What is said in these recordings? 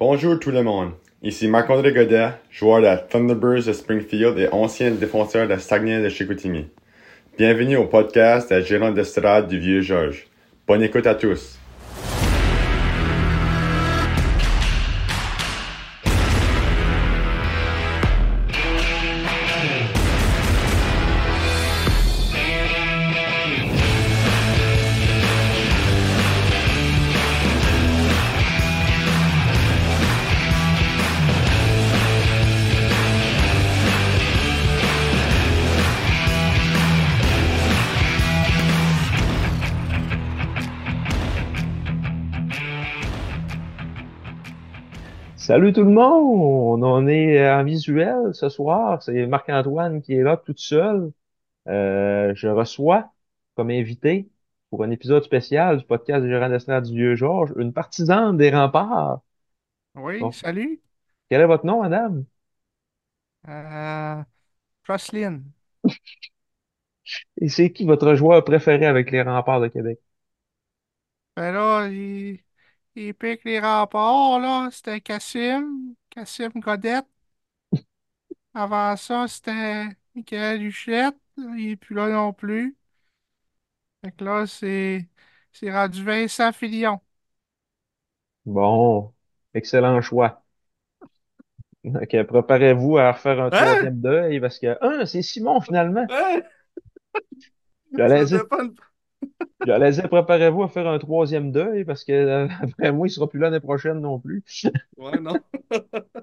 Bonjour tout le monde. Ici Marc-André Godet, joueur de la Thunderbirds de Springfield et ancien défenseur de Saguenay de Chicoutimi. Bienvenue au podcast de gérant d'estrade du Vieux Georges. Bonne écoute à tous. Salut tout le monde! On est en visuel ce soir. C'est Marc-Antoine qui est là tout seul. Euh, je reçois comme invité pour un épisode spécial du podcast des gérants d'estrade du Vieux-Georges une partisane des remparts. Oui, salut. Quel est votre nom, madame? Euh. Et c'est qui votre joueur préféré avec les remparts de Québec? Ben là, il, il pique les remparts, là. C'était Cassim. Cassim Godette. Avant ça, c'était Michael Huchette. Il est plus là non plus. Fait que là, c'est c'est rendu Vincent Filion. Bon, excellent choix. Ok, préparez-vous à refaire un Hein? troisième deuil parce que, un, c'est Simon finalement. Hein? J'allais Ça dire, dépend de- j'allais dire, préparez-vous à faire un troisième deuil parce que, euh, après moi, il sera plus là l'année prochaine non plus. Ouais, non.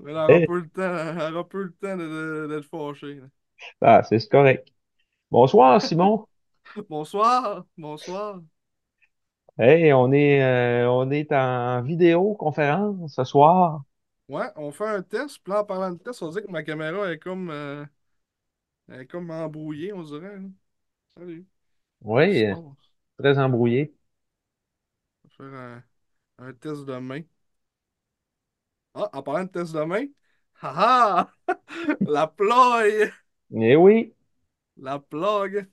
Mais elle aura Eh, pas le temps, elle aura pas le temps d'être fâché. là. Ah, c'est correct. Bonsoir, Simon. Bonsoir. Bonsoir. Hey, on est, euh, on est en vidéoconférence ce soir. Ouais, on fait un test. Puis là, en parlant de test, on dit que ma caméra est comme, euh, elle est comme embrouillée, on dirait. là. Salut. Oui, euh, très embrouillé. On va faire un, un test de main. Ah, en parlant de test de main, haha! La plug! Eh oui, La plug!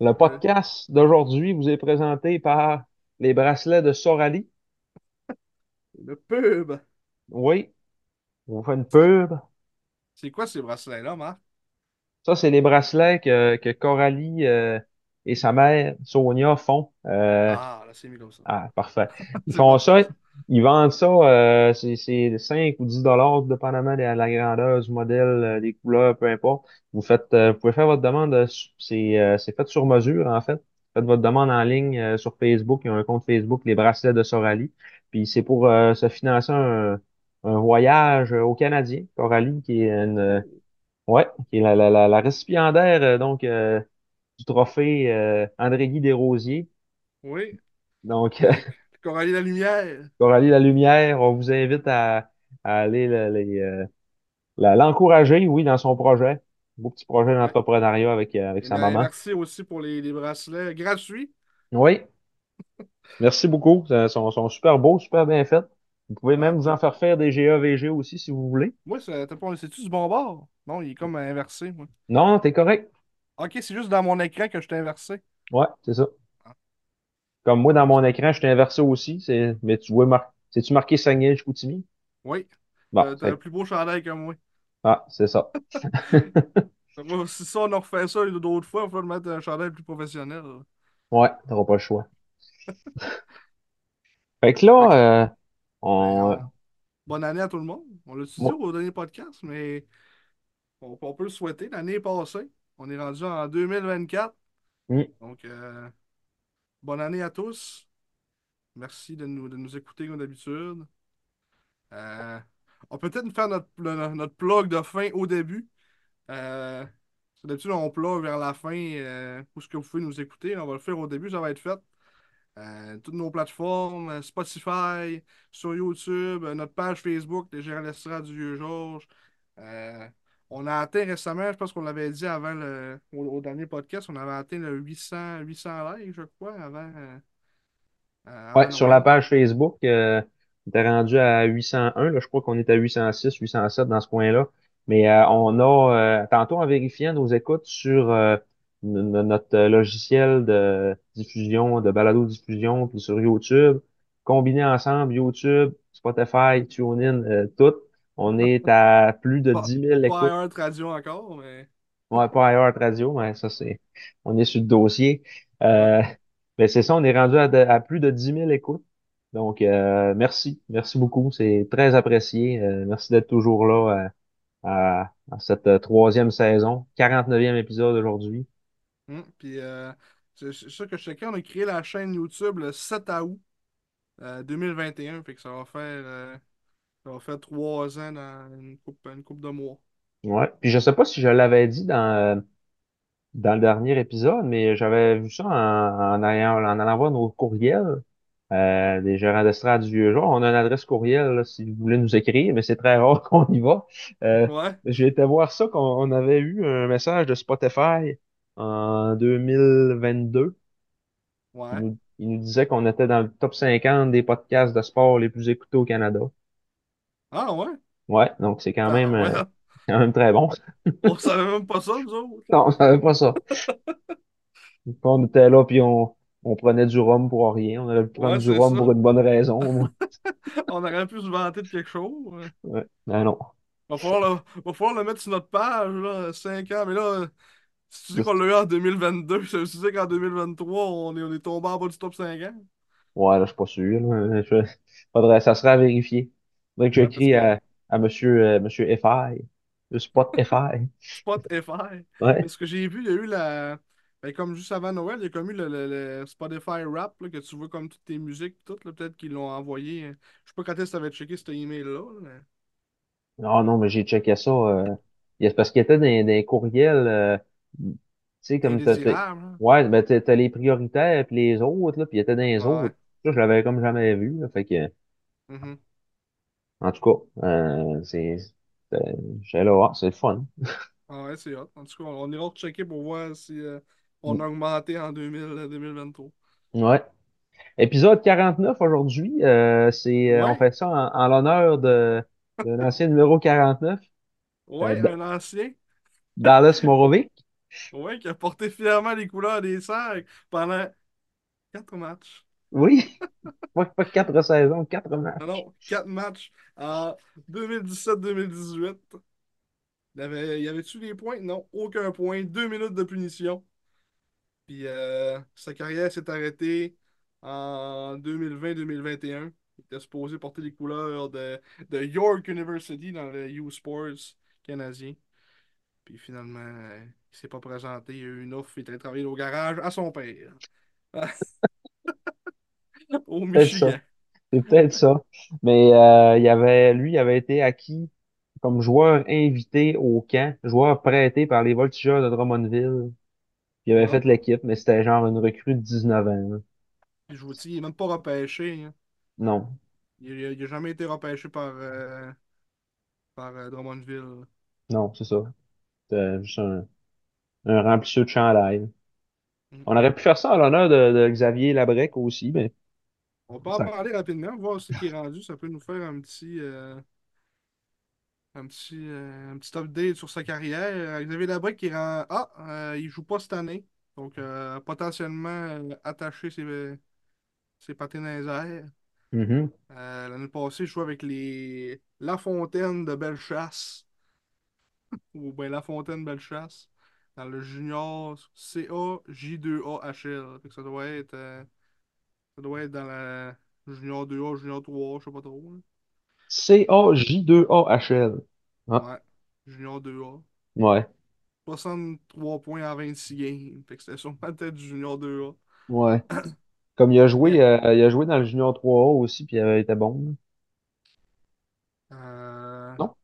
le Euh, podcast d'aujourd'hui vous est présenté par les bracelets de Sorali. le pub! Oui, on vous fait une pub. C'est quoi ces bracelets-là, Marc? Ça, c'est les bracelets que, que Coralie euh, et sa mère, Sonia, font. Euh, Ah, là, c'est mis comme ça. ah, parfait. Ils font ça, ils vendent ça, euh, c'est c'est 5 ou 10 dollars, dépendamment de la grandeur du modèle, euh, des couleurs, peu importe. Vous faites, euh, vous pouvez faire votre demande, euh, c'est euh, c'est fait sur mesure, en fait. Faites votre demande en ligne euh, sur Facebook. Il y a un compte Facebook, les bracelets de Sorali. Puis c'est pour euh, se financer un, un voyage au Canadien. Coralie, qui est une, ouais, qui est la, la, la, la récipiendaire, euh, donc, euh, du trophée euh, André-Guy Desrosiers. oui, Donc, Coralie la Lumière. Coralie La Lumière, on vous invite à, à aller le- euh, l'encourager, oui, dans son projet. Beau petit projet d'entrepreneuriat avec, euh, avec Et sa mer- maman. merci aussi pour les, les bracelets gratuits. Oui, merci beaucoup. Ils sont, sont super beaux, super bien faits. Vous pouvez même vous en oui. faire faire des GAVG aussi si vous voulez. Pas- c'est-tu du bon bord? Non, il est comme inversé, moi. Non, t'es correct. Ok, c'est juste dans mon écran que je t'ai inversé. Ouais, c'est ça. Ah, Comme moi, dans bon, mon écran, je t'ai inversé aussi. Mais tu vois, mar... c'est-tu marqué Saguenay, Chicoutimi? Oui, Bon, t'as t'as un fait... plus beau chandail que moi. Ah, c'est ça. Si ça, on en refait ça d'autres fois, on va mettre un chandail plus professionnel. Ouais, t'auras pas le choix. Fait que là, euh, on... on- bonne année à tout le monde. On l'a dit moi- au dernier podcast, mais on, on peut le souhaiter. L'année est passée. On est rendu en 2024. Hmm. Donc, euh, bonne année à tous. Merci de nous, de nous écouter comme d'habitude. Euh, on peut peut-être faire notre, notre plug de fin au début. Euh, d'habitude, on plug vers la fin euh, où ce que vous pouvez nous écouter. On va le faire au début, ça va être fait. Euh, toutes nos plateformes, Spotify, sur YouTube, notre page Facebook, Les Gérants d'Estrade du Vieux-Georges. Euh, on a atteint récemment, je pense qu'on l'avait dit avant le, au, au dernier podcast, on avait atteint le 800, 800 likes, je crois, avant, euh, Ouais, sur la page Facebook, euh, on était rendu à 801. Là, je crois qu'on est à 806, 807 dans ce coin-là. Mais euh, on a, euh, tantôt en vérifiant nos écoutes sur notre logiciel de diffusion, de balado-diffusion, puis sur YouTube, combinés ensemble, YouTube, Spotify, TuneIn, tout, on est à plus de Pas, dix mille pas écoutes. un radio encore, mais. Ouais, pas iHeart Radio, mais ça, c'est, on est sur le dossier. Euh, mais c'est ça, on est rendu à, de- à plus de dix mille écoutes. Donc, euh, merci. Merci beaucoup. C'est très apprécié. Euh, merci d'être toujours là à, à cette troisième saison. quarante neuvième épisode aujourd'hui. Hum, Puis, c'est ça que on a créé la chaîne YouTube le 7 août euh, 2021. Fait que ça va faire, ça faire trois ans dans une coupe, une couple de mois. Ouais. Puis je sais pas si je l'avais dit dans, euh, dans le dernier épisode, mais j'avais vu ça en, en allant, en allant voir nos courriels euh, des gérants d'estrade du vieux jour. On a une adresse courriel là, si vous voulez nous écrire, mais c'est très rare qu'on y va. Euh, Ouais, j'ai été voir ça qu'on on avait eu un message de Spotify en 2022. Il ouais. nous, il nous disait qu'on était dans le top 50 des podcasts de sport les plus écoutés au Canada. Ah ouais? Ouais, donc c'est quand Ah même, ouais. euh, quand même très bon. On savait même pas ça, nous autres. Non, on savait pas ça. On était là, puis on, on prenait du rhum pour rien. On aurait pu prendre Ouais, du rhum ça. pour une bonne raison. On aurait pu se vanter de quelque chose. Ouais. Ben non. Va falloir le, va falloir le mettre sur notre page, là, 5 ans. Mais là, si tu dis qu'on l'a eu en 2022, ça veut dire qu'en 2023, on est, on est tombé en bas du top 50? Ouais, là, je suis pas sûr. là. Je- faudrait, ça serait à vérifier. Faudrait que j'écris à, à monsieur, euh, monsieur FI. Le spot FI. Spotify. Ouais. Parce que j'ai vu, il y a eu la. Ben, comme juste avant Noël, il y a comme eu le, le- le Spotify Rap, là, que tu vois comme toutes tes musiques, toutes, là, peut-être qu'ils l'ont envoyé. hein. Je sais pas quand est-ce que tu avais checké cet email-là. là, mais Ah non, mais j'ai checké ça. Euh, parce qu'il était dans, les courriels. euh, tu sais, comme t'as, hein. ouais, ben t'as t'as les prioritaires puis les autres, là, puis il était dans les Ouais. autres. Ça, je l'avais comme jamais vu. Là, fait que, Mhm. En tout cas, euh, c'est, c'est- j'étais là, ah, c'est le fun. Ah ouais, c'est hot. En tout cas, on, on ira checker pour voir si euh, on a augmenté en 2000, euh, 2023. Ouais. Épisode 49 aujourd'hui, euh, c'est, euh, on Ouais, fait ça en, en l'honneur de, de l'ancien numéro 49, euh, ouais, D- un ancien. Dallas Morovic. Ouais, qui a porté fièrement les couleurs des Sags pendant quatre matchs. Oui, pas, quatre saisons, quatre Non, matchs. non, quatre matchs en 2017-2018. Il y avait-tu des points? Non, aucun point. Deux minutes de punition. Puis euh, sa carrière s'est arrêtée en 2020-2021. Il était supposé porter les couleurs de, de York University dans le U Sports canadien. Puis finalement, euh, il s'est pas présenté. Il a eu une offre. Il est allé travailler au garage à son père. Au Peut-être ça. Michigan. C'est peut-être ça. Mais euh, il avait, lui, il avait été acquis comme joueur invité au camp, joueur prêté par les Voltigeurs de Drummondville. Il avait Ah. fait l'équipe, mais c'était genre une recrue de 19 ans. là. Vous dis, il n'est même pas repêché. hein. Non, Il n'a jamais été repêché par, euh, par euh, Drummondville. non, c'est ça. C'était juste un, un remplisseur de chandail. Mm. On aurait pu faire ça à l'honneur de, de Xavier Labrec aussi, mais On peut en ça. parler rapidement, voir ce qui est rendu. Ça peut nous faire un petit, euh, un petit, euh, un petit update sur sa carrière. Euh, Xavier Labrec qui rend. Ah, il joue pas cette année. Donc, potentiellement attaché ses, ses patins dans. Mhm. Euh, l'année passée, je jouais avec les La Fontaine de Bellechasse. Ou bien La Fontaine Bellechasse. Dans le junior CA J2AHL. Fait que ça doit être. euh, ça doit être dans la junior 2A, junior 3A, je sais pas trop. là. C-A-J-2-A-H-L. Ah, Ouais, junior 2A. ouais, 63 points en 26 games. Fait que c'était sûrement peut-être du junior 2A. ouais. Comme il a joué, euh, il a joué dans le Junior 3A aussi, puis il était bon. euh, Non?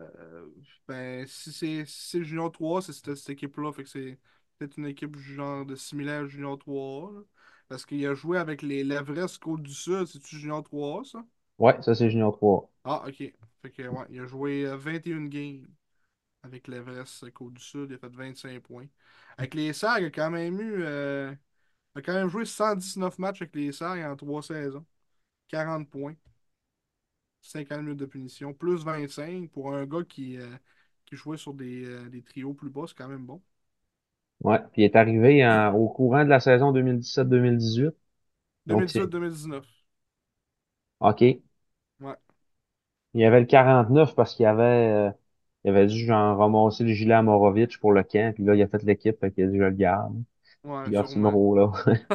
euh, ben, si c'est si c'est le junior 3A, c'est cette, cette équipe-là. Fait que c'est peut-être une équipe genre de similaire au junior 3A. là. Parce qu'il a joué avec les l'Everest Côte du Sud. C'est-tu junior 3A, ça? Ouais, ça c'est Junior 3A. Ah, ok. Fait que, ouais, il a joué euh, 21 games avec l'Everest Côte du Sud. Il a fait 25 points. Avec les Sags, il a quand même eu. euh, il a quand même joué 119 matchs avec les Sags en 3 saisons. 40 points. 50 minutes de punition. Plus 25 pour un gars qui, euh, qui jouait sur des, euh, des trios plus bas. C'est quand même bon. Ouais, puis il est arrivé en- au courant de la saison 2017-2018. Donc, c'est 2018-2019. OK. Ouais. Il y avait le 49 parce qu'il avait, euh, il avait dû genre ramasser le gilet à Morovic pour le camp. Puis là, il a fait l'équipe, fait qu'il a dit, je le garde. Ouais, Il garde ce sûrement. numéro-là.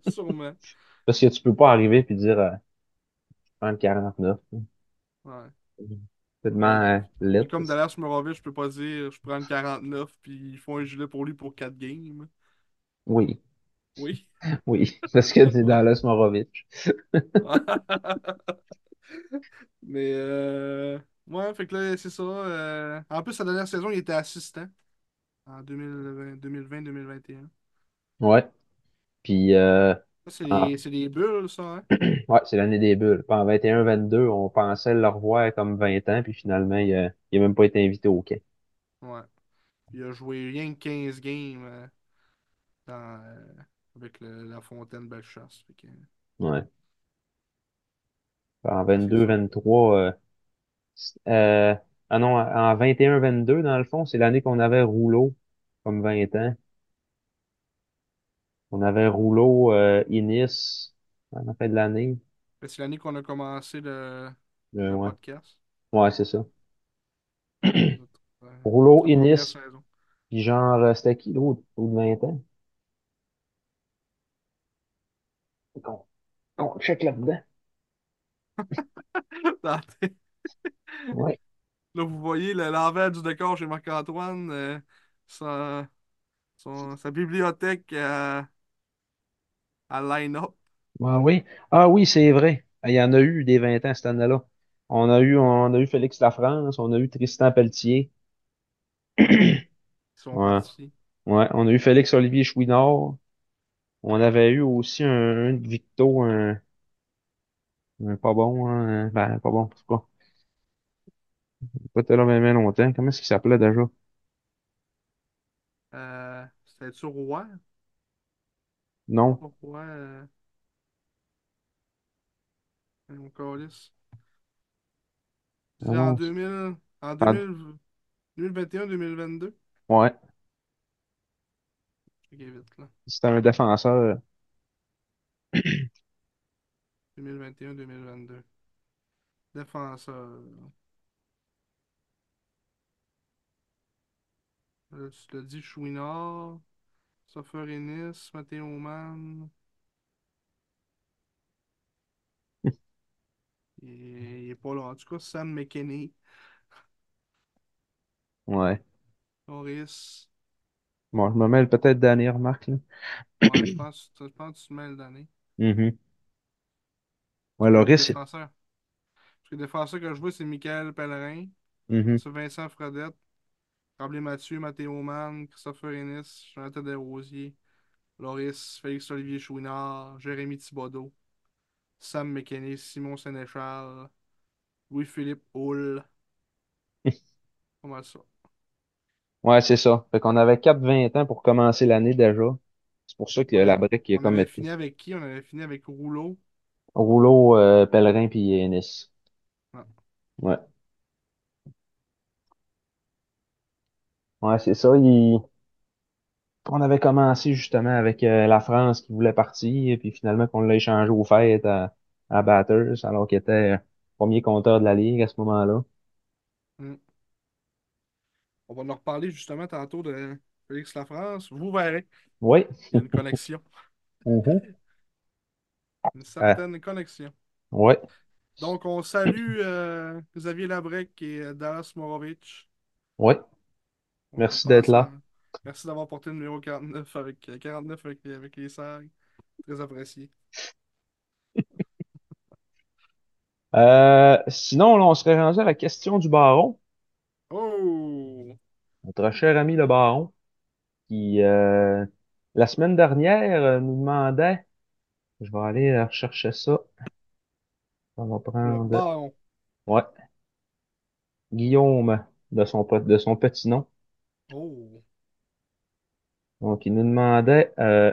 Sûrement. Parce que tu peux pas arriver puis dire, euh, je prends le 49. Ouais. Tellement euh, lit. comme Dallas Morovic, je peux pas dire je prends le 49 puis ils font un gilet pour lui pour 4 games. Oui, Oui. oui. Parce que c'est Dallas Morovic. Mais euh... ouais, fait que là, c'est ça. euh, En plus, sa dernière saison, il était assistant en 2020, 2020-2021. Ouais. Puis, euh, c'est des... des bulles, ça, hein? ouais, c'est l'année des bulles. En 21-22, on pensait le revoir comme 20 ans, puis finalement, il a, il a même pas été invité au camp. Ouais. Il a joué rien que 15 games euh, dans, euh, avec le- la Fontaine Bellechasse. Que, Ouais. En fait que c'est ça. 22-23, euh, c'est- euh, ah non, en 21-22, dans le fond, c'est l'année qu'on avait Rouleau, comme 20 ans. On avait Rouleau, euh, Innis, à la fin de l'année. Que C'est l'année qu'on a commencé le, Euh, le ouais. podcast. Ouais, c'est ça. Rouleau, notre première Innis, saison. puis genre, euh, c'était qui l'autre, au de 20 ans? On, on check là-dedans. Ouais. Là, vous voyez le- l'envers du décor chez Marc-Antoine, euh, sa, son- sa bibliothèque à, à line-up? Ah oui. Ah oui, c'est vrai. Il y en a eu des 20 ans cette année-là. On a eu, on a eu Félix Lafrance, on a eu Tristan Pelletier. Ils sont Ouais. partis. Ouais. On a eu Félix Olivier Chouinard. On avait eu aussi un, un de Victo, un, un pas bon, hein, ben, pas bon, c'est pas. Pas été là même longtemps. Comment est-ce qu'il s'appelait déjà? Euh, C'était-tu Rouen? Non. Rouen, euh, mon câlisse. Ah C'est en non. 2000, en Ah, 2000, 2021-2022? ouais. Ok, vite, là. C'était un défenseur. 2021-2022. Défenseur. Là, tu l'as dit, Chouinard, Soffer Ennis, Mathéo Mann. Il, il est pas là. En tout cas, Sam McKinney, Ouais. Norris. Bon, je me mêle peut-être dernier remarque, là. Ouais, je pense, je pense que tu te mêles d'année. Mhm. Parce Ouais, que moi, les Loris. défenseurs. Parce que les défenseurs que je vois, c'est Michael Pellerin, Mhm. c'est Vincent Fredette, Tremblay Mathieu, Mathéo Mann, Christopher Ennis, Jonathan Desrosiers, Loris, Félix-Olivier Chouinard, Jérémy Thibodeau, Sam McKinney, Simon Sénéchal, Louis-Philippe Hull. Mal ça. Ouais, c'est ça. Fait qu'on avait quatre vingt ans pour commencer l'année déjà. C'est pour ça que la brique a on comme avait fini avec qui? On avait fini avec Rouleau. Rouleau, euh, Pellerin puis Ennis. Ah. Ouais. Ouais, c'est ça. Il... On avait commencé justement avec euh, la France qui voulait partir, et puis finalement qu'on l'a échangé au fait à, à Batters, alors qu'il était euh, premier compteur de la Ligue à ce moment-là. Hmm. On va en reparler justement tantôt de Félix Lafrance. Vous verrez, Oui. il y a une connexion. Mhm. Une certaine connexion. ouais. Donc, on salue euh, Xavier Labrec et Dallas Morovic. Ouais. Merci d'être là. Merci d'avoir porté le numéro 49 avec, euh, 49 avec, les- avec les SAG. Très apprécié. Euh, sinon, là, on serait rendu à la question du baron. Oh! Notre cher ami le baron, qui euh, la semaine dernière euh, nous demandait, je vais aller euh, rechercher ça. On va Le prendre baron. ouais, Guillaume de son, de son petit nom. Oh! Donc, il nous demandait euh,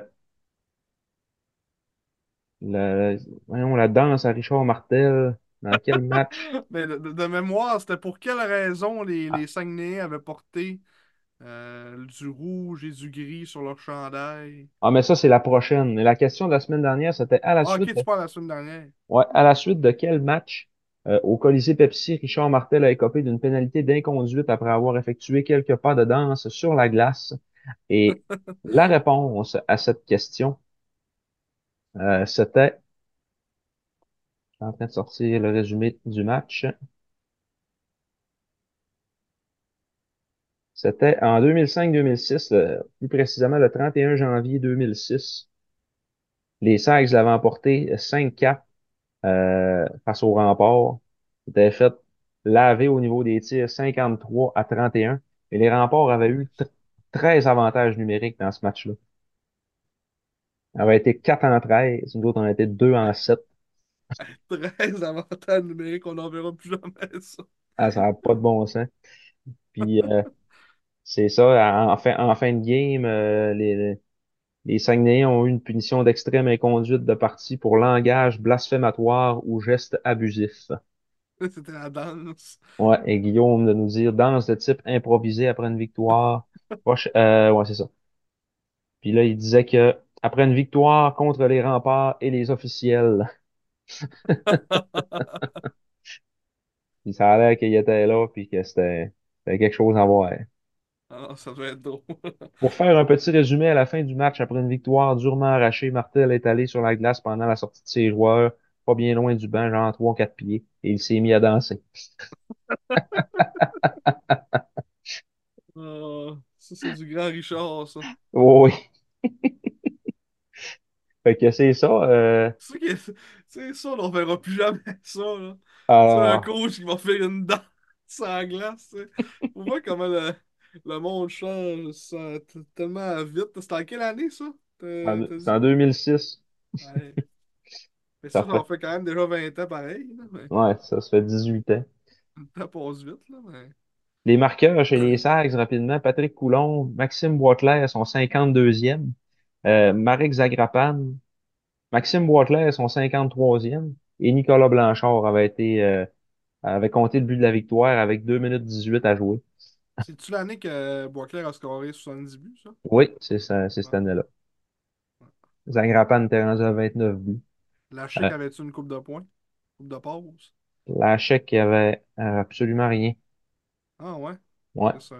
la, voyons, la danse à Richard Martel. Dans quel match? Mais de, de- de mémoire, c'était pour quelle raison les, Ah, les Saguenayens avaient porté euh, du rouge et du gris sur leur chandail? Ah, mais ça, c'est la prochaine. Et la question de la semaine dernière, c'était à la Ah, suite ok, de, tu parles la semaine dernière. ouais, à la suite de quel match euh, au Colisée Pepsi, Richard Martel a écopé d'une pénalité d'inconduite après avoir effectué quelques pas de danse sur la glace. Et la réponse à cette question, euh, c'était, je suis en train de sortir le résumé du match, c'était en 2005-2006, le- plus précisément le 31 janvier 2006. Les Sags l'avaient emporté 5-4 euh, face au Remparts. C'était fait laver au niveau des tirs 53 à 31. Et les Remparts avaient eu tr- 13 avantages numériques dans ce match-là. Ça avait été 4 en 13. Nous autres, on a été 2 en 7. 13 avantages numériques, on n'en verra plus jamais ça. Ah, ça n'a pas de bon sens. Puis euh, c'est ça, en fin, en fin de game, euh, les, les Saguenayens ont eu une punition d'extrême inconduite de partie pour langage blasphématoire ou geste abusif. C'était la danse. Ouais, et Guillaume de nous dire danse de type improvisé après une victoire. Euh, ouais, c'est ça. Puis là, il disait que après une victoire contre les remparts et les officiels, puis ça a l'air qu'il était là, puis que c'était quelque chose à voir. Ah, ça doit être drôle. Pour faire un petit résumé à la fin du match, après une victoire durement arrachée, Martel est allé sur la glace pendant la sortie de ses joueurs, pas bien loin du banc, genre trois, quatre pieds, et il s'est mis à danser. Ah, ça, c'est du grand Richard, ça. Oh oui. Fait que c'est ça. Euh, C'est ça, on verra plus jamais ça, là. C'est un coach qui va faire une danse en glace. Faut voir comment le, le monde change ça, tellement vite. C'était en quelle année, ça? C'est en dit? 2006. Ouais. Mais ça, Ça ça fait, quand même déjà 20 ans pareil, là. Mais ouais, ça se fait 18 ans. temps passe vite, là. Mais... Les marqueurs chez les Sags, rapidement, Patrick Coulon, Maxime Boisclair, son 52e. Euh, Marek Zagrapan, Maxime Boisclair, son 53e. Et Nicolas Blanchard avait été, euh, avait compté le but de la victoire avec 2 minutes 18 à jouer. C'est-tu l'année que Boisclair a scoré 70 buts, ça? Oui, c'est cette année-là. Zagrapan était rendu à 29 buts. La Euh, Chic avait-tu une coupe de points? Coupe de pause? la Chèque, il avait euh, absolument rien. Ah ouais? Ouais, ça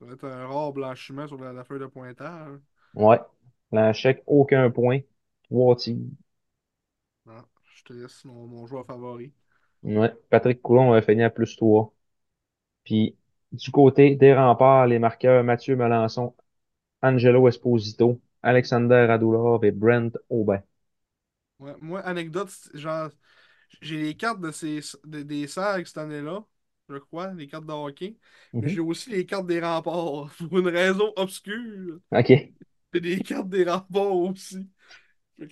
va être un rare blanchiment sur la, la feuille de pointage. ouais. La Chèque, aucun point. Trois tirs. Non, je te laisse mon, mon joueur favori. Ouais. Patrick Coulon avait fini à plus 3. Puis, du côté des remparts, les marqueurs Mathieu Melançon, Angelo Esposito, Alexander Radulov et Brent Aubin. Ouais, moi, anecdote, genre, j'ai les cartes de ces, de- des Sags cette année-là, je crois, les cartes de hockey, Mhm. j'ai aussi les cartes des remparts, pour une raison obscure. OK. J'ai des cartes des remparts aussi.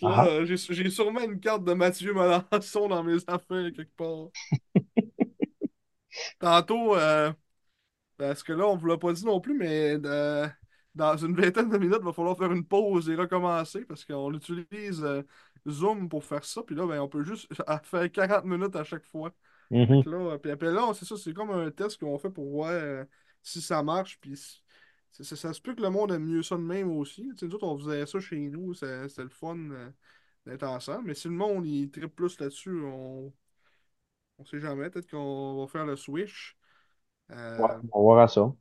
Ah, euh, j'ai j'ai sûrement une carte de Mathieu Melançon dans mes affaires quelque part. Tantôt, euh, parce que là, on vous l'a pas dit non plus, mais euh, dans une vingtaine de minutes, il va falloir faire une pause et recommencer parce qu'on utilise euh, Zoom pour faire ça. Puis là, ben, on peut juste faire 40 minutes à chaque fois. Mhm. que là, puis après là, c'est ça, c'est comme un test qu'on fait pour voir euh, si ça marche. Puis ça, ça se peut que le monde aime mieux ça de même aussi. Tu sais, nous autres, on faisait ça chez nous, c'est- c'était le fun d'être ensemble. Mais si le monde il tripe plus là-dessus, on, on sait jamais. Peut-être qu'on va faire le switch. Ouais, Euh, on va voir ça.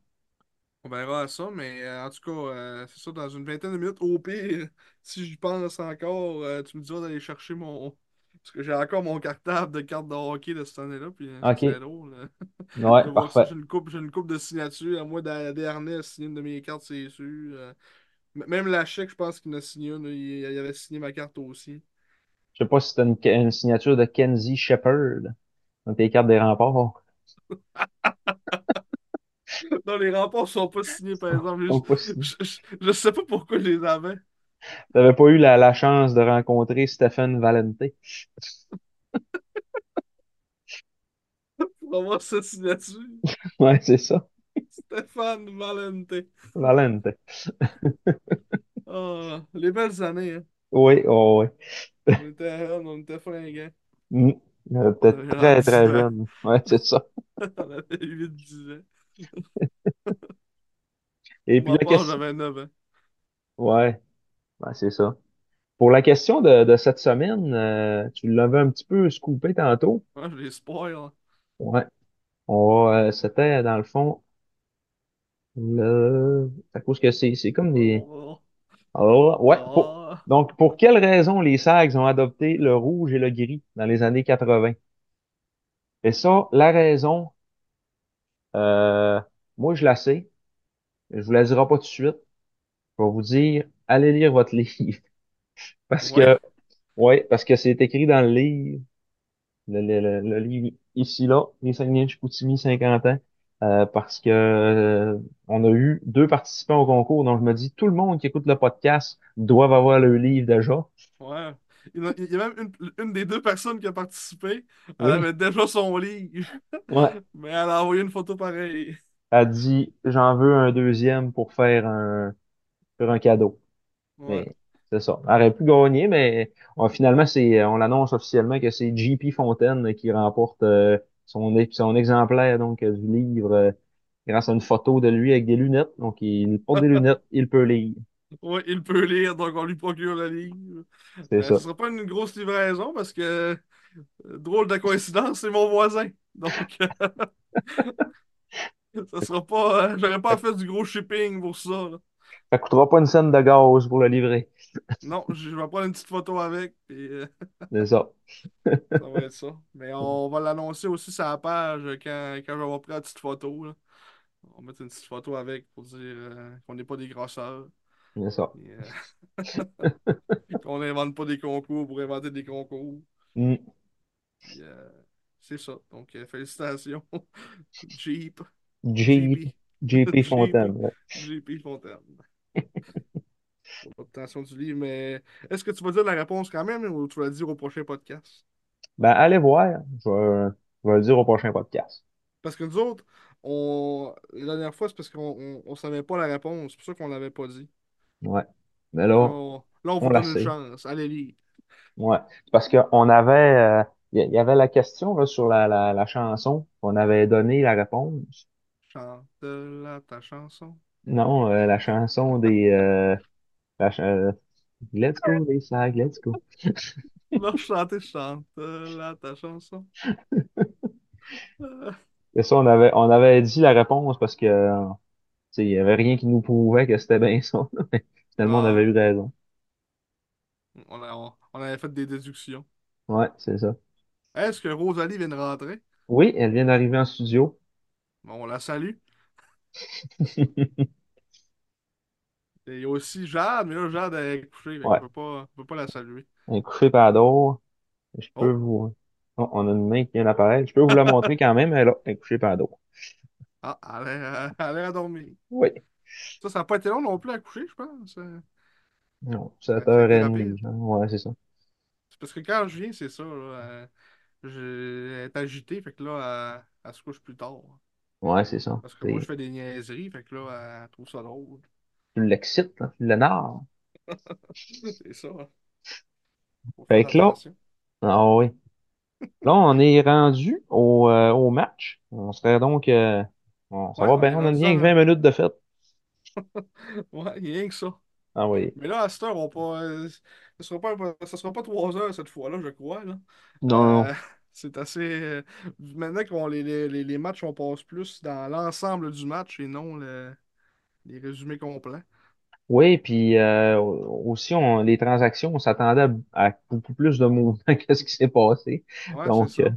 on verra ça, mais euh, en tout cas, euh, c'est ça, dans une vingtaine de minutes, au pire, si j'y pense encore, euh, tu me diras d'aller chercher mon. Parce que j'ai encore mon cartable de cartes de hockey de cette année-là, puis euh, ça OK. drôle euh, Ouais, de voir ça. parfait. J'ai une coupe, j'ai une coupe de signatures. À moi, Da- Desharnais a signé une de mes cartes, c'est sûr. Euh, m- même la chèque, je pense qu'il en a signé une. Il, il avait signé ma carte aussi. Je sais pas si c'était une, une signature de Kenzie Shepard dans tes cartes des remparts. Non, les remports sont pas signés, par exemple. Je, je sais pas pourquoi je les avais. T'avais pas eu la, la chance de rencontrer Stephen Valente. Pour avoir sa signature. Ouais, c'est ça. Stéphane Valente. Valente. Ah, les belles années, hein. Oui, oh, oui. On était, on était fringants. Mm. Euh, On Peut-être avait très, 10 très ans. jeune. Ouais, c'est ça. On avait 8-10 ans. Et Pour puis ma la part, question, j'avais 9 ans. ouais, ouais, c'est ça. Pour la question de, de cette semaine, euh, tu l'avais un petit peu scoopé tantôt. Ouais, je les spoil. Ouais. On va, euh, c'était dans le fond, le, à cause que c'est, c'est comme des, Oh, alors, ouais, pour, oh. donc, pour quelles raisons les Sags ont adopté le rouge et le gris dans les années 80? Et ça, la raison, euh, moi, je la sais. Je vous la dirai pas tout de suite. Je vais vous dire, allez lire votre livre. Parce Ouais, que, ouais, parce que c'est écrit dans le livre, le, le, le, le livre ici, là, Les Saguenay-Chicoutimi, 50 ans. Euh, parce que euh, on a eu deux participants au concours, donc je me dis tout le monde qui écoute le podcast doivent avoir le livre déjà. ouais. Il y a, il y a même une, une des deux personnes qui a participé, elle Oui, avait déjà son livre, ouais. mais elle a envoyé une photo pareille. Elle dit j'en veux un deuxième pour faire un, faire un cadeau. Ouais. C'est ça. Elle aurait pu gagner, mais on- finalement, c'est, on l'annonce officiellement que c'est JP Fontaine qui remporte euh, son, ex- son exemplaire donc euh, du livre euh, grâce à une photo de lui avec des lunettes. Donc, il porte des lunettes, il peut lire. Ouais, il peut lire, donc on lui procure le livre. C'est Euh, ce ça. sera pas une grosse livraison parce que, drôle de coïncidence, c'est mon voisin. Donc, ça sera pas. euh, j'aurais pas fait du gros shipping pour ça. là. Ça coûtera pas une scène de gaz pour le livrer. Non, je vais prendre une petite photo avec, puis euh, C'est ça. ça va être ça. Mais on va l'annoncer aussi sur la page quand, quand je vais avoir pris la petite photo. là. On va mettre une petite photo avec pour dire euh, qu'on n'est pas des grosseurs. C'est ça. et, euh, qu'on n'invente pas des concours pour inventer des concours. Mm. Euh, c'est ça. Donc, félicitations. Jeep. J- JP. Fontaine. JP Fontaine. L'obtention du livre, mais est-ce que tu vas dire la réponse quand même ou tu vas le dire au prochain podcast? Ben, allez voir. Je vais, je vais le dire au prochain podcast. Parce que nous autres, on... la dernière fois, c'est parce qu'on on, on savait pas la réponse. C'est pour ça qu'on l'avait pas dit. Ouais. Mais là, là, on, là, on on vous la donne une chance. Allez lire. Ouais. Parce qu'on avait, euh, il y, avait la question là, sur la, la, la chanson. On avait donné la réponse. Chante-la ta chanson. Non, euh, la chanson des, euh, la ch- euh, Let's go les let's go. Là, chanter, chante-la ta chanson. Euh, Et ça, on avait, on avait dit la réponse parce que, euh, il y avait rien qui nous prouvait que c'était bien ça. Finalement, on avait eu raison. on, a- on- on avait fait des déductions. Ouais, c'est ça. Est-ce que Rosalie vient de rentrer? Oui, elle vient d'arriver en studio. Bon, on la salue. Il y a aussi Jade, mais là, Jade est couchée, Ouais, peut pas, on peut pas la saluer. un couché par dos. Je peux Oh! vous... Oh, on a une main qui vient d'apparaître. Je peux vous la montrer quand même, elle est là, un couché par dos. Ah, elle est, elle est à dormir. Oui. Ça, ça n'a pas été long non plus à coucher, je pense. Euh, Non, Ça, ça a été 7h30. rapide. genre. Ouais, c'est ça. C'est parce que quand je viens, c'est ça. Là, euh, je- elle est agitée, fait que là, elle, elle se couche plus tard. Ouais, c'est ça. Parce que moi, je fais des niaiseries, fait que là, elle trouve ça drôle. Tu l'excites, là, tu l'énerves. C'est ça. hein. Fait que là, ah oui. Là, on est rendu au, euh, au match. On serait donc... euh, bon, ça Ouais, va bien, on a rien que dans. 20 minutes de fête. Ouais, rien que ça. Ah oui. Mais là, à cette heure, on pas, euh, ce sera pas, ça sera pas trois heures cette fois-là, je crois. Là. Non, Euh, non. c'est assez. maintenant que les, les, les- les matchs, on passe plus dans l'ensemble du match et non le- les résumés complets. Oui, puis euh, aussi, on, les transactions, on s'attendait à, à beaucoup plus de mouvements que ce qui s'est passé. Ouais, c'est Donc, euh, ça.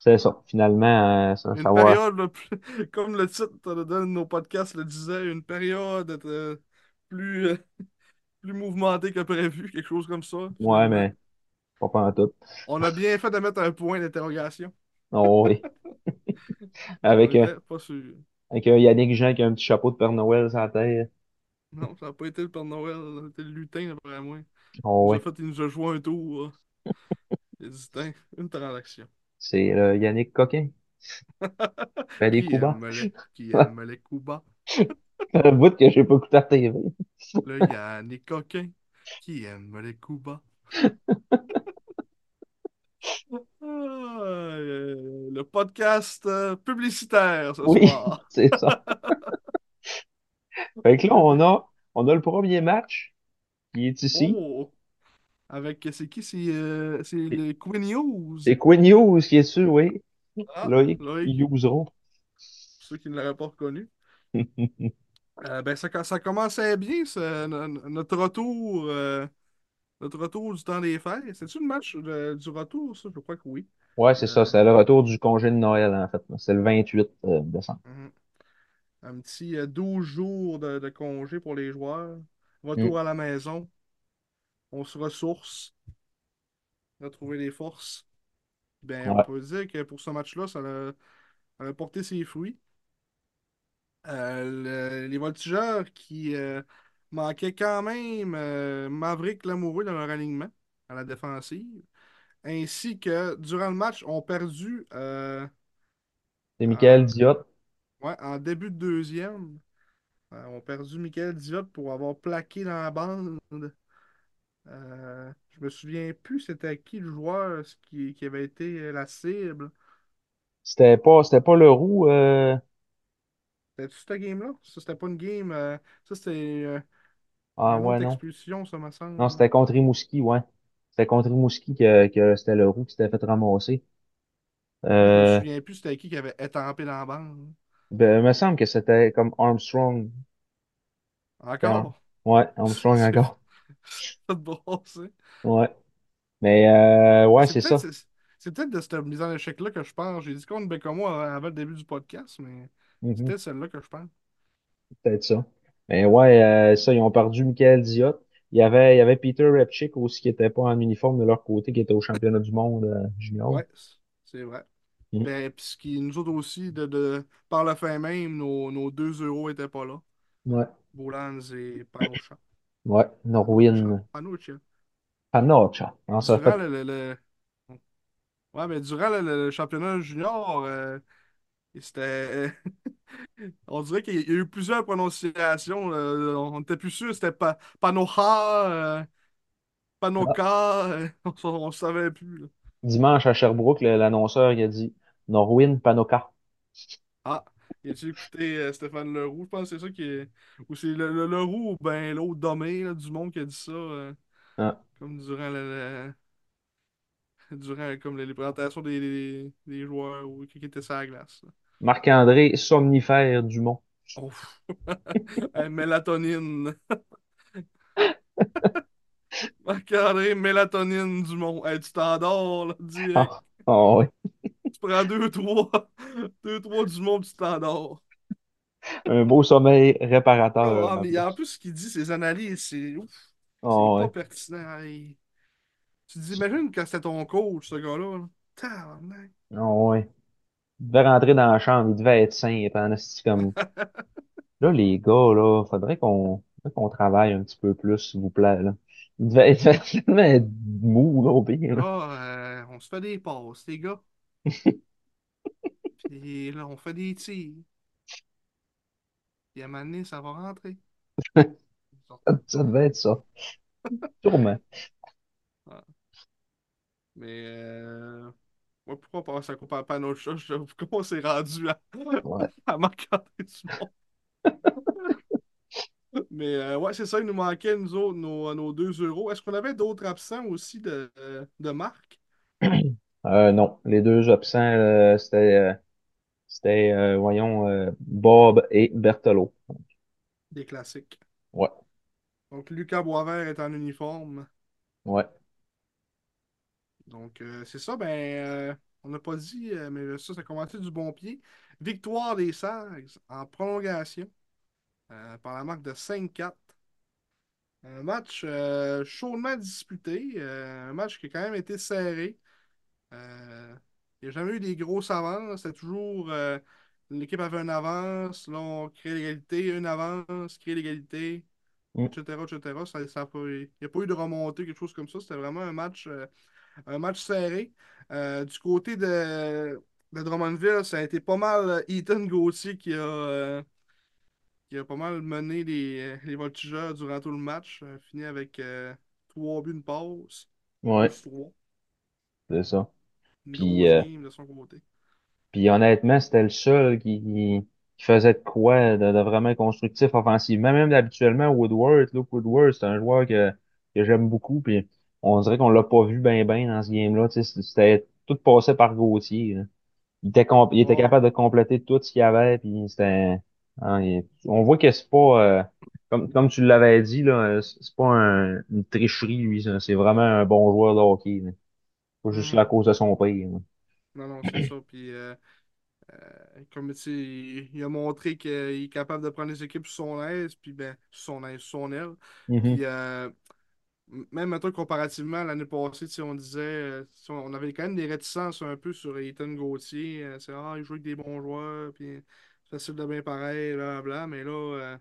c'est ça. Finalement, euh, ça, Une ça période, plus- comme le titre de nos podcasts le disait, une période euh, plus, euh, plus mouvementée que prévu, quelque chose comme ça, Ouais, finalement. mais pas pendant tout. On a bien fait de mettre un point d'interrogation. Oh, oui. Avec, pas sûr. Avec un Yannick Jean qui a un petit chapeau de Père Noël sur la tête. Non, ça n'a pas été le Père Noël, ça a été le lutin, d'après moi. Oh, oui. a fait, il nous a joué un tour. Il a dit, une transaction. C'est le Yannick Coquin. Fait des Qui coups bas. aime les, qui aime les coups bas? Un bout que j'ai pas écouté à TV. Le Yannick Coquin. Qui aime les coups bas? Euh, le podcast euh, publicitaire ce Oui, soir. c'est ça. Fait que là, on a, on a le premier match qui est ici. Oh! Avec, c'est qui? C'est euh, c'est les Queen News? C'est Quinn Hughes qui est dessus, oui. Ah, Loïc Loïc, pour ceux qui ne l'auraient pas reconnu. Euh, ben, ça, ça commençait bien, ça, notre retour, euh, notre retour du temps des fêtes. C'est-tu le match du retour, ça? Je crois que oui. Ouais, c'est ça. Euh, C'est le retour du congé de Noël, en fait. C'est le 28 euh, décembre. mhm. Un petit euh, 12 jours de, de congé pour les joueurs. Mm. Retour à la maison. On se ressource. Retrouver les forces. Ben, on Ouais. peut dire que pour ce match-là, ça a, ça a porté ses fruits. Euh, le- les voltigeurs qui euh, manquaient quand même euh, Maverick Lamoureux dans leur alignement à la défensive, ainsi que durant le match, ont perdu euh, C'est en, Michael Diot. ouais, en début de deuxième. euh, ont perdu Michael Diot pour avoir plaqué dans la bande. Euh, je me souviens plus c'était qui le joueur qui, qui avait été la cible. C'était pas, c'était pas le roux. euh, C'était-tu cette game-là? Ça, c'était pas une game. euh, ça, c'était euh, Ah ouais, non. expulsion, ça me Non, semble. c'était contre Rimouski, ouais. C'était contre Rimouski que, que c'était le roux qui s'était fait ramasser. Je me Euh, souviens plus c'était qui qui avait étampé dans la bande. ben, il me semble que c'était comme Armstrong. C'était Ar- Encore? Ouais, Armstrong C'est encore. pas de bon, ça. Ouais. Mais euh, ouais, c'est c'est peut-être ça. c'est c'est peut-être de cette mise en échec-là que je pense. J'ai dit contre Bécamo avant le début du podcast, mais c'est Mhm, peut-être celle-là que je pense. peut-être ça. Mais ouais, euh, ça, ils ont perdu Michael Diot. Il y avait, il y avait Peter Repchick aussi qui était pas en uniforme de leur côté, qui était au championnat du monde euh, junior. Ouais, c'est vrai. Mhm. Ben, puis ce qui nous autres aussi, de, de, par la fin même, nos, nos 2 euros étaient pas là. Ouais, Boulans et Panocha. ouais. Norwin Panocha. Panocha. Non, ça Durant fait. le, le, le- Ouais, mais durant le, le championnat junior, euh, c'était. On dirait qu'il y a eu plusieurs prononciations. euh, on n'était plus sûr, c'était pa Panocha, euh, Panoka, euh, on ne savait plus. là. Dimanche à Sherbrooke, le- l'annonceur il a dit Norwin Panoka. Ah, y a-tu écouté euh, Stéphane Leroux? Je pense que c'est ça qui est. Ou c'est le, le Leroux ou ben l'autre là, du monde qui a dit ça, euh, Ah, comme durant le- durant comme les, les présentations des, des, des joueurs ou qui étaient sur la glace. là. Marc-André Somnifère Dumont. Oh. Euh, mélatonine. Marc-André, mélatonine du monde. Hey, tu t'endors, là, direct. Ah, ah ouais. Tu prends deux, trois, deux, trois du monde, tu t'endors. Un beau sommeil réparateur Ah, en mais en plus. ce qu'il dit, ses analyses, c'est ouf. C'est Ah pas ouais. pertinent. hey. Tu te dis, imagine quand c'était ton coach, ce gars-là. là. Ah ouais. Il devait rentrer dans la chambre, il devait être sain pendant ce comme. Là, les gars, là, faudrait qu'on travaille un petit peu plus, s'il vous plaît, là. Il devait être, il mou, là, au pire, là. Euh, on se fait des passes, les gars. Puis là, on fait des tirs. Puis à un moment donné, ça va rentrer. Ça devait être ça. Sûrement. Ah. Mais euh... ouais, pourquoi passer à pas, pas à? Je- Comment on s'est rendu à, Ouais. à marquer du monde? Mais euh, ouais, c'est ça, il nous manquait, nous autres, nos, nos 2 euros. Est-ce qu'on avait d'autres absents aussi de, de marque? Euh, non, les deux absents, euh, c'était, euh, c'était, euh, voyons, euh, Bob et Berthelot. Des classiques. Ouais, Donc, Lucas Boisvert est en uniforme. ouais. Donc, euh, c'est ça, ben, euh, on n'a pas dit, euh, mais ça, ça a commencé du bon pied. Victoire des Sags en prolongation par la marque de 5-4. Un match chaudement disputé, un match qui a quand même été serré. Il n'y a jamais eu des grosses avances, c'était toujours l'équipe avait une avance, là on crée l'égalité, une avance, crée l'égalité, Mm. etc. etc. Ça, ça a pas- il n'y a pas eu de remontée, quelque chose comme ça. C'était vraiment un match, un match serré. Euh, du côté de, de Drummondville, ça a été pas mal euh, Ethan Gauthier qui a, euh, qui a pas mal mené les, les voltigeurs durant tout le match. Fini avec euh, trois buts, une passe, Ouais, c'est ça. Puis, de son côté. puis honnêtement, c'était le seul qui, qui, qui faisait de quoi de, de vraiment constructif offensivement. Même habituellement, Woodward, Luke Woodward, c'est un joueur que, que j'aime beaucoup. Puis on dirait qu'on l'a pas vu bien ben dans ce game-là. C'était tout passé par Gauthier. là. Il était, il était Ouais. capable de compléter tout ce qu'il y avait. Puis c'était. hein, il- on voit que c'est pas. euh, comme, comme tu l'avais dit, là, c'est c'est pas un- une tricherie, lui. C'est vraiment un bon joueur de hockey. là. Pas juste là à Mhm. cause de son pays. Non, non, c'est ça. Puis, euh, euh, comme tu sais, il, il a montré qu'il est capable de prendre les équipes sous son aise, puis ben, sous son aise, sous son aile. Puis, euh, m- même maintenant, comparativement à l'année passée, on disait, euh, on avait quand même des réticences un peu sur Ethan Gauthier. euh, c'est, ah, il joue avec des bons joueurs, puis facile de bien pareil, blablabla. Mais là, euh,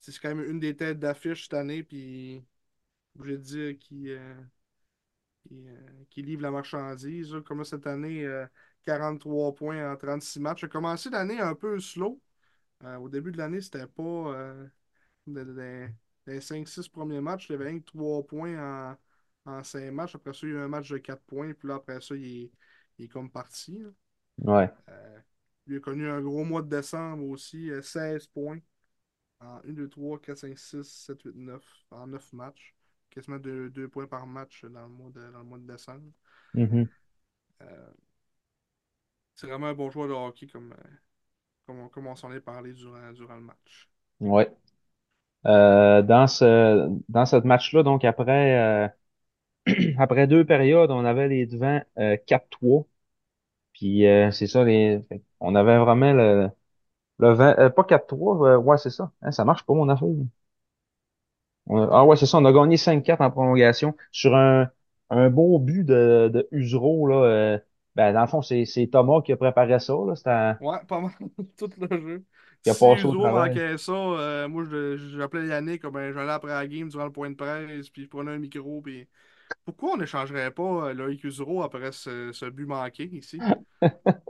c'est quand même une des têtes d'affiche cette année, puis je vais dire qui, livre la marchandise. Comme cette année, euh, 43 points en 36 matchs. J'ai commencé l'année un peu slow. Au début de l'année, c'était pas. de- de- de- les 5-6 premiers matchs, il avait rien que 3 points en, en 5 matchs. Après ça, il y a eu un match de 4 points. Puis là, après ça, il est, il est comme parti. là. Ouais. Euh, il a connu un gros mois de décembre aussi, euh, 16 points en 1, 2, 3, 4, 5, 6, 7, 8, 9, en 9 matchs. Quasiment 2 points par match dans le mois de, dans le mois de décembre. Mhm. Euh, c'est vraiment un bon joueur de hockey comme, euh, comme, on, comme on s'en est parlé durant, durant le match. Ouais. Euh, dans ce dans ce match-là, donc après euh, après deux périodes, on avait les devants euh, 4-3. Puis euh, c'est ça, les. On avait vraiment le, le vent. euh, pas 4-3, euh, ouais, c'est ça. Hein, ça marche pas mon affaire. A- ah ouais, c'est ça, on a gagné 5-4 en prolongation sur un, un beau but de, de Usereau, là. ben, dans le fond, c'est Thomas qui a préparé ça, là. Ouais, pas mal tout le jeu. Qui a Si passé au travail. ça, euh, moi j'appelais Yannick, ben, j'allais après la game durant le point de presse, puis je prenais un micro, puis pourquoi on n'échangerait pas euh, Loïc Uzo après ce, ce but manqué ici?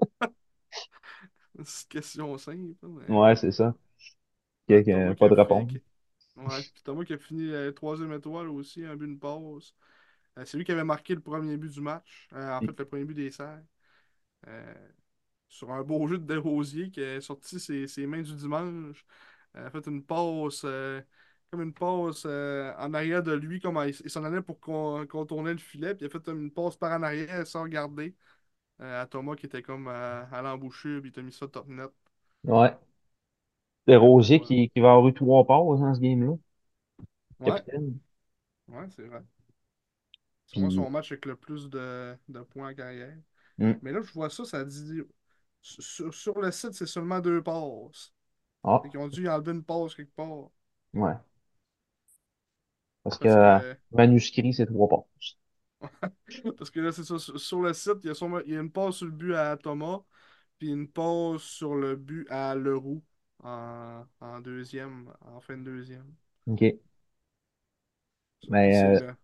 C'est une question simple, hein, mais Ouais, c'est ça. Thomas qui pas de réponse. ouais, puis Thomas qui a fini euh, troisième étoile aussi, un but, une passe. Euh, c'est lui qui avait marqué le premier but du match, Euh, en fait le premier but des serres. Euh, sur un beau jeu de Desrosiers qui a sorti ses, ses mains du dimanche. Euh, a fait une passe, euh, comme une passe euh, en arrière de lui, comme il, il s'en allait pour con- contourner le filet, puis il a fait une passe par en arrière sans regarder euh, à Thomas qui était comme à, à l'embouchure, puis il a mis ça top net. Ouais. C'est Rosier Ouais, qui, qui va avoir eu trois passes dans ce game-là. ouais, Capitaine. ouais, c'est vrai. C'est moi son match avec le plus de, de points en carrière. hum, Mais là, je vois ça, ça dit. Sur, sur le site, c'est seulement deux passes. ah, qu'ils ont dû enlever une passe quelque part. ouais. Parce que Parce que manuscrit, c'est trois passes. Parce que là, c'est ça. Sur sur le site, il y a, sûrement- il y a une passe sur le but à Thomas, puis une passe sur le but à Leroux en, en deuxième, en fin de deuxième. OK. Ça, Puis Mais c'est euh, le.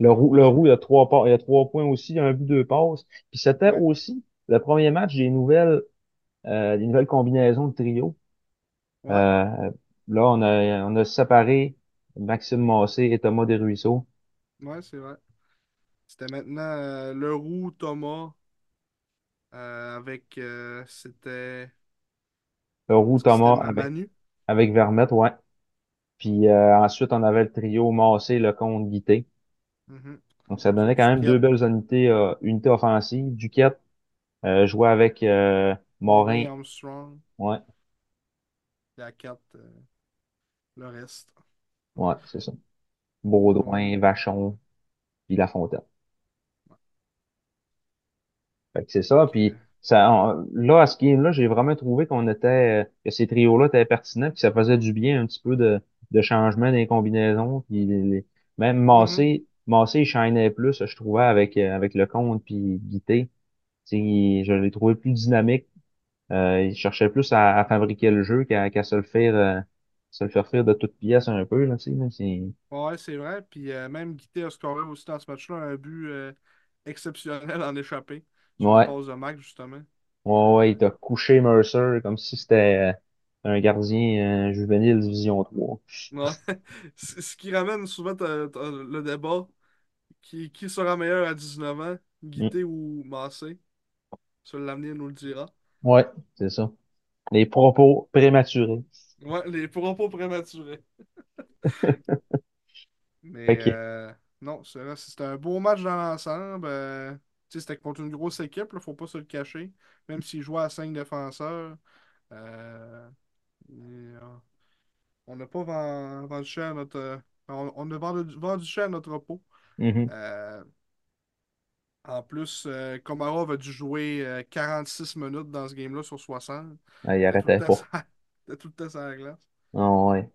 le roux, le Vas-y. roux, il y a trois pas, il y a trois points aussi, un but, deux passes. Puis c'était Ouais, aussi le premier match des nouvelles, euh, des nouvelles combinaisons de trio. ouais, Euh, là, on a, on a séparé Maxime Massé et Thomas Desruisseaux. ouais, c'est vrai. C'était maintenant euh, Leroux, Thomas, euh, avec. euh, c'était. Le roux, Est-ce que c'était Thomas Ma- avec, Manu? avec Vermette, ouais. Puis euh, ensuite, on avait le trio Massé, Lecomte, Guité. Mhm. Donc, ça donnait quand même deux belles unités, unités offensives. Duquette euh, jouait avec euh, Morin. Armstrong, Ouais, à 4, le reste. ouais, c'est ça. Baudouin, Vachon, puis Lafontaine. Fait que c'est ça. Puis que, ça, on- là, à ce game-là, j'ai vraiment trouvé qu'on était, euh, que ces trios-là étaient pertinents, puis ça faisait du bien un petit peu de, de changement des combinaisons. Puis les- les- même mhm. Massé, Massé, il shinait plus, je trouvais, avec, euh, avec le compte puis Guité. Je l'ai trouvé plus dynamique. Euh, il cherchait plus à, à fabriquer le jeu qu'à se le faire, euh, se le faire faire de toutes pièces un peu, là, Ouais, c'est vrai. Puis euh, même Guité a scoré aussi dans ce match-là un but euh, exceptionnel en échappé sur ouais, pause de Mac, justement. ouais, ouais, il t'a couché Mercer comme si c'était un gardien juvénile Division 3. ouais. Ce qui ramène souvent le débat qui, qui sera meilleur à 19 ans, Mm. Guité ou Massé? Ça, l'avenir nous le dira. Ouais, c'est ça. Les propos prématurés. Ouais, les propos prématurés. Mais OK. euh, non, c'était un beau match dans l'ensemble. Euh, tu sais, c'était contre une grosse équipe, là, faut pas se le cacher. Même s'ils jouaient à cinq défenseurs. Euh, et, euh, on n'a pas ven- vendu cher à notre. on, on a vendu, vendu cher à notre repos. Mhm. Euh, en plus, euh, Komarov a dû jouer euh, six minutes dans ce game-là sur 60. Ah, il arrêtait pas. c'était tout le temps sur la glace. Ah, ouais.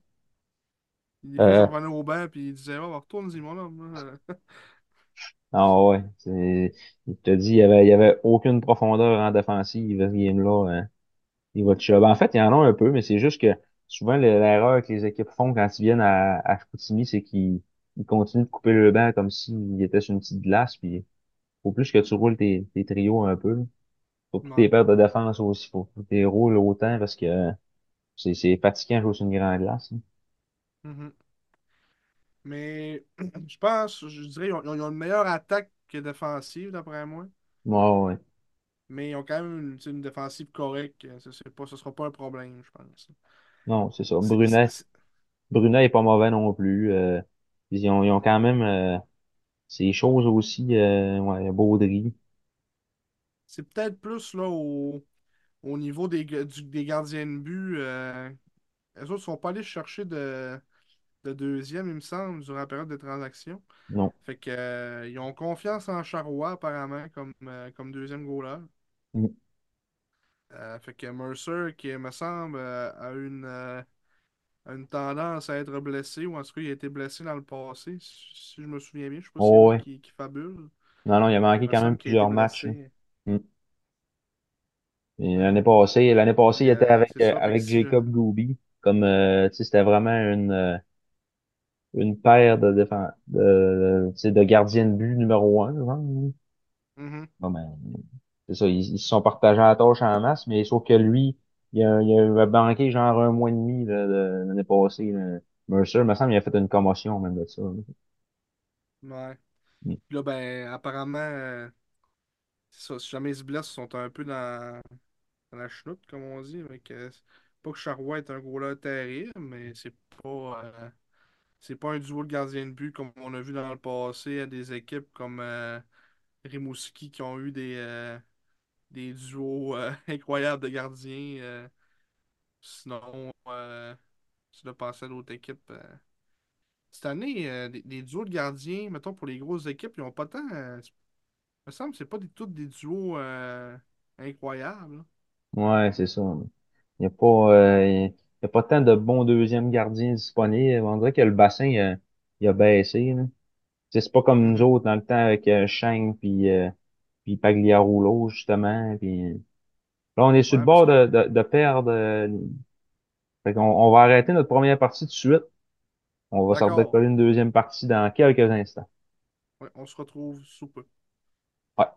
Il Euh, revenait au banc et il disait Oh, retourne-y, mon homme. là. ah, ouais. C'est- Il te dit, il y avait, il y avait aucune profondeur en défensive, ce game-là. hein. Il va te shove. En fait, il y en a un peu, mais c'est juste que souvent, le- l'erreur que les équipes font quand ils viennent à, à Chicoutimi, c'est qu'ils ils continuent de couper le banc comme s'il était sur une petite glace, puis faut plus que tu roules tes, tes trios un peu. Faut que tes Ouais. paires de défense aussi, faut que tu les roules autant parce que c'est c'est fatigant de jouer sur une grande glace. hein. Mhm. Mais je pense, je dirais, ils ont, ils ont une meilleure attaque que défensive, d'après moi. Ouais, ouais. Mais ils ont quand même une, tu sais, une défensive correcte. C'est pas, ce sera pas un problème, je pense. Non, c'est ça. C'est- Brunet, c'est- Brunet est pas mauvais non plus. Euh, ils ont, ils ont quand même euh, ces choses aussi. Euh, ouais, Baudry. c'est peut-être plus là au, au niveau des, du- des gardiens de but. Euh, les autres ne sont pas allés chercher de, de deuxième, il me semble, durant la période de transaction. Non. Fait que, euh, ils ont confiance en Charrois, apparemment, comme, euh, comme deuxième goaler. Mm. Euh, fait que Mercer, qui me semble, a une, a une tendance à être blessé, ou en tout cas, il a été blessé dans le passé, si, si je me souviens bien. Je sais pas Oh, ouais. qui, qui fabule, Non, non, il a manqué quand même plusieurs matchs. hein. Mm. L'année passée, l'année passée, il était euh, avec, euh, ça. Avec. Jacob Gooby. Comme, euh, c'était vraiment une, une paire de défense, de, de gardiens de but numéro un, genre. Mhm. Bon, ben, c'est ça, ils, ils se sont partagés la tâche en masse, mais sauf que lui, il a, il a manqué genre un mois et demi là, de- l'année passée. Là. Mercer, il me semble, il a fait une commotion même de ça. là. Ouais. Mm. Là, ben, apparemment, euh, ça, si jamais ils se blessent, ils sont un peu dans, dans la chenoute, comme on dit. Avec, euh, pas que Charrois est un goaler terrible, mais c'est pas. euh, c'est pas un duo de gardien de but comme on a vu dans le passé à des équipes comme euh, Rimouski qui ont eu des, des duos euh, incroyables de gardiens. euh. sinon, euh, tu dois passer à d'autres équipes. euh. Cette année, des, des duos de gardiens, mettons pour les grosses équipes, ils ont pas tant. il me semble que c'est pas des, tous des duos incroyables. Ouais, c'est ça. Il n'y a pas, y a pas tant de bons deuxièmes gardiens disponibles. On dirait que le bassin, il a, il a baissé. Là. C'est pas comme nous autres dans le temps avec Chang puis, puis Pagliarulo, justement. Puis... Là, on est sur le Ouais, bord de, de, de perdre. euh, Fait qu'on on va arrêter notre première partie tout de suite. On va s'en coller une deuxième partie dans quelques instants. Ouais, on se retrouve sous peu. Ouais.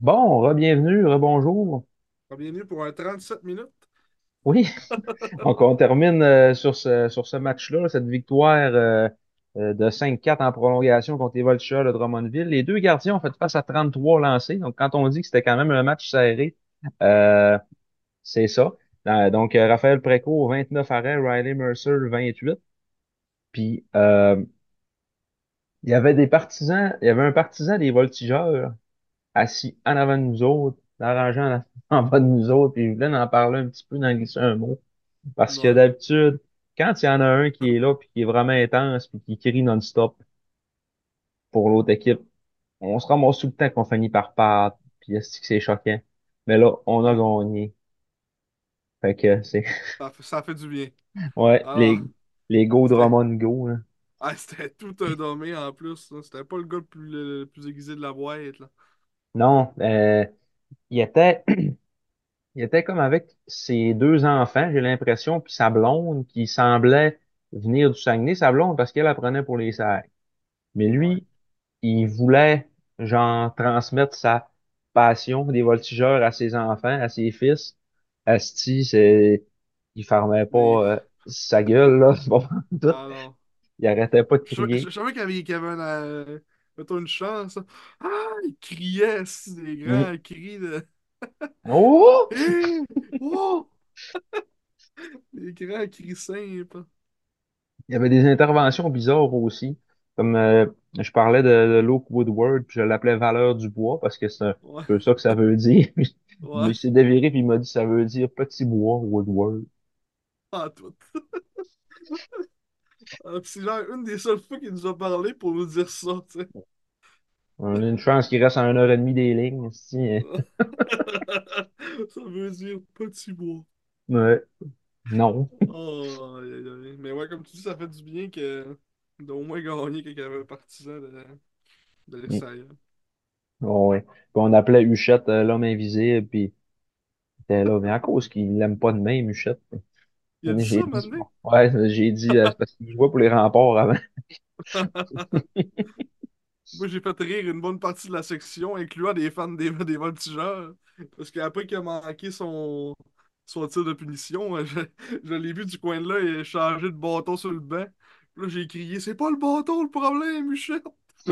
Bon, re-bienvenue, re-bonjour. Bienvenue pour un 37 minutes. Oui, donc on termine euh, sur ce, sur ce match-là, cette victoire euh, euh, de 5-4 en prolongation contre les Voltigeurs de Drummondville. Les deux gardiens ont fait face à 33 lancés. Donc, quand on dit que c'était quand même un match serré, euh, c'est ça. Euh, donc, Raphaël Préco, 29 arrêts, Riley Mercer, 28. Puis, euh, il y avait des partisans, il y avait un partisan des Voltigeurs assis en avant de nous autres, l'arrangeant en bas de nous autres, puis je voulais en parler un petit peu, d'en glisser un mot. Parce que d'habitude, quand il y en a un qui est là, puis qui est vraiment intense, puis qui crie non-stop pour l'autre équipe, on se ramasse tout le temps qu'on finit par perdre, puis c'est choquant? Mais là, on a gagné. Fait que c'est, Ça fait, ça fait du bien. ouais, les, Ah, les go c'était Drummond go, là. ah, c'était tout un dommé en plus. C'était pas le gars le plus, le plus aiguisé de la boîte. Là. Non, euh, il était, il était comme avec ses deux enfants, j'ai l'impression, puis sa blonde, qui semblait venir du Saguenay, sa blonde, parce qu'elle apprenait pour les sacs. Mais lui, il voulait, genre, transmettre sa passion des voltigeurs à ses enfants, à ses fils. Asti, c'est, il fermait pas euh, sa gueule, là, tout. Ah non. Il arrêtait pas de Je, je, crier. je savais qu'il y avait, y avait un, euh, une chance. Ah, il criait, c'est des Mm. grands cris de. Oh! Oh! Des grands cris simples. Il y avait des interventions bizarres aussi. Comme euh, je parlais de, de Luke Woodward, puis je l'appelais valeur du bois parce que c'est un Ouais, peu ça que ça veut dire. Ouais, il s'est déviré puis il m'a dit ça veut dire petit bois Woodward. ah, tout. Ah, c'est genre une des seules fois qu'il nous a parlé pour nous dire ça, tu sais. On a une chance qu'il reste à une heure et demie des lignes. si. Ça veut dire petit bois. Ouais. Non. Oh. Mais ouais, comme tu dis, ça fait du bien que d'au moins gagner quand il y avait un partisan de, de Mm. l'extérieur. Oh, ouais. Puis on appelait Huchette euh, l'homme invisible, puis il était là. Mais à cause qu'il l'aime pas de même, Huchette. Il a dit ça dit, ouais, j'ai dit, euh, c'est parce qu'il jouait pour les remparts avant. Moi, j'ai fait rire une bonne partie de la section, incluant des fans des, des voltigeurs. Parce qu'après qu'il a manqué son, son tir de punition, euh, je, je l'ai vu du coin de là et changer de bâton sur le banc. Puis Là, j'ai crié, c'est pas le bâton le problème, Michel!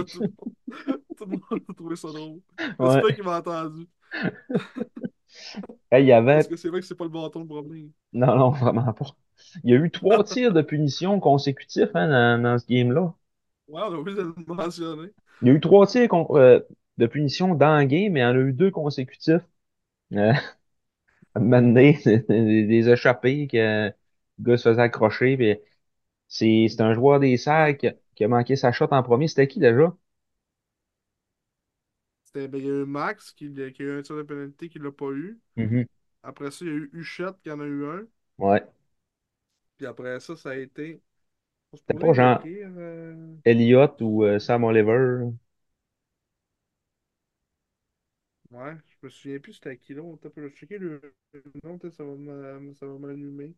Tout le monde, a trouvé ça drôle. Ouais. J'espère qu'il m'a entendu. Hey, il y avait, Parce que c'est vrai que c'est pas le bâton le problème. non, non, vraiment pas. Il y a eu trois tirs de punition consécutifs, hein, dans, dans ce game-là. Ouais, on a oublié de le mentionner. Il y a eu trois tirs euh, de punition dans le game, mais il y en a eu deux consécutifs. Euh, à un moment donné, des, des échappés que le gars se faisait accrocher. puis C'est c'est un joueur des. Sacs qui, a qui a manqué sa shot en premier. C'était qui déjà? C'était, ben, il y a eu Max qui, qui a eu un tir de pénalité qu'il l'a pas eu. Mhm. Après ça, il y a eu Huchette qui en a eu un. Ouais. Puis après ça, ça a été. C'était pas genre euh, Elliott ou euh, Sam Oliver. Ouais, je me souviens plus c'était à qui là. On t'a pas checker le le nom, ça va m'a- ça va m'allumer.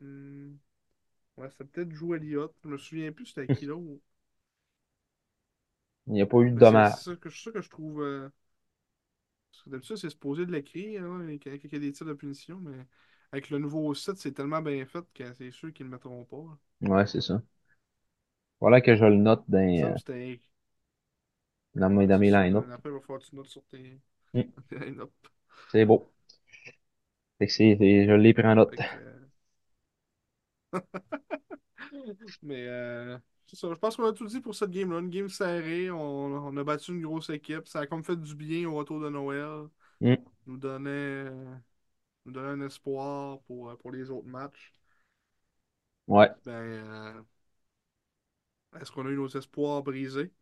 Hmm. Ouais, c'est peut-être Joe Elliott. Je me souviens plus c'était à qui là. Il n'y a pas eu de dommage. c'est ça que, ça que je trouve. euh, Parce que d'habitude, c'est supposé de l'écrire hein, quand il y a des tirs de punition, mais avec le nouveau site, c'est tellement bien fait que c'est sûr qu'ils ne le mettront pas. là. Ouais, c'est ça. Voilà que je le note dans, Il me semble euh, que c'était. dans mes, Ouais, dans c'est mes ça. line-up. Après, il va falloir que tu notes sur tes Mm. tes line-up. C'est beau. Fait que c'est, c'est- je l'ai pris en note. Fait que, euh, Mais euh, c'est ça, je pense qu'on a tout dit pour cette game-là. Une game serrée, on, on a battu une grosse équipe. Ça a comme fait du bien au retour de Noël. Mm. Nous donnait, euh, nous donnait un espoir pour, euh, pour les autres matchs. Ouais. Ben, euh, est-ce qu'on a eu nos espoirs brisés?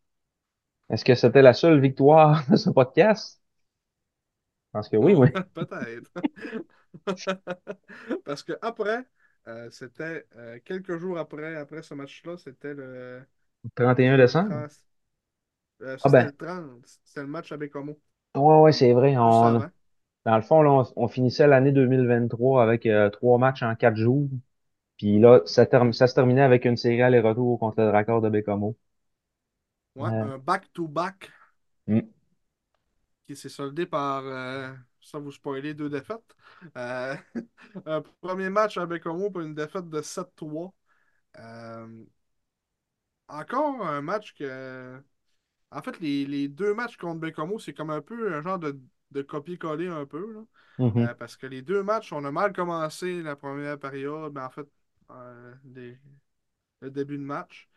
Est-ce que c'était la seule victoire de ce podcast? Je pense que oui, oui. Peut-être. Parce que après, euh, c'était euh, quelques jours après, après ce match-là, c'était le. 31 C'était le décembre? 30. euh, Ah ben, le 30. C'était le match à Bécomo. ouais, ouais, c'est vrai. On. Dans le fond, là, on, on finissait l'année 2023 avec euh, trois matchs en quatre jours. Puis là, ça, term- ça se terminait avec une série aller-retour contre le Dracor de Bécomo. Ouais, Euh, un back-to-back mm, qui s'est soldé par, euh, sans vous spoiler, deux défaites. Euh, un premier match à Bécomo pour une défaite de 7-3. Euh, encore un match que. En fait, les, les deux matchs contre Bécomo, c'est comme un peu un genre de, de copier-coller un peu. là. mhm, Euh, parce que les deux matchs, on a mal commencé la première période, mais en fait, euh, les- le début de match.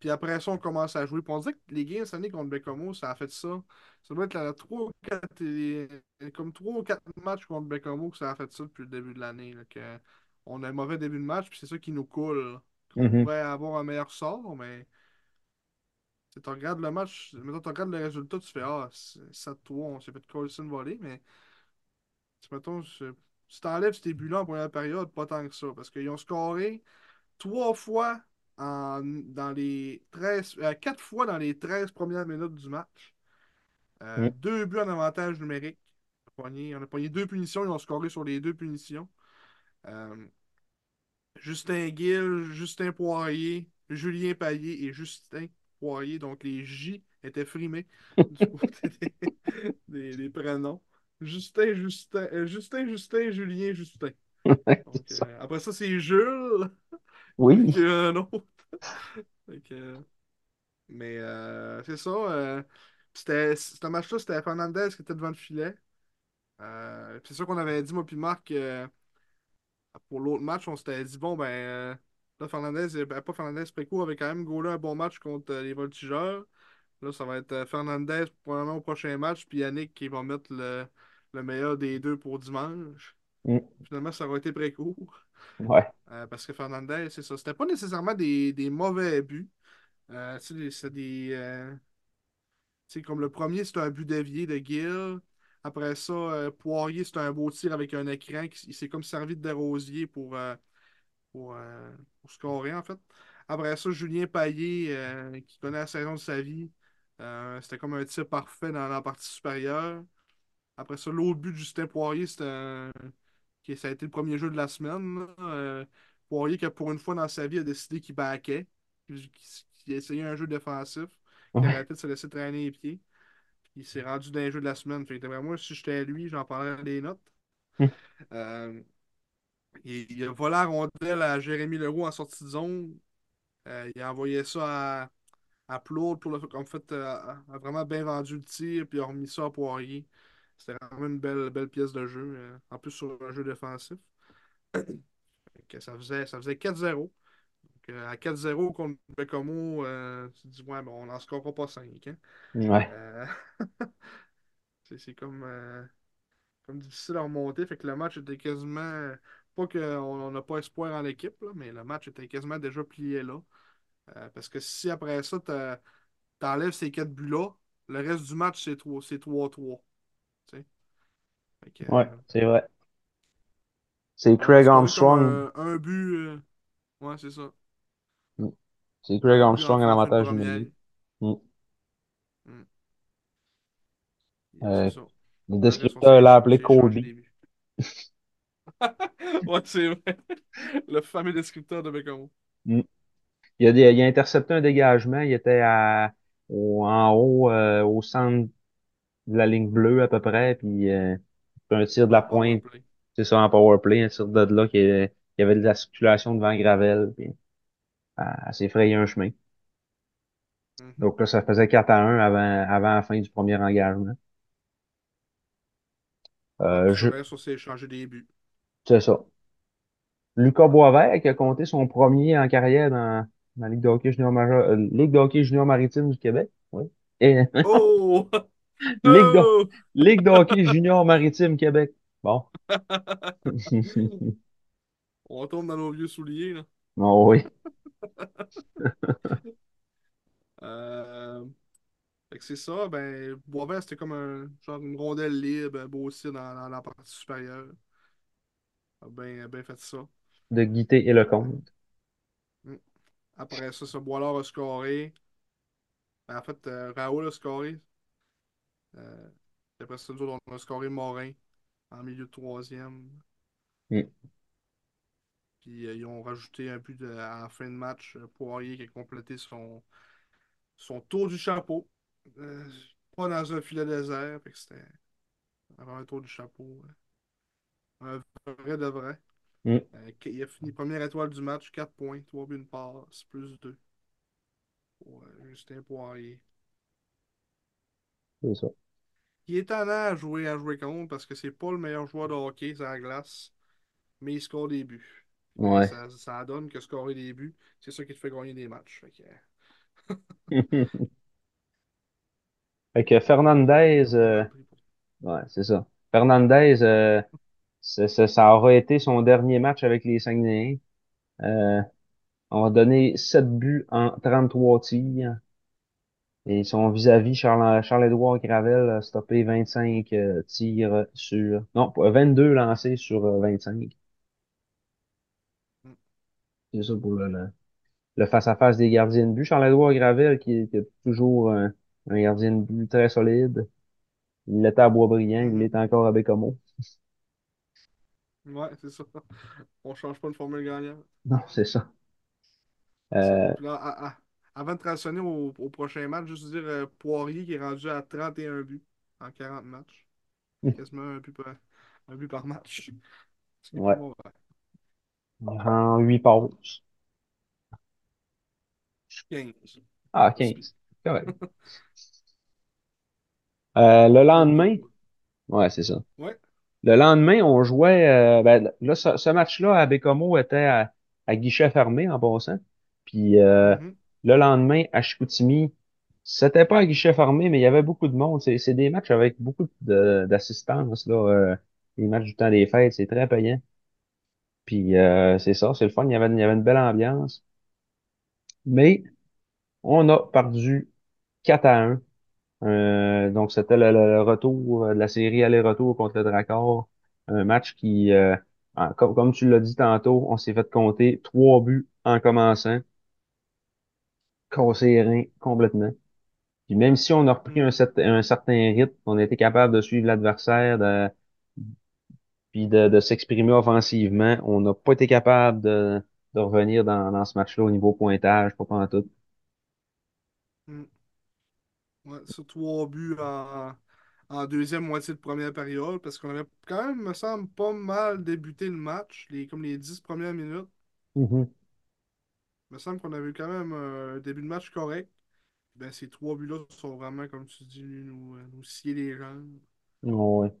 Puis après ça, on commence à jouer. Puis on dirait que les games cette année contre Bécomo, ça a fait ça. Ça doit être la 3 ou 4, comme 3 ou 4 matchs contre Bécomo que ça a fait ça depuis le début de l'année. on a un mauvais début de match, puis c'est ça qui nous coule. On mhm. pourrait avoir un meilleur sort, mais tu regardes le match, mettons, tu regardes le résultat, tu fais Ah, c'est 7-3, on s'est fait Colson voler, mais tu- mettons, si t'enlèves ces buts-là en première période, pas tant que ça. Parce qu'ils ont scoré trois fois en, dans les 13, euh, quatre fois dans les 13 premières minutes du match. Euh, deux buts en avantage numérique. On a pogné, on a pogné deux punitions, ils ont scoré sur les deux punitions. Euh, Justin Gill, Justin Poirier, Julien Payet et Justin Poirier. Donc les J étaient frimés du côté des, des- des prénoms. Justin, Justin, euh, Justin, Justin, Julien, Justin. Donc, ça. euh, après ça, c'est Jules, Oui. est un autre. Que, euh, Mais euh, c'est ça. c'était, ce match-là, c'était Fernandez qui était devant le filet. C'est ça qu'on avait dit, moi puis Marc, pour l'autre match, on s'était dit, bon, ben, là, Fernandez, ben, pas Fernandez, Préco avait quand même gaulé un bon match contre euh, les Voltigeurs. Là, ça va être euh, Fernandez probablement au prochain match, puis Yannick qui va mettre le, le meilleur des deux pour dimanche. Mm. Finalement, ça aurait été Préco. Ouais. Euh, parce que Fernandez, c'est ça. C'était pas nécessairement des, des mauvais buts. Euh, tu sais, c'est des. euh, tu sais, comme le premier, c'était un but dévié de Gill. Après ça, euh, Poirier, c'était un beau tir avec un écran. qui- Il s'est comme servi de Desrosiers pour, euh, pour, euh, pour scorer, en fait. Après ça, Julien Paillé, euh, qui connaît la saison de sa vie. euh, c'était comme un tir parfait dans la partie supérieure. Après ça, l'autre but de Justin Poirier, c'était un... qui- ça a été le premier jeu de la semaine. Poirier, qui pour une fois dans sa vie, a décidé qu'il backait, qu'il essayait un jeu défensif, qu'il Ouais. arrêtait de se laisser traîner les pieds. Il s'est rendu dans les jeux de la semaine. Fait que vraiment, si j'étais lui, j'en parlerais des notes. Euh, il, il a volé la rondelle à Jérémy Leroux en sortie de zone. Euh, il a envoyé ça à, à Plourde pour le en fait, euh, a, a vraiment bien vendu le tir, puis il a remis ça à Poirier. C'était vraiment une belle, belle pièce de jeu. euh, en plus, sur un jeu défensif. Ça faisait, ça faisait 4-0. Donc, euh, à 4-0 contre Bécomo, tu te dis, ouais, bon, on n'en scorera pas 5. Hein? Ouais. C'est c'est comme, comme difficile à remonter. Fait que le match était quasiment. Pas qu'on n'a pas espoir en l'équipe, là, mais le match était quasiment déjà plié là. Euh, parce que si après ça, t'as- t'enlèves ces quatre buts-là, le reste du match, c'est 3 c'est 3-3. tu sais. Fait que, Ouais, euh, c'est vrai. C'est Craig comme Armstrong. un, but. euh, Ouais, c'est ça. Mm. C'est Craig Armstrong en fin, en fin de avantage première. numérique. Mm. Mm. Euh, le descripteur l'a appelé s'est échangé Kobe. des buts. Ouais, c'est vrai. Le fameux descripteur de Bécamo. Mm. Il a, des- il a intercepté un dégagement. Il était à, au- en haut, euh, au centre de la ligne bleue à peu près. Puis euh, un tir de la pointe. C'est ça, en power play. Un tir de là qui il y avait de la circulation devant Gravel. Puis elle, s'est frayé un chemin. Mhm. Donc là, ça faisait 4 à 1 avant, avant la fin du premier engagement. Euh, je, des buts. C'est ça. Lucas Boisvert qui a compté son premier en carrière dans, dans la Ligue de hockey junior majeur, euh, Ligue de hockey junior maritime du Québec. Oui. Et Oh! Ligue de! Ligue de hockey junior maritime Québec. Bon. On retourne dans nos vieux souliers, là. Oh oui. Euh, Fait que c'est ça, ben, Boisvert, c'était comme un genre une rondelle libre, beau aussi dans, dans la partie supérieure. A bien, a bien fait ça. De Guité et Euh, Lecomte. mm. Après ça, ce Boilard a scoré. Ben, en fait, euh, Raoul a scoré. Euh, après ça, nous autres, on a scoré Morin en milieu de troisième. Mm. Puis euh, ils ont rajouté un but de- à la fin de match. euh, Poirier qui a complété son, son tour du chapeau. Euh, pas dans un filet désert. C'était un tour du chapeau. euh, Un vrai de vrai. Mm. Euh, il a fini première étoile du match, 4 points, 3 buts, une passe, plus 2 pour euh, Justin Poirier. C'est ça. Il est tannant à jouer, à jouer contre parce que c'est pas le meilleur joueur de hockey sur la glace, mais il score des buts. Ouais. ça, ça donne que scorer des buts, c'est ça qui te fait gagner des matchs. Fait que, Fait que Fernandez, euh, ouais, c'est ça. Fernandez, euh, c'est- c'est- ça aura été son dernier match avec les Saguenayens. Euh, on a donné 7 buts en 33 tirs. Et son vis-à-vis, Charles, Charles-Édouard Gravel a stoppé 25 euh, tirs sur... Non, pas- 22 lancés sur euh, 25. Mm. C'est ça pour le, le, face-à-face des gardiens de but. Charles-Édouard Gravel, qui, qui est toujours un, un gardien de but très solide. Il l'était à Boisbriand, il Mhm. l'est encore à Bécomo. Ouais, c'est ça. On change pas une formule gagnante. Non, c'est ça. C'est. Euh, Puis là, à- à- avant de transitionner au, au prochain match, juste dire euh, Poirier qui est rendu à 31 buts en 40 matchs. Quasiment un but par, un but par match. Ce qui est pas ouais, en 8 passes. 15. Ah, Aussi. 15. Correct. Euh, le lendemain, ouais, c'est ça. Ouais. Le lendemain, on jouait. euh, ben, là, ce, ce match-là à Bécomo était à, à guichet fermé en passant. Puis euh, Mhm. le lendemain, à Chicoutimi, c'était pas à guichet fermé, mais il y avait beaucoup de monde. C'est des matchs avec beaucoup d'assistance, là. euh, les matchs du temps des fêtes, c'est très payant. Puis euh, c'est ça, c'est le fun. Il y avait, il y avait une belle ambiance. Mais on a perdu 4 à 1. Euh, donc, c'était le, le- retour euh, de la série aller-retour contre le Dracor. Un match qui, euh, comme, comme tu l'as dit tantôt, on s'est fait compter trois buts en commençant, reins complètement. Puis même si on a repris un, un certain rythme, on a été capable de suivre l'adversaire, de, puis de, de s'exprimer offensivement, on n'a pas été capable de, de revenir dans, dans ce match-là au niveau pointage, pas en tout. Ouais, sur trois buts en, en deuxième moitié de première période, parce qu'on avait quand même, me semble, pas mal débuté le match, les, comme les dix premières minutes. Il me semble qu'on avait eu quand même un début de match correct. Ben, ces trois buts-là sont vraiment, comme tu dis, nous, nous scier les jambes. Ouais.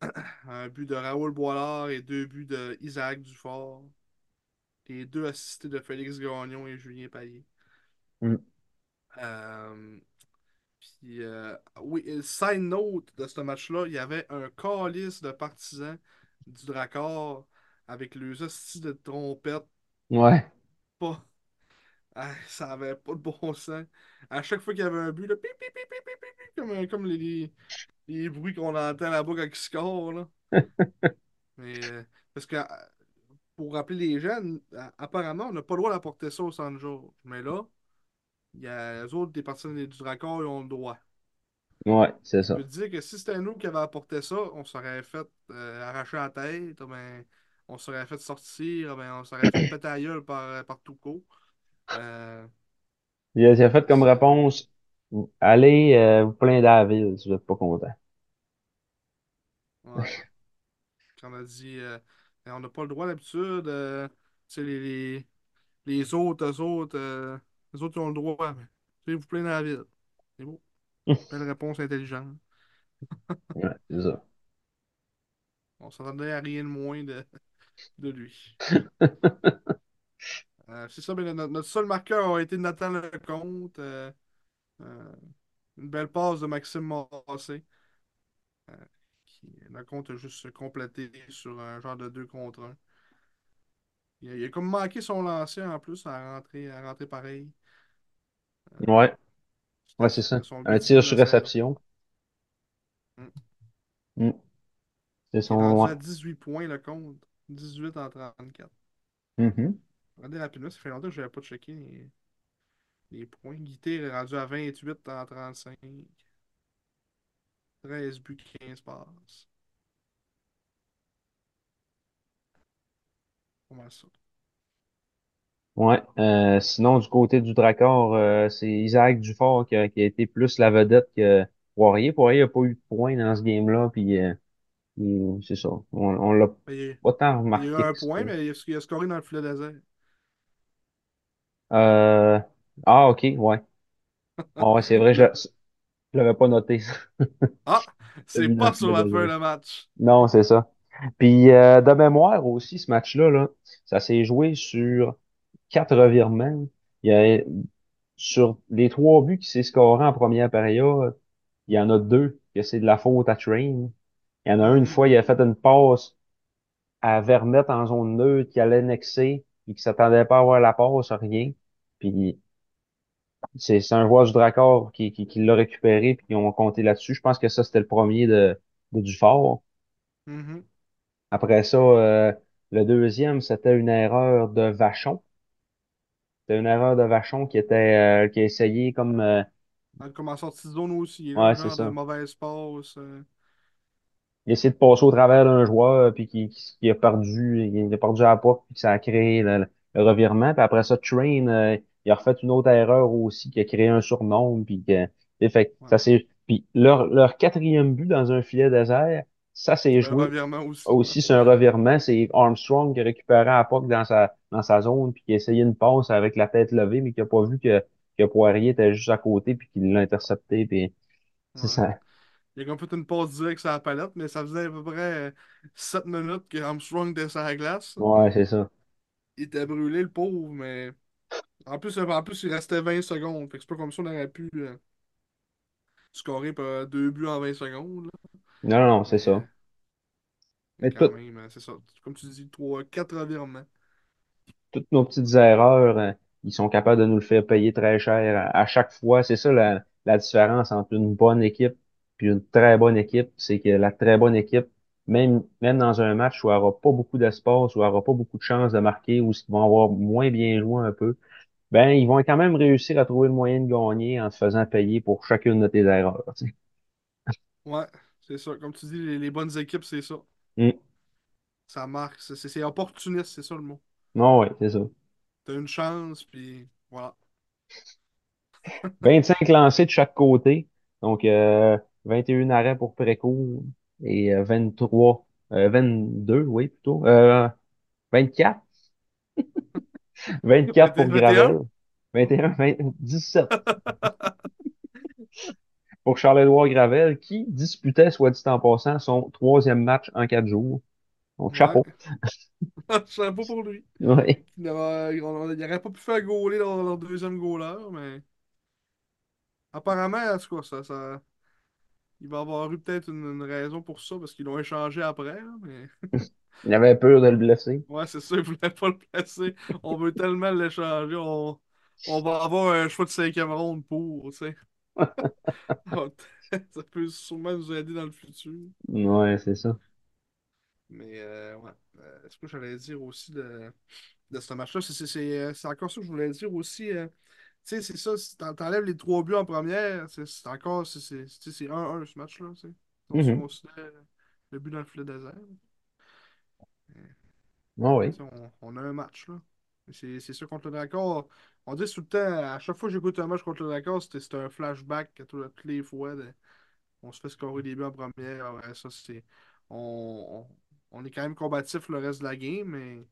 Un but de Raoul Boilard et deux buts de Isaac Dufort. Les deux assistés de Félix Gagnon et Julien Payet. Mm. Euh, puis, euh, oui, side note de ce match-là, il y avait un calice de partisans du Dracor avec les hosties de trompette. Ouais. Pas, ah, ça avait pas de bon sens. À chaque fois qu'il y avait un but, là, pip, pip, pip, pip, pip, pip, comme, comme les, les, les bruits qu'on entend là-bas quand ils scorent, là. Mais, euh, parce que, euh, pour rappeler les jeunes, apparemment, on n'a pas le droit d'apporter ça au centre jour. Mais là, il y a les autres, des partisans du Dracor, ils ont le droit. Ouais, c'est Je ça. te dire que si c'était nous qui avions apporté ça, on s'aurait fait euh, arracher la tête, ben, on s'aurait fait sortir, ben, on s'aurait fait péter la gueule par, par tout court. Euh, Il a, il a fait comme réponse, allez euh, vous plaindre à la ville si vous êtes pas content. ouais. On a dit, euh, Ben, on n'a pas le droit d'habitude. euh, les, les, les autres, eux autres, euh, les autres, ils ont le droit. Mais, vous plaindre à la ville? C'est beau. Belle réponse intelligente. Ouais, c'est ça. On s'attendait à rien de moins de, de lui. Euh, c'est ça, mais notre, notre seul marqueur a été Nathan Lecomte. euh, euh, une belle passe de Maxime Massé. euh, qui, Lecomte a juste complété sur un genre de 2 contre un. Il a, il a comme manqué son lancer en plus à rentrer, à rentrer pareil. Ouais, c'est ça. son Un but tir de sur la saison. réception. Mm. Mm. C'est Il est son, rendu ouais. à 18 points le compte. 18 en 34. Mhm. Regardez rapidement, ça fait longtemps que je n'avais pas checké les, les points. Guité est rendu à 28 en 35. 13 buts, 15 passes. Comment ça? Ouais. Euh, sinon, du côté du Dracor, euh, c'est Isaac Dufort qui a, qui a été plus la vedette que Poirier. Poirier n'a pas eu de points dans ce game-là, puis euh, il- c'est ça. On, on l'a Il pas tant il y a eu remarqué un point, mais il a, il a scoré dans le filet désert. Euh, ah, ok, ouais. Ah, ouais, c'est vrai, je, je l'avais pas noté. Ah! C'est le pas sur la désert. de match. Non, c'est ça. Puis euh, de mémoire aussi, ce match-là, là, ça s'est joué sur quatre revirements. Il y a, sur les trois buts qui s'est scoré en première période, il y en a deux que c'est de la faute à Train. Il y en a un, une fois, il a fait une passe à Vermette en zone neutre qui allait nexer et qui s'attendait pas à avoir la passe, rien. Puis c'est c'est un joueur du Dracor qui, qui, qui l'a récupéré puis ils ont compté là-dessus. Je pense que ça, c'était le premier de, de Dufort. mhm. Après ça, euh, le deuxième, c'était une erreur de Vachon. C'était une erreur de Vachon qui était euh, qui a essayé comme euh, Comme en sortie de zone aussi, là, ouais, un c'est genre de ça. mauvaise passe. euh. Il a essayé de passer au travers d'un joueur puis qui, qui, qui a perdu, il a perdu à la POC puis que ça a créé le, le revirement. Puis après ça, Train, euh, il a refait une autre erreur aussi qui a créé un surnom puis que et fait, que Ouais. ça c'est puis leur leur quatrième but dans un filet désert, ça C'est un joué revirement aussi. sur un revirement, c'est Armstrong qui a récupéré à POC dans sa dans sa zone puis qui a essayé une passe avec la tête levée mais qui a pas vu que que Poirier était juste à côté, puis qu'il l'a intercepté, puis c'est Ouais. ça. Il a comme fait une passe directe sur la palette, mais ça faisait à peu près euh, 7 minutes que Armstrong était sur la glace. Ouais, c'est ça. Il était brûlé, le pauvre, mais en plus, en plus il restait 20 secondes. Fait que c'est pas comme ça on aurait pu euh, scorer par deux buts en 20 secondes. là. Non, non, c'est ça. Mais, quand tout, même, euh, c'est ça. Comme tu dis, trois, quatre revirements. toutes nos petites erreurs, euh, ils sont capables de nous le faire payer très cher à, à chaque fois. C'est ça la, la différence entre une bonne équipe et une très bonne équipe, c'est que la très bonne équipe, même, même dans un match où elle aura pas beaucoup d'espace, où elle aura pas beaucoup de chances de marquer, où ils vont avoir moins bien joué un peu, ben ils vont quand même réussir à trouver le moyen de gagner en se faisant payer pour chacune de tes erreurs. tu sais. Ouais, c'est ça. Comme tu dis, les, les bonnes équipes, c'est ça. Mm. Ça marque. C'est opportuniste, c'est ça le mot. Non, ouais, c'est ça. T'as une chance, puis voilà. 25 lancés de chaque côté. Donc, euh, 21 arrêts pour Précourt et euh, 23, euh, 22, oui, plutôt. Euh, 24, 24 pour 21? Gravel. 21, 20, 17 pour Charles-Édouard Gravel, qui disputait, soit dit en passant, son troisième match en quatre jours. Donc, Ouais. chapeau. Chapeau pour lui. Oui. Il n'aurait il pas pu faire gauler leur, leur deuxième goaler, mais apparemment, en tout cas, ça, ça, il va avoir eu peut-être une, une raison pour ça, parce qu'ils l'ont échangé après, là, mais Il avait peur de le blesser. ouais, c'est ça, ils voulaient pas le placer. On veut tellement l'échanger, on, on va avoir un choix de cinquième ronde pour, tu sais. Ça peut sûrement nous aider dans le futur. Ouais, c'est ça. Mais euh, ouais. Euh, ce que j'allais dire aussi de, de ce match-là, c'est c'est- c'est, euh, encore ça que je voulais dire aussi. euh, tu sais, c'est ça, t'enlèves les trois buts en première, c'est encore, c'est c'est- tu sais, c'est 1-1 ce match-là. Donc tu Mhm. considères le but dans le filet désert. Tu oui. On, on a un match, là. C'est c'est sûr contre le Drakkar. On dit tout le temps, à chaque fois que j'écoute un match contre le c'était c'était un flashback à tout- toutes les fois. de- on se fait scorer des buts en première. Ouais, ça, c'est. On, on, est quand même combatif le reste de la game, mais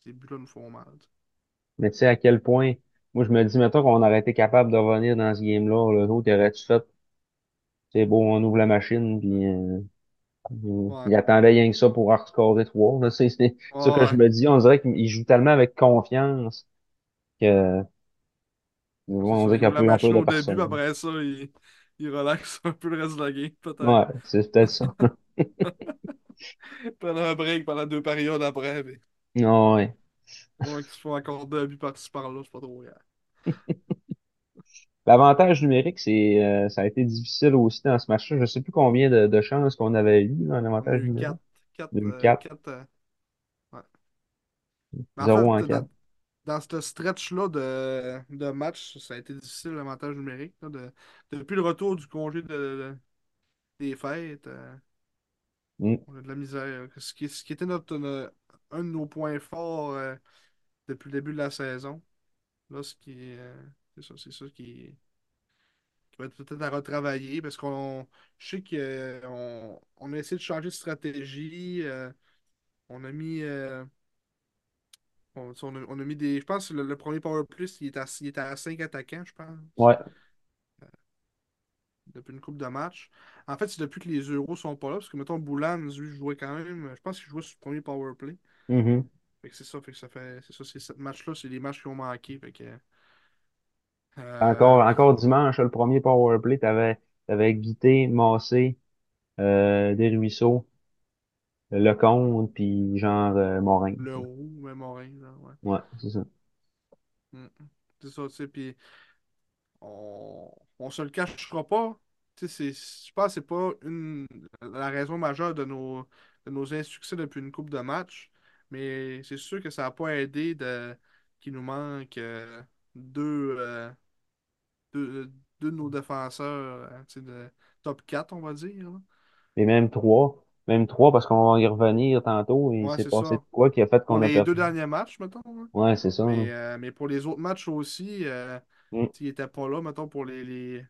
ces buts-là nous font mal. tu. Mais tu sais à quel point, moi je me dis, mettons qu'on aurait été capable de revenir dans ce game-là, le autre aurait-tu fait, c'est beau, on ouvre la machine, puis euh, il Ouais. il attendait rien que ça pour en rescorer trois. C'est c'est ça que je Ouais, me dis, on dirait qu'il joue tellement avec confiance que c'est on dirait Il qu'il a plus en peu de au début, personne. après ça, il, il relaxe un peu le reste de la game, peut-être. Ouais, c'est peut-être ça. Pendant un break, pendant deux périodes après. Mais... Non, ouais. Ouais, qu'ils se font encore deux buts par-ci par-là, c'est pas trop grave. L'avantage numérique, c'est euh, ça a été difficile aussi dans ce match-là. Je sais plus combien de, de chances qu'on avait eu dans l'avantage numérique. 4. 4, Il y a eu 4, 4 ouais. Mais en 0 fait, en dans, 4. Dans ce stretch-là de, de match, ça a été difficile, l'avantage numérique. là, de, depuis le retour du congé de, de- des fêtes, euh, Mm. on a de la misère. Ce qui, ce qui était notre, no- un de nos points forts euh, depuis le début de la saison. Là, ce qui euh, c'est ça, c'est ça qui, qui va être peut-être à retravailler parce qu'on je sais qu'on on a essayé de changer de stratégie. on a mis. Euh, on, on a, on a mis des. Je pense que le, le premier Power Plus, il est à, il est à 5 attaquants, je pense. Ouais. depuis une coupe de match. En fait, c'est depuis que les euros sont pas là, parce que, mettons, Boulan, lui, jouait quand même. Je pense qu'il jouait sur le premier power play. Mhm. Fait que c'est ça, fait que ça fait. C'est ça, ces sept matchs-là, c'est les matchs qui ont manqué. Fait que. Encore, euh, encore dimanche, le premier power play, t'avais, t'avais Guité, Massé, euh, Desruisseaux, Lecomte, puis genre euh, Morin. le roux, même Morin, là, ouais. Ouais, c'est ça. Mm. C'est ça, tu sais, puis on, on se le cachera pas. Tu sais, c'est- je pense que c'est pas une, la raison majeure de nos, de nos insuccès depuis une coupe de match, mais c'est sûr que ça n'a pas aidé de, qu'il nous manque euh, deux, euh, deux, deux de nos défenseurs tu sais, de top 4 on va dire. là. Et même trois. Même trois, parce qu'on va y revenir tantôt, et il Ouais, s'est c'est passé ça. de quoi qui a fait qu'on a les deux perdu. derniers matchs, mettons. là. Ouais, c'est ça. Mais, euh, mais pour les autres matchs aussi, euh, Mm. ils pas là, mettons, pour les, les,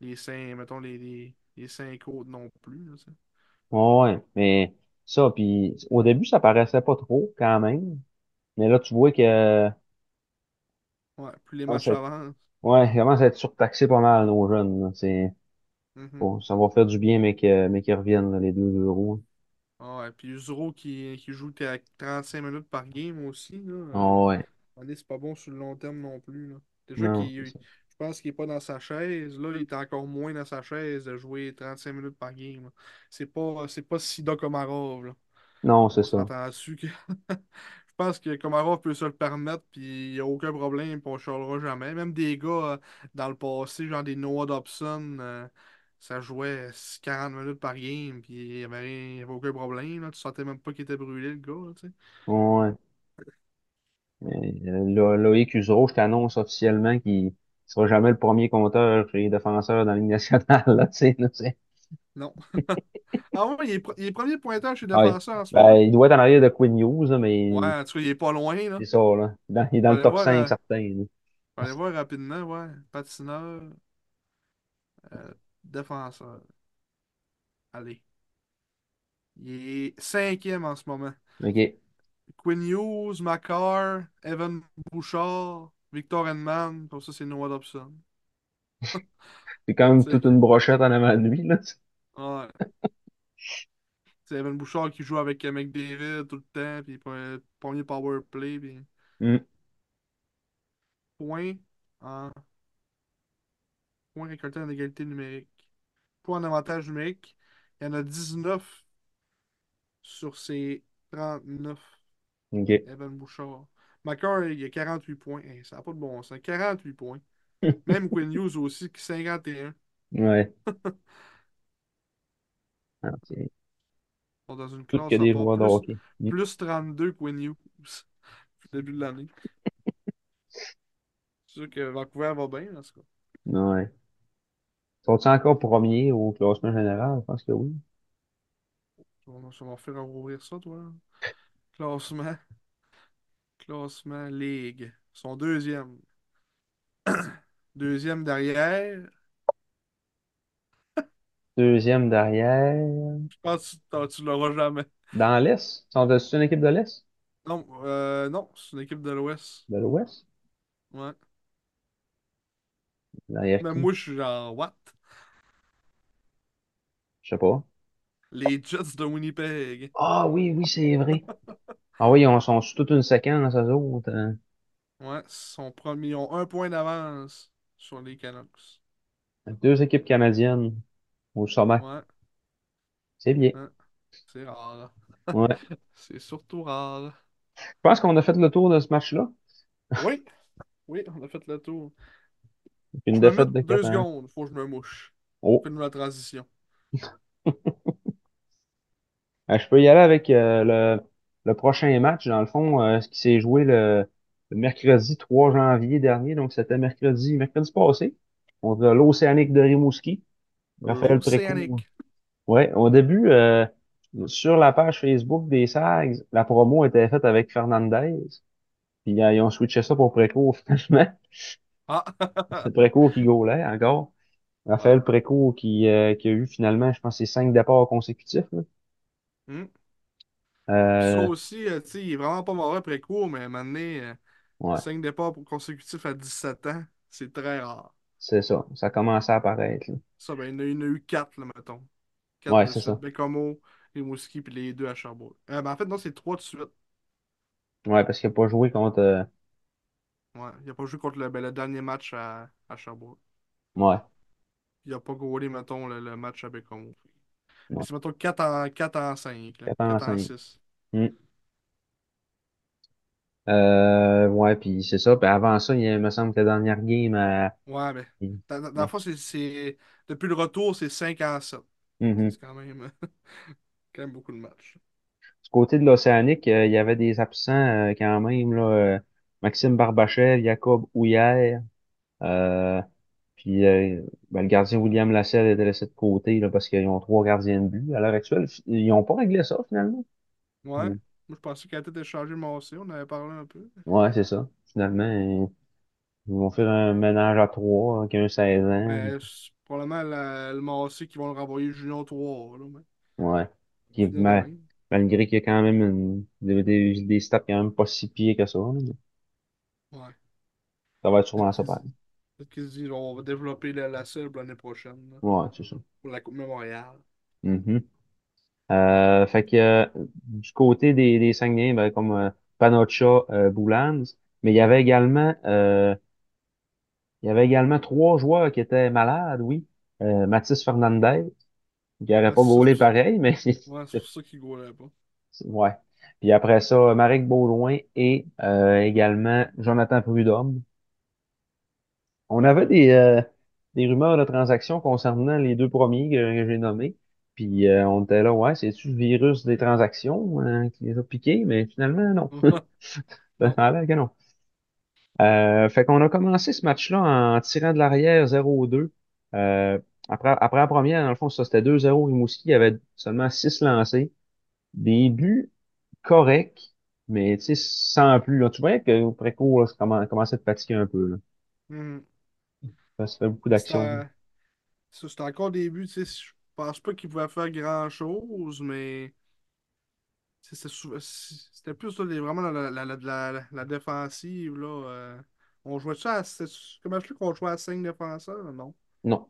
les cinq, mettons, les, les, les cinq autres non plus. là. Ouais, mais ça, puis au début, ça paraissait pas trop, quand même. Mais là, tu vois que Ouais, plus les matchs avancent. ouais, il commence à être surtaxé pas mal, nos jeunes, là. C'est, Mhm. bon, ça va faire du bien, mais qu'ils reviennent, là, les deux euros. Ah Ouais, puis Zoro qui, qui joue à 35 minutes par game aussi, là. Ah euh, ouais. allez, c'est pas bon sur le long terme non plus, là. Déjà Non, je pense qu'il est pas dans sa chaise. Là, il est encore moins dans sa chaise de jouer 35 minutes par game. C'est pas, pas Sida Komarov, là. Non, c'est ça. que je pense que Komarov peut se le permettre, puis il n'y a aucun problème, puis on chialera jamais. Même des gars euh, dans le passé, genre des Noah Dobson, euh, ça jouait 40 minutes par game, puis il n'y avait, aucun problème. Là. Tu sentais même pas qu'il était brûlé, le gars, là, tu sais. Ouais. Mais, euh, Lo- Loïc Usereau, je t'annonce officiellement qu'il sera jamais le premier compteur chez les défenseurs dans la Ligue nationale, là, tu sais, là, tu sais. Non. Ah ouais, il est, pr- il est premier pointeur chez Ouais. défenseur en ce Ben, il doit être en arrière de Quinn là, mais Ouais, en tout cas, il est pas loin, là. c'est ça, là. Dans- il est dans le top voir, 5 euh, certain, on va aller voir rapidement, ouais. Patineur, euh, défenseur. Allez. Il est cinquième en ce moment. OK. Quinn Hughes, Macar, Evan Bouchard, Victor Henman, comme ça c'est Noah Dobson. C'est quand même toute une brochette en avant de lui, là. ouais. C'est Evan Bouchard qui joue avec McDavid tout le temps, puis pre- premier power play, puis Hum, point en point récolté en égalité numérique. Point en avantage numérique, il y en a 19 sur ses 39. OK. Evan Bouchard. Macar, il a 48 points. Hey, ça n'a pas de bon sens. 48 points. Même Quinn Hughes aussi, qui 51. Ouais. Ah, dans une que classe des joueurs Plus, hockey. Hum, plus 32 Quinn Hughes le début de l'année. C'est sûr que Vancouver va bien, en tout cas. Ouais. Sont-ils encore premiers au classement général? Je pense que oui. On va, ça va faire rouvrir ça, toi. Classement. Classement Ligue. Son deuxième. Deuxième derrière. Deuxième derrière. Je pense que tu, tu l'auras jamais. Dans l'Est? Sont c'est une équipe de l'Est? Non, euh, non, c'est une équipe de l'Ouest. De l'Ouest? Ouais. Derrière Même qui? moi, je suis genre, what? Je sais pas. Les Jets de Winnipeg. Ah oui, oui, c'est vrai. Ah oui, ils sont toute une séquence, eux autres. hein. Ouais, son premier, ils ont un point d'avance sur les Canucks. Deux équipes canadiennes au sommet. Ouais, C'est bien. ouais, c'est rare. Ouais. C'est surtout rare. Je pense qu'on a fait le tour de ce match-là. Oui, oui, on a fait le tour. Une Je défaite de deux 4 ans. secondes, faut que je me mouche. Oh. Fais-nous la transition. Euh, je peux y aller avec euh, le, le prochain match, dans le fond, euh, ce qui s'est joué le, le mercredi 3 janvier dernier. Donc, c'était mercredi, mercredi passé, contre l'Océanique de Rimouski. Raphaël Précourt. Ouais, au début, euh, sur la page Facebook des Sags, la promo était faite avec Fernandez. Puis ils ont switché ça pour Précourt, finalement. Ah! C'est Précourt qui gaulait encore. Raphaël qui, euh, qui a eu finalement, je pense, ses cinq départs consécutifs. là. Hmm. Puis ça Euh, aussi, euh, tu sais, il est vraiment pas mauvais après court, mais maintenant, euh, ouais, cinq départs pour consécutifs à 17 ans, c'est très rare. c'est ça. Ça a commencé à apparaître. là. Ça, ben, il y en a, il y en a eu quatre, là, mettons. Quatre Ouais, de c'est suite. ça. Bécomo, Rimouski, puis les deux à Sherbrooke. Euh, ben, en fait, non, c'est trois de suite. Ouais, parce qu'il n'a pas joué contre. euh, Ouais, il a pas joué contre le, ben, le dernier match à, à Sherbrooke. ouais, Il a pas goalé, mettons, le, le match Bécomo. Mais ouais. c'est, mettons, 4 en, 4 en 5, là. 4 en 4 en 5. 6. Euh, ouais, puis c'est ça. Puis avant ça, il me semble que la dernière game, euh, Ouais, mais il- dans, c'est, c'est- depuis le retour, c'est 5 en 7. Mhm. C'est quand même, quand même beaucoup de matchs. Du côté de l'Océanique, euh, il y avait des absents euh, quand même, là, euh, Maxime Barbachev, Jacob Houillère, euh, puis euh, ben, le gardien William Lasselle était laissé de côté là, parce qu'ils ont trois gardiens de but. À l'heure actuelle, ils n'ont pas réglé ça finalement. Ouais. Mm. Moi, je pensais qu'elle était échangé Massé, on en avait parlé un peu. Ouais, c'est ça. Finalement, ils vont faire un ménage à trois avec un 16 ans. Mais c'est probablement la- le Massé qui vont le renvoyer Junior 3, là, mais Ouais. on Qui, ma- même. malgré qu'il y a quand même une- des, des, des stats quand même pas si pires que ça. là. Ouais. Ça va être sûrement ça, pareil. Peut-être qu'ils se disent on va développer la, la pour l'année prochaine, là, Ouais, c'est ça. pour la Coupe Mémoriale. Mhm. Euh, fait que euh, du côté des, des Saguenay, ben, comme euh, Panocha, euh, Boulans, mais il y avait également euh, il y avait également trois joueurs qui étaient malades, oui. Euh, Mathis Fernandez, qui n'aurait Ouais, pas c'est ça, gaulé c'est pareil, mais ouais, c'est pour ça qu'ils goalaient pas. ouais. Puis après ça, Marek Baudouin et euh, également Jonathan Prudhomme. On avait des, euh, des rumeurs de transactions concernant les deux premiers que, que j'ai nommés. Puis euh, on était là, ouais, c'est-tu le virus des transactions euh, qui les a piqués? Mais finalement, non. Ça Non. a l'air que non. Euh, fait qu'on a commencé ce match-là en tirant de l'arrière 0-2. Euh, après, après la première, dans le fond, ça c'était 2-0. Rimouski avait seulement 6 lancés. Des buts corrects, mais tu sais, sans plus. Là. Tu voyais que Préco là, ça commen- commençait à fatiguer un peu. Là. Mhm. Ça se fait beaucoup d'actions. C'était ça, c'était encore des buts, tu sais, je pense pas qu'ils pouvaient faire grand-chose, mais c'était plus là, vraiment la, la, défensive, là. euh, on jouait ça à... Comment je qu'on jouait à 5 défenseurs? Non? Non.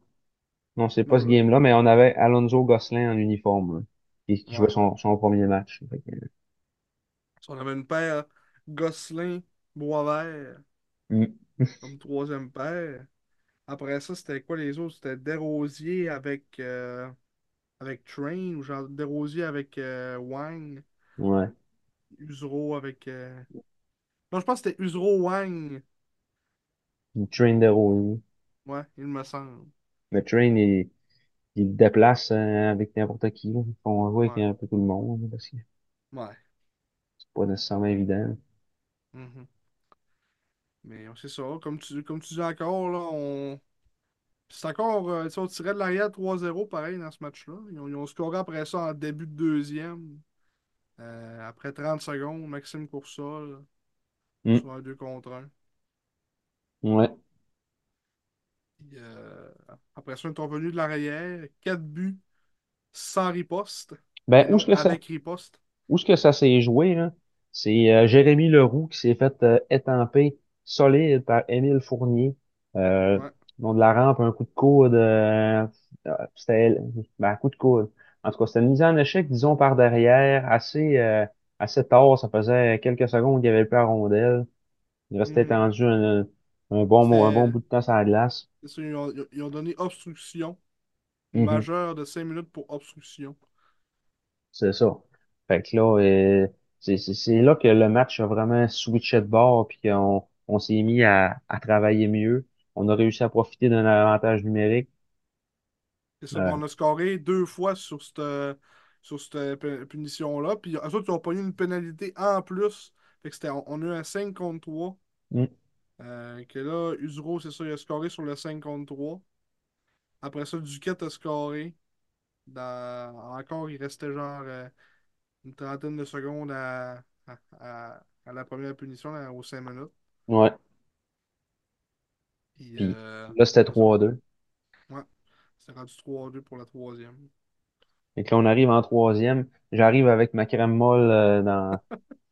Non, c'est pas ce là. game-là, mais on avait Alonso Gosselin en uniforme, là, qui, qui jouait son, son premier match. Que, On avait une paire Gosselin-Boisvert mm, comme troisième paire. Après ça, c'était quoi les autres? C'était Desrosiers avec, euh, avec Train, ou genre Desrosiers avec euh, Wang, ouais. Usuro avec. euh, Non, je pense que c'était Usuro Wang. Train de Rony. Ouais, il me semble. Mais train, il, il se déplace euh, avec n'importe qui. Là. Ils font jouer avec Ouais, un peu tout le monde, là, parce que ouais. c'est pas nécessairement évident. mhm. Mais c'est ça, comme tu, comme tu dis encore, là, on. C'est encore, euh, on tirait de l'arrière 3-0 pareil dans ce match-là. Ils ont, ils ont scoré après ça en début de deuxième. Euh, après 30 secondes, Maxime Coursol Mm, sur un 2 contre 1. ouais. Euh, après ça, ils sont revenus de l'arrière. 4 buts sans riposte. Ben, où est-ce que ça, avec riposte. où est-ce que ça s'est joué, là? C'est Jérémy Leroux qui s'est fait étamper solide par Émile Fournier. Euh, Ouais. de la rampe, un coup de coude. euh, euh, c'était ben, un coup de coude. En tout cas, c'était une mise en échec, disons, par derrière, assez, euh, assez tard. Ça faisait quelques secondes qu'il n'y avait plus la rondelle. Il restait Mhm. étendu un, un bon, un bon bout de temps sur la glace. ils ont, ils ont donné obstruction Mhm. majeure de 5 minutes pour obstruction. C'est ça. Fait que là, euh, c'est là que le match a vraiment switché de bord, puis qu'on on s'est mis à, à travailler mieux. On a réussi à profiter d'un avantage numérique. C'est ça, Euh, on a scoré deux fois sur cette, sur cette pu- punition-là. Puis autres, ils ont pogné une pénalité en plus. Fait que c'était, on, on a eu un 5 contre 3. mm, Euh, que là, Usuro, c'est ça, il a scoré sur le 5 contre 3. Après ça, Duquette a scoré. Dans... Encore, il restait genre euh, une trentaine de secondes à, à, à- à la première punition, là, aux 5 minutes. Ouais. Puis, Puis euh, là, c'était c'est ça. 3-2. Ouais. C'était rendu 3-2 pour la troisième. Et que là, on arrive en troisième. J'arrive avec ma crème molle euh, dans.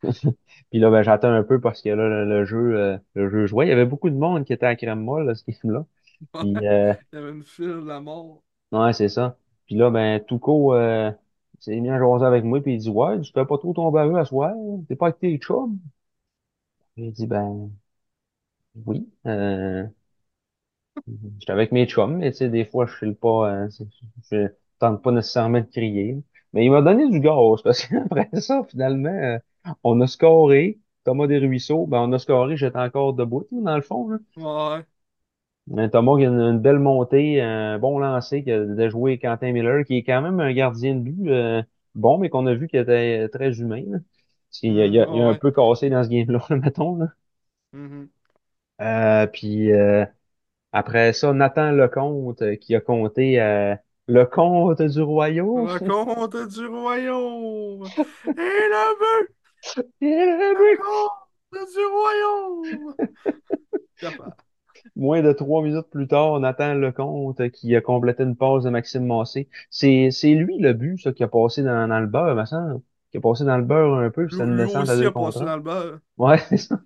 Puis là, ben, j'attends un peu parce que là, le, le jeu, euh, le jeu jouait. Il y avait beaucoup de monde qui était à crème molle, là, ce game-là. Puis euh, Il y avait une file de la mort. Ouais, c'est ça. Puis là, ben, Touko euh, s'est mis à jaser avec moi, puis il dit, ouais, tu fais pas trop tomber à eux à soir, t'es pas avec tes chums. J'ai dit, ben, oui, euh, j'étais avec mes chums, mais tu sais, des fois, je file pas, euh, c'est- je tente pas nécessairement de crier. Mais il m'a donné du gaz, parce qu'après ça, finalement, euh, on a scoré, Thomas Desruisseaux, ben, on a scoré, j'étais encore debout, dans le fond, là. Ouais. Un Thomas qui a une, une belle montée, un bon lancer qui a de jouer Quentin Miller, qui est quand même un gardien de but euh, bon, mais qu'on a vu qu'il était très humain. Là. Parce qu'il a, il a, il a un ouais. peu cassé dans ce game-là, mettons. Là. Mhm. Euh, puis euh, après ça, Nathan Lecomte euh, qui a compté euh, le comte du royaume. Le comte du royaume! Et le but! Et le Le but! comte du royaume! Moins de trois minutes plus tard, Nathan Lecomte qui a complété une passe de Maxime Massé. C'est, c'est lui le but, ça, qui a passé dans, dans le beurre, me semble. Qui a passé dans le beurre un peu, puis une lui descente à deux passé dans le beurre. Ouais, c'est ça.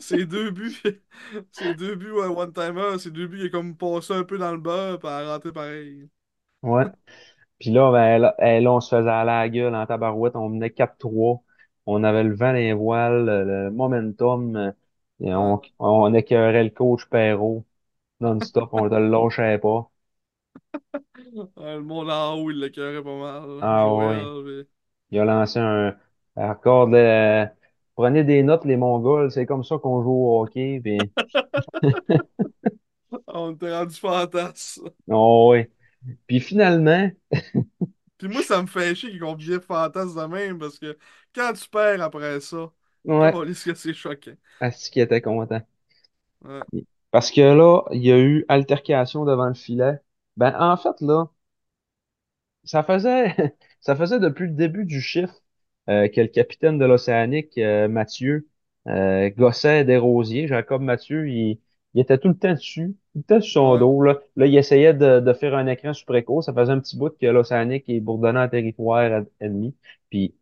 Ces deux buts, ces deux buts ouais, one-timer, ces deux buts, il est comme passé un peu dans le bas, puis à rentrer pareil. Ouais. Puis là, ben, là, là, on se faisait aller à la gueule en tabarouette. On menait quatre trois On avait le vent les voiles, le, momentum. et on, on écœurait le coach Perrault non-stop. On le lâchait pas. Le monde en haut, il l'écœurait pas mal. Ah ouais. Il a lancé un, un record de... Prenez des notes, les Mongols. C'est comme ça qu'on joue au hockey. Puis, on était rendu fantasme. oh, ouais. Puis finalement, Puis moi, ça me fait chier qu'on vienne fantasme de même, parce que quand tu perds après ça, ouais, câlisse que c'est choquant. Asti qui était content. Ouais, Parce que là, il y a eu altercation devant le filet. Ben, en fait, là, ça faisait, ça faisait depuis le début du chiffre euh, que le capitaine de l'Océanique, euh, Mathieu, euh, gossait Desrosiers. Jacob Mathieu, il, il était tout le temps dessus, tout le temps sur son dos. Là, là il essayait de, de faire un écran super écho. Ça faisait un petit bout que l'Océanique est bourdonnant en territoire ennemi. Puis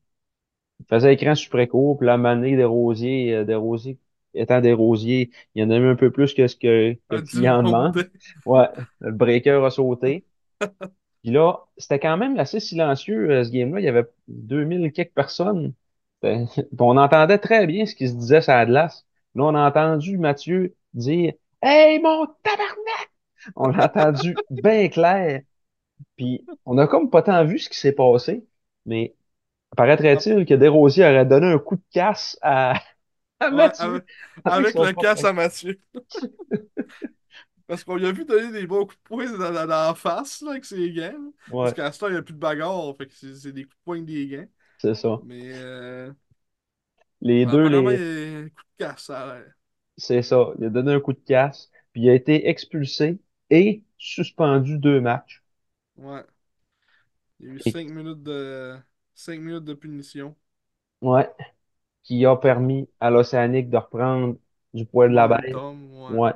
il faisait écran super écho. Puis un moment donné, Desrosiers, euh, Desrosiers étant Desrosiers, il y en a eu un peu plus que ce que, que A le client demande. Ouais, le breaker a sauté. Puis là, c'était quand même assez silencieux, euh, ce game-là. Il y avait 2000 quelques personnes. On entendait très bien ce qui se disait sur la glace. Là, on a entendu Mathieu dire Hey, mon tabarnak! On l'a entendu bien clair. Puis on a comme pas tant vu ce qui s'est passé. Mais paraîtrait-il que Desrosiers aurait donné un coup de casse à, à Ouais, Mathieu? avec, avec avec son le casse à Mathieu. Parce qu'on lui a vu donner des bons coups de poing dans, dans, dans la face, là, avec ses gants. là. Parce qu'à ce temps, il n'y a plus de bagarre, fait que c'est des coups de poing des gants. c'est ça. Mais euh, Les ben, deux, les, coup de casse. C'est ça. Il a donné un coup de casse, puis il a été expulsé et suspendu deux matchs. Ouais. Il y a eu Et, 5 minutes de 5 minutes de punition. ouais, qui a permis à l'Océanique de reprendre du poids de la bête. ouais. Ouais.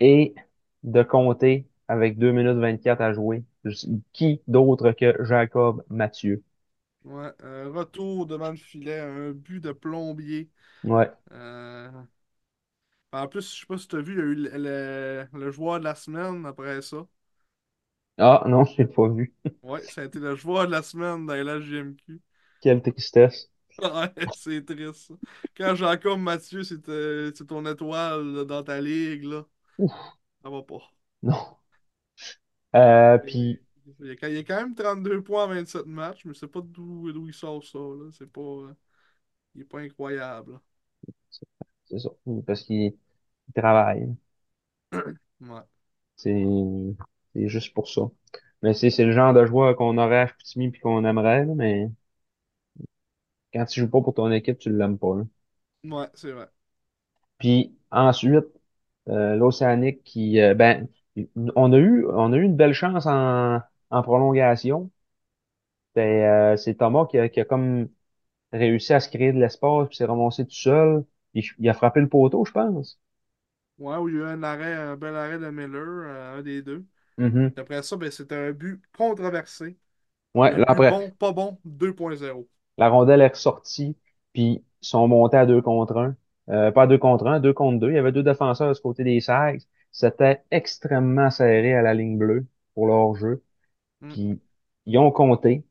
Et de compter avec 2 minutes 24 à jouer. Qui d'autre que Jacob Mathieu? Ouais. Un retour devant le filet, un but de plombier. Ouais. Euh, En plus, je sais pas si tu as vu, il y a eu le, le- le joueur de la semaine après ça. Ah, non, je l'ai pas vu. Ouais, ça a été le joueur de la semaine dans la JMQ. Quelle tristesse. Ouais, c'est triste. Quand Jacob Mathieu, c'est euh, c'est ton étoile dans ta ligue, là, Ouf, ça va pas. non. Euh, puis, Il y a, quand- même 32 points en 27 matchs, mais c'est pas d'où il sort ça, là. C'est pas, euh, il est pas incroyable. c'est ça. Parce qu'il il travaille. Ouais. C'est c'est juste pour ça. Mais c'est c'est le genre de joueur qu'on aurait à Chicoutimi puis qu'on aimerait, là, mais quand tu joues pas pour ton équipe, tu l'aimes pas. là. Ouais, c'est vrai. Puis ensuite, euh, l'Océanique qui euh, ben on a eu on a eu une belle chance en, en prolongation. C'est euh, c'est Thomas qui a, qui a comme réussi à se créer de l'espace puis s'est ramassé tout seul. Il, il a frappé le poteau, je pense. Ouais, où il y a eu un arrêt, un bel arrêt de Miller, euh, un des deux. Mhm. Puis après ça, ben, c'était un but controversé. Ouais, Un là but après, bon, pas bon, 2.0. La rondelle est ressortie, puis ils sont montés à deux contre un. Euh, pas deux contre un, deux contre deux. Il y avait deux défenseurs de ce côté des Sags. C'était extrêmement serré à la ligne bleue pour leur jeu. Hmm. Puis ils ont compté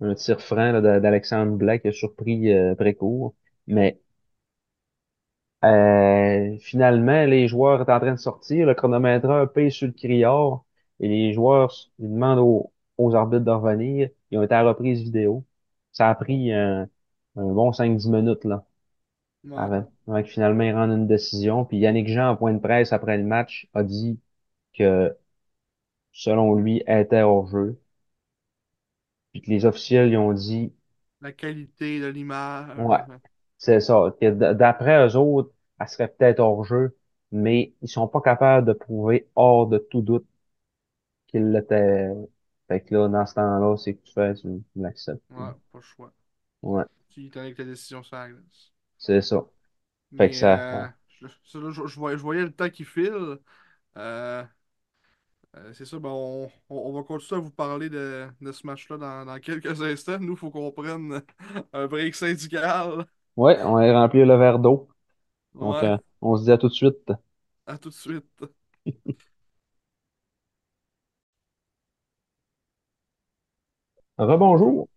un tir franc d'Alexandre Black qui a surpris euh, Précourt. Mais euh, finalement, les joueurs étaient en train de sortir. Le chronométreur paye sur le criard et les joueurs ils demandent aux, aux arbitres de revenir. Ils ont été à la reprise vidéo. Ça a pris un, un bon cinq dix minutes là. Ouais. Avant, avant que finalement ils rendent une décision. Puis Yannick Jean, en point de presse après le match, a dit que selon lui, elle était hors jeu. Puis que les officiels ils ont dit La qualité de l'image. Ouais, c'est ça. Que d'après eux autres, elle serait peut-être hors jeu, mais ils sont pas capables de prouver hors de tout doute qu'il l'était. Fait que là, dans ce temps-là, c'est que tu fais, tu, l'acceptes. Ouais, pas le choix. Ouais, Tu t'en avec ta décision sur la glace. C'est ça. Fait que ça. euh, je, ça, là, je, je voyais, je voyais le temps qui file. Euh, euh, c'est ça, ben on, on- on va continuer à vous parler de, de ce match-là dans, dans quelques instants. Nous, il faut qu'on prenne un break syndical. Ouais, on va remplir le verre d'eau. Donc, Ouais, euh, on se dit à tout de suite. à tout de suite. Bonjour.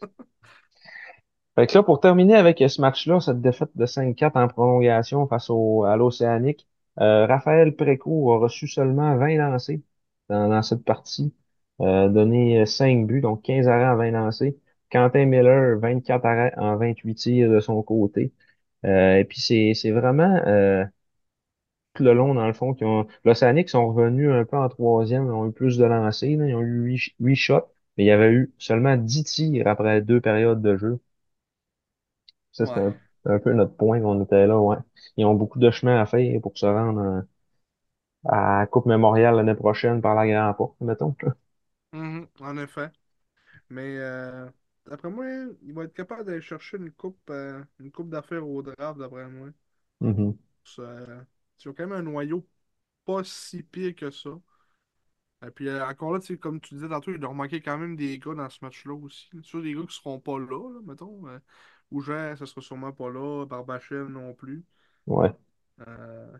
Fait que là, pour terminer avec ce match-là, cette défaite de 5-4 en prolongation face au, à l'Océanique, euh, Raphaël Précourt a reçu seulement 20 lancés dans, dans cette partie, euh, donné 5 buts, donc 15 arrêts en 20 lancés. Quentin Miller, 24 arrêts en 28 tirs de son côté. Euh, et puis c'est vraiment euh, tout le long, dans le fond, ont. L'Océanique sont revenus un peu en troisième, ils ont eu plus de lancers, là. Ils ont eu 8, shots, mais il y avait eu seulement 10 tirs après deux périodes de jeu. Ça, Ouais. un, un peu notre point qu'on était là, ouais. Ils ont beaucoup de chemin à faire pour se rendre euh, à la Coupe Mémoriale l'année prochaine par la Grande Porte, mettons. Mhm, en effet. Mais euh, d'après moi, il va être capable d'aller chercher une coupe, euh, une coupe d'affaires au draft, d'après moi. Mhm. Ça, euh, ils ont quand même un noyau pas si pire que ça. Et puis euh, encore là, tu sais, comme tu disais tantôt, il leur manquait quand même des gars dans ce match-là aussi. Sur des gars qui seront pas là, là, mettons. Euh, Oujer, ça sera sûrement pas là. Barbachev non plus. Ouais. Euh,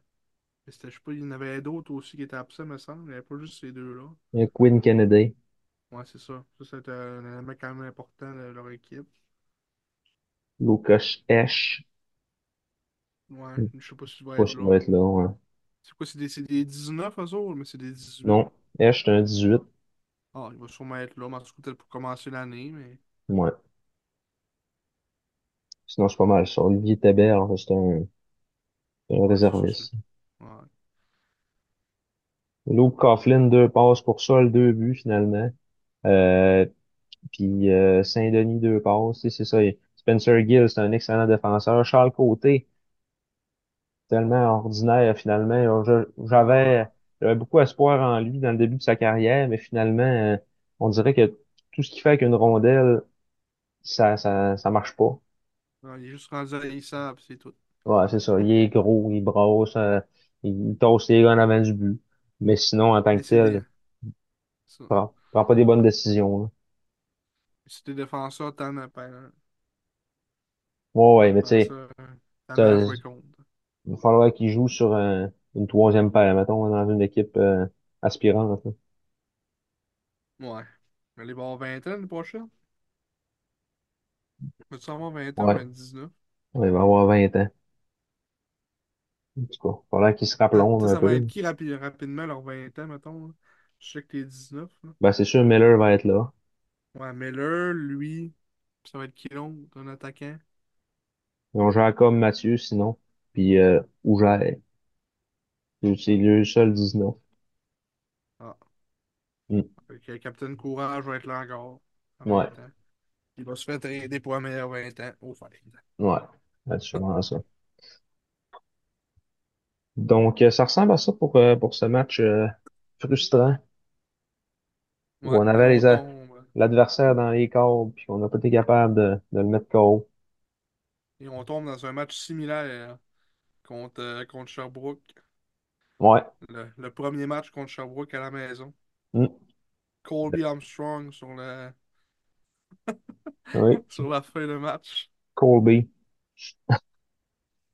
je sais pas, il y en avait d'autres aussi qui étaient absents, me semble. Il n'y avait pas juste ces deux-là. Il y a Quinn Kennedy, Ouais, c'est ça. Ça, c'était un élément quand même important de leur équipe. Lucas Esch. Ouais, Je sais je sais pas s'il va pas être va là. être là, ouais. C'est quoi, c'est des, c'est des 19 eux autres, mais c'est des 18. Non, Esch, c'est un 18. Ah, il va sûrement être là, mais en tout cas, peut-être pour commencer l'année, mais. Ouais. Sinon, c'est pas mal. Olivier Tébert, c'est un, un c'est réserviste. Ouais. Luke Coughlin, deux passes pour Sol, deux buts finalement. Euh, puis euh, Saint-Denis, deux passes. Tu sais, C'est ça. Spencer Gill, c'est un excellent défenseur. Charles Côté, tellement ordinaire finalement. Je-. J'avais j'avais beaucoup espoir en lui dans le début de sa carrière, mais finalement, euh, on dirait que tout ce qu'il fait avec une rondelle, ça, ça, ça marche pas. Il est juste rendu haïssable, c'est tout. Ouais, c'est ça. Il est gros, il brosse, euh, il tosse les gars en avant du but. Mais sinon, en tant Mais que c'est tel, ça. il prend, prend pas des bonnes décisions. là. C'est des défenseurs, t'en as pas. Ouais, ouais, mais tu sais, Défenseurs, t'en as à ça- jouer contre. il va falloir qu'il joue sur un- une troisième paire, mettons, dans une équipe euh, aspirante. là. Ouais. Il va avoir 20 ans l'année prochaine. Va-tu avoir 20 ans ou Ouais, 19? Ouais, il va avoir 20 ans. En tout cas, il va falloir qu'il se un ça va peu. être qui rapi- rapidement, leurs 20 ans, mettons, là? Je sais que t'es 19, là. Ben, c'est sûr, Miller va être là. Ouais, Miller, lui, ça va être qui l'autre, un attaquant? Ils ont Jacob Mathieu, sinon. Puis euh, Auger. C'est c'est le seul 19. Ah, Hmm. fait que Captain Courage va être là encore, Ouais, 20 ans. Il va se faire trader pour un meilleur 20 ans au fait. ouais. C'est sûrement ça. Donc, euh, ça ressemble à ça pour, euh, pour ce match euh, frustrant où Ouais, on avait les a- l'adversaire dans les cordes puis on n'a pas été capable de, de le mettre KO. Et on tombe dans un match similaire contre, euh, contre Sherbrooke. Ouais. Le, le premier match contre Sherbrooke à la maison. Hmm. Colby Armstrong sur, le, Oui. sur la fin de match. Colby.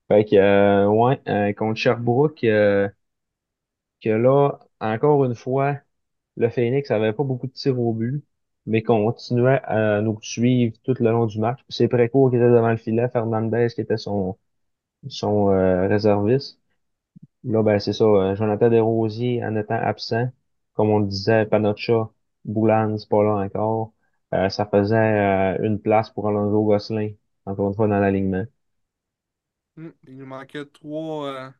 Fait que, euh, ouais, euh, contre Sherbrooke, euh, que là, encore une fois, le Phoenix avait pas beaucoup de tirs au but, mais continuait à nous suivre tout le long du match. C'est Précourt qui était devant le filet, Fernandez qui était son, son euh, réserviste. Là, ben, c'est ça, euh, Jonathan Desrosiers en étant absent, comme on le disait, Panocha, Boulan, c'est pas là encore. Euh, ça faisait euh, une place pour Alonso Gosselin, encore une fois dans l'alignement. Hmm, Il nous manquait trois, euh,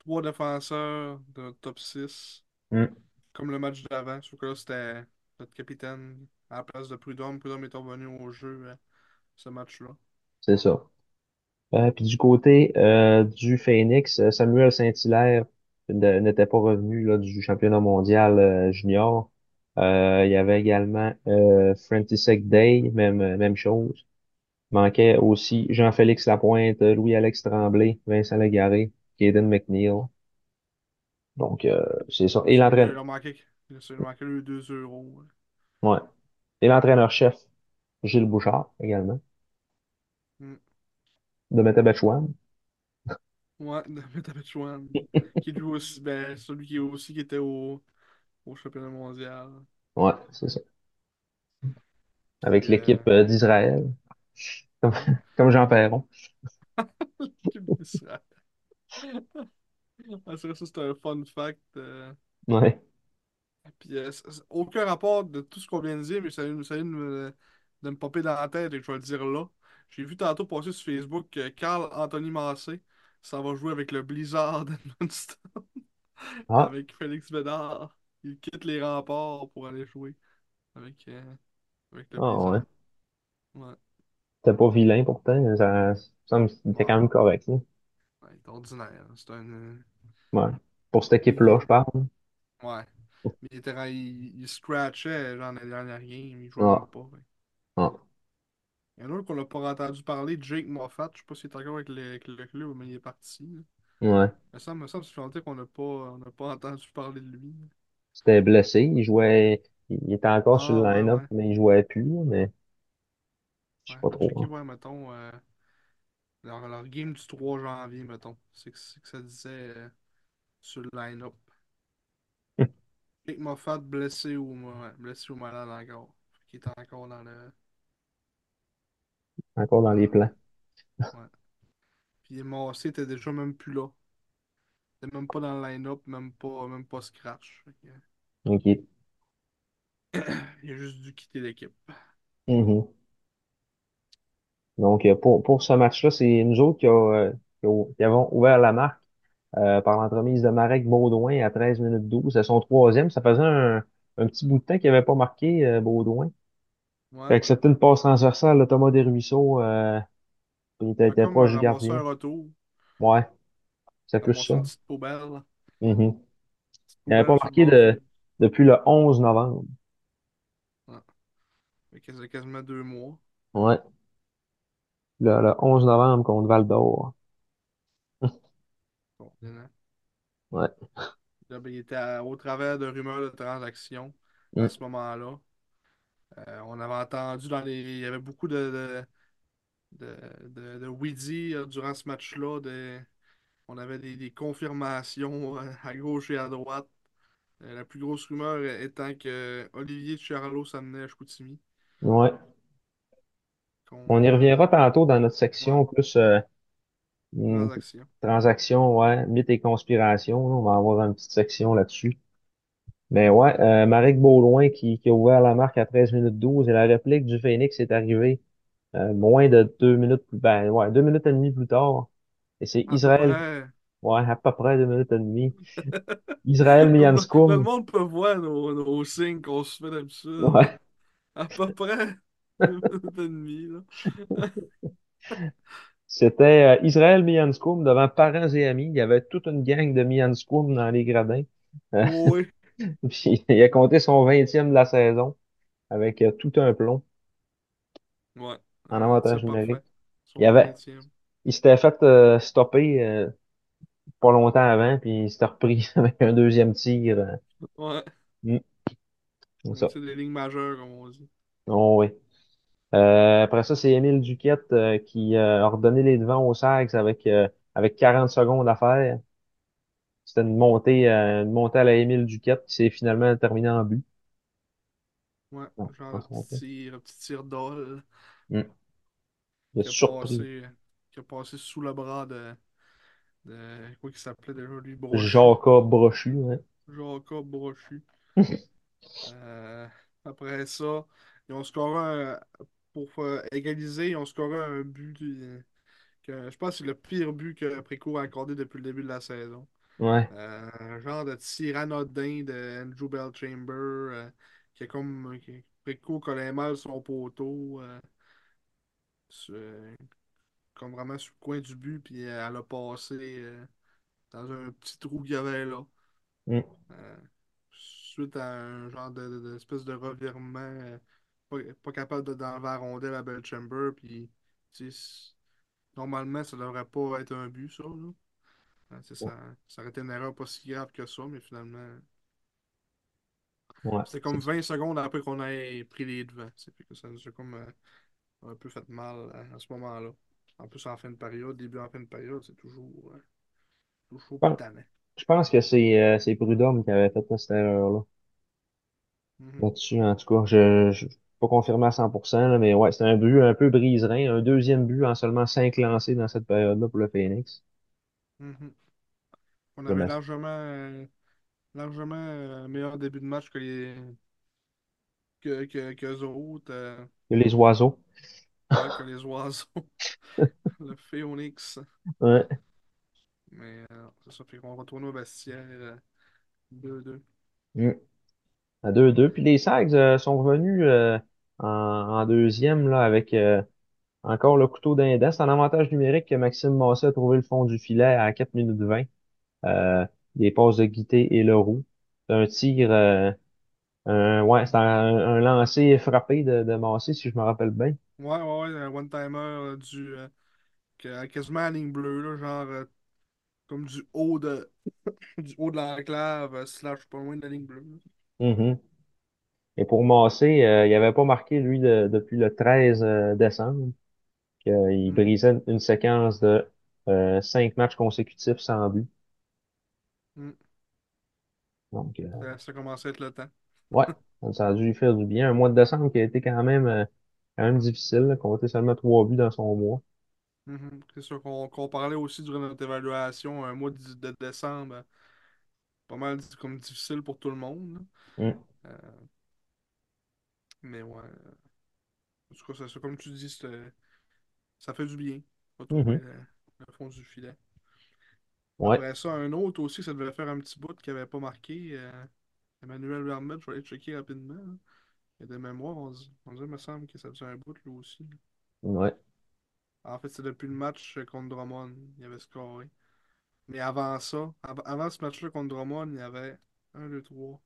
trois défenseurs de top 6 Hmm, comme le match d'avant. Sauf que là, c'était notre capitaine à la place de Prudhomme. Prudhomme est revenu au jeu euh, ce match-là. c'est ça. Euh, puis du côté euh, du Phoenix, euh, Samuel Saint-Hilaire n'était pas revenu là, du championnat mondial euh, junior. Euh, il y avait également euh, Frantisek Day, même, même chose. Manquait aussi Jean-Félix Lapointe, Louis-Alex Tremblay, Vincent Légaré, Caden McNeil. Donc, euh, c'est ça. Et l'entraîneur, il leur manquait le 2 euros. ouais. Et l'entraîneur-chef, Gilles Bouchard, également, Hmm. de Métabetchouan. Ouais. Qui joue aussi, ben, celui qui, aussi qui était au, au championnat mondial. Ouais, c'est ça. Avec l'équipe euh, d'Israël, comme, comme Jean Perron. L'équipe d'Israël. Ah, c'est vrai, ça, c'est un fun fact. euh. Ouais. Puis, euh, c- c- aucun rapport de tout ce qu'on vient de dire, mais ça vient, ça vient de me, de me popper dans la tête et je vais le dire là. J'ai vu tantôt passer sur Facebook que Carl Anthony Massé, ça va jouer avec le Blizzard d'Edmundston, Ah, avec Félix Bédard. Il quitte les remparts pour aller jouer avec, euh, avec le ah ouais. Ouais, C'était pas vilain pourtant. Ça, ça me semble qu'il était ouais, quand même correct. là. ouais, il est ordinaire. C'est un. euh, Ouais. Pour cette il- équipe-là, je parle. ouais. Mais il, était, il, il scratchait genre dans les dernières games, il jouait même Ah, pas. fait. ah. Il y en a un autre qu'on n'a pas entendu parler, Jake Moffat. Je sais pas s'il est encore avec le, avec le club, mais il est parti. là. Ouais. Mais ça me semble, ça fait longtemps qu'on n'a pas, on n'a pas entendu parler de lui. C'était blessé. Il jouait. Il était encore sur le Ah, ouais, line-up, ouais. mais il jouait plus. Mais je sais Ouais, pas trop. checker, hein. ouais, mettons, euh, leur, leur game du 3 janvier, mettons. C'est que, c'est que ça disait euh, sur le line-up. Moffat blessé ou, blessé ou malade encore. Qui est encore dans le. Encore dans les plans. ouais. Puis Massé était déjà même plus là. Même pas dans le line-up, même pas, même pas scratch. OK. il a juste dû quitter l'équipe. Mhm. Donc, euh, pour, pour ce match-là, c'est nous autres qui, a, euh, qui, a- qui avons ouvert la marque euh, par l'entremise de Marek Baudouin à 13 minutes 12. C'est son troisième. Ça faisait un, un petit bout de temps qu'il n'avait pas marqué euh, Baudouin. Ouais. Fait que c'était une passe transversale de Thomas Desruisseaux. Euh, il était, était proche du gardien. un retour, Ouais, c'est plus ça. une petite poubelle. Il n'avait pas marqué de, depuis le 11 novembre. Ouais. Fait quasiment deux mois. Ouais, le, le 11 novembre contre Val d'Or. Bon. Ouais. Là, ben, il était à- au travers de rumeurs de transactions à Mm. ce moment-là. Euh, on avait entendu dans les. Il y avait beaucoup de, de, de, de, de euh, durant ce match-là. On avait des, des confirmations euh, à gauche et à droite. Euh, la plus grosse rumeur étant que Olivier Charlot s'amenait à Chicoutimi Ouais. On y reviendra tantôt dans notre ouais, section plus euh, mm, transaction. transactions, ouais, mythes et conspirations. On va avoir une petite section là-dessus. Mais ouais, euh, Marek qui, qui a ouvert la marque à 13 minutes 12 et la réplique du Phoenix est arrivée euh, moins de deux minutes plus, ben ouais, deux minutes et demie plus tard. Et c'est Israël, ouais, à peu près deux minutes et demie. Israël Comme le, le Mianskoum, monde peut voir nos, nos signes qu'on se fait d'habitude. ouais, À peu près deux minutes et demie, là. c'était euh, Israël Mianskoum devant parents et amis. Il y avait toute une gang de Mianskoum dans les gradins. Oui, puis il a compté son vingtième de la saison avec euh, tout un plomb ouais. en avantage numérique. Il Son avait. Il s'était fait euh, stopper euh, pas longtemps avant, puis il s'était repris avec un deuxième tir. euh, Ouais. mm, c'est Un des lignes majeures, comme on dit. Oh, oui. Euh, après ça, c'est Émile Duquette euh, qui euh, a redonné les devants aux Sags avec, euh, avec 40 secondes à faire. C'était une montée, une montée à la Émile Duquette qui s'est finalement terminée en but. Ouais. Non, c'est Genre son petit tir, petit tir d'ol Mm. Il a surpris passé, qui a passé sous le bras de, de quoi qu'il s'appelait déjà lui, Brochu. Jaka Brochu. Hein. Jacob Brochu. Euh, après ça, ils ont scoré un- pour euh, égaliser, ils ont scoré un but que je pense que c'est le pire but que Précourt a accordé depuis le début de la saison. Ouais. Euh, un genre de tir anodin de Andrew Belchamber euh, qui est comme qui, Précourt connaît mal son poteau euh, comme vraiment sur le coin du but puis elle a passé euh, dans un petit trou qu'il y avait là. Mm. Euh, suite à un genre de, de- de- revirement, euh, pas, pas capable de d'enlever la rondelle à Belchamber, puis tu sais, c- normalement ça devrait pas être un but, ça. là. Euh, ça, ça aurait été une erreur pas si grave que ça, mais finalement, Ouais. c'était C'est comme 20 secondes après qu'on ait pris les devants. Fait que ça nous a comme euh, un peu fait mal à, à ce moment-là. En plus, en fin de période, début en fin de période, c'est toujours. euh, chaud Je pense, tannant. je pense que c'est euh, c'est Prud'homme qui avait fait cette erreur-là. Mhm. Là-dessus, en tout cas, je, je, je peux pas confirmer à 100%, là, mais ouais, c'était un but un peu brise-rein, un deuxième but en seulement cinq lancés dans cette période-là pour le Phoenix. Mhm. On avait Dommage. largement, euh, largement euh, meilleur début de match que les que, que, qu'eux autres. euh, Les oiseaux. Que les oiseaux. Le Phoenix. Ouais. Mais euh, c'est ça, fait qu'on retourne au vestiaire euh, 2-2. Mm. À 2-2. Puis les Sags euh, sont revenus euh, en, en deuxième là, avec euh, encore le couteau d'un C'est un avantage numérique que Maxime Massé a trouvé le fond du filet à 4 minutes 20. Euh, des passes de Guité et Leroux. C'est un tir, euh, un, ouais, c'est un, un lancer frappé de, de Massé, si je me rappelle bien. Ouais, ouais, ouais, un one-timer euh, du euh, que- quasiment à la ligne bleue, là, genre euh, comme du haut de du haut de l'enclave, euh, slash pas loin de la ligne bleue. là. Mhm. Et pour Massé, euh, il n'avait pas marqué, lui, de- depuis le 13 euh, décembre, qu'il Mm, brisait une séquence de euh, cinq matchs consécutifs sans but. mm. Donc, euh, Ça, ça commençait à être le temps. ouais, ça a dû lui faire du bien. Un mois de décembre qui a été quand même, euh, quand même difficile, là, compter seulement trois buts dans son mois. Mhm. C'est sûr qu'on qu'on parlait aussi durant notre évaluation, un mois de, de décembre, euh, pas mal di- comme difficile pour tout le monde. là. Mm, Euh, mais ouais, euh, en tout cas, c'est ça, comme tu dis, c'est- ça fait du bien. Retrouver mhm. le, le fond du filet. Ouais, Après ça, un autre aussi, ça devait faire un petit bout qui n'avait pas marqué. euh, Emmanuel Vermette, je vais aller checker rapidement. Il y a des mémoires, on dit, on dit, il me semble que ça faisait un bout lui aussi. ouais. En fait, c'est depuis le match contre Drummond, il avait scoré. Mais avant ça, av- avant ce match-là contre Drummond, il y avait un, 2, 3,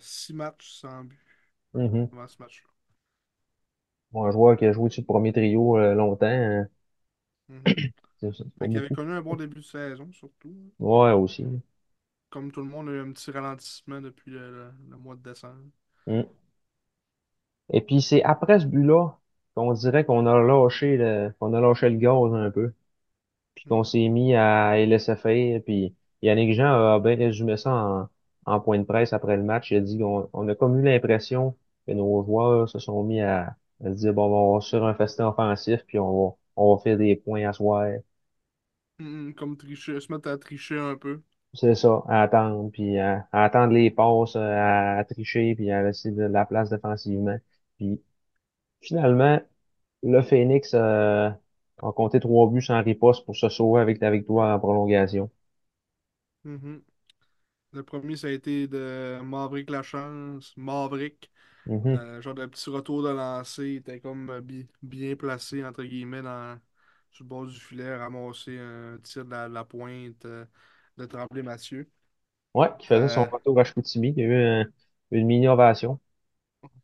6 matchs sans but mhm. avant ce match-là. Bon, un joueur qui a joué sur le premier trio euh, longtemps, Mhm. c'est c'est pas Fait qu'il avait beaucoup. connu un bon début de saison, surtout. hein. Ouais, aussi. Comme tout le monde, a eu un petit ralentissement depuis le, le- le mois de décembre. Mm. Et puis c'est après ce but-là qu'on dirait qu'on a lâché le, qu'on a lâché le gaz un peu. puis qu'on Mhm. s'est mis à laisser faire. Puis Yannick Jean a bien résumé ça en, en point de presse après le match. Il a dit qu'on on a comme eu l'impression que nos joueurs se sont mis à, à se dire bon, on va sur un festin offensif, puis on va, on va faire des points à soir. Mhm. Comme tricher, se mettre à tricher un peu. C'est ça, à attendre, puis à, à attendre les passes, à, à tricher, puis à laisser de la place défensivement. Puis finalement, le Phoenix euh, a compté trois buts sans riposte pour se sauver avec la victoire en prolongation. Mhm. Le premier, ça a été de Maverick Lachance. Maverick. Mhm. Euh, genre de petit retour de lancer. Il était comme euh, bi- bien placé, entre guillemets, dans, sur le bord du filet, ramasser un tir de la, de la pointe euh, de Tremblay-Mathieu. Ouais, qui faisait son Euh, retour à Chicoutimi, il y a eu un- une mini-ovation.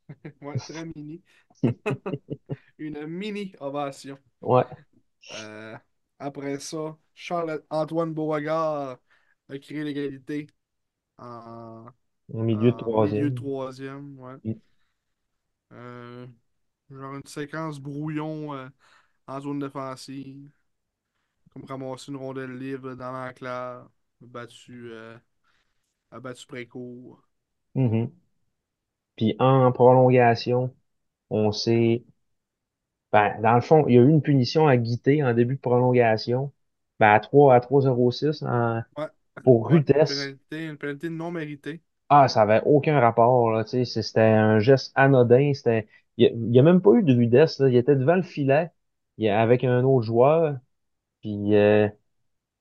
ouais, très mini. Une mini ovation. Ouais, Euh, après ça, Charles-Antoine Beauregard a créé l'égalité en, au milieu de en milieu de troisième. troisième. Ouais. Mm. Euh, genre une séquence brouillon euh, en zone défensive. Comme ramasser une rondelle libre dans l'enclave. Battu, euh, a battu Précourt. Mhm. Puis en prolongation, on s'est... Ben, dans le fond, il y a eu une punition à Guité en début de prolongation. Ben, à 3 à 3-0-6 en- Ouais, pour ouais, une rudesse. pénalité, une pénalité non méritée. Ah, ça avait aucun rapport, là, tu sais, c'est- c'était un geste anodin, c'était... Il y a, il y a même pas eu de rudesse, là. Il était devant le filet, il avec un autre joueur, puis euh,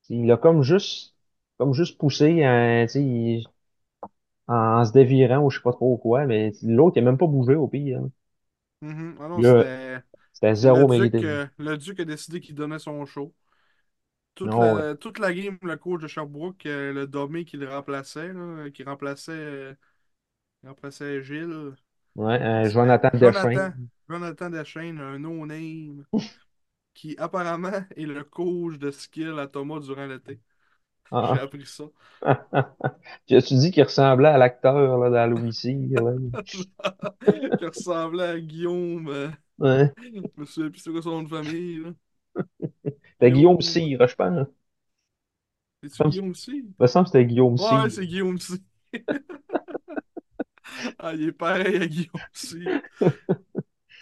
il a comme juste, comme juste poussé, hein, il- en se dévirant ou je sais pas trop quoi, mais l'autre, il a même pas bougé au pire. hein. Mhm. Ah c'était. le zéro Duc, mérité. euh, le Duc a décidé qu'il donnait son show. Toute Non, ouais. la, toute la game, le coach de Sherbrooke, euh, le Domé qui le remplaçait, là, qui remplaçait, euh, remplaçait Gilles, Ouais, Jonathan. Deschênes. Jonathan Deschênes, un no-name, qui apparemment est le coach de skill à Thomas durant l'été. J'ai Ah, appris ça. Tu dit qu'il ressemblait à l'acteur dans Louis Cyr, là? qui ressemblait à Guillaume. euh, Ouais. je me souviens plus c'est quoi son nom de famille. C'était Guillaume. Cyr, je pense. Semble Guillaume C? il me semble que c'était Guillaume Ouais, C. c'est Guillaume C. Ah, il est pareil à Guillaume C.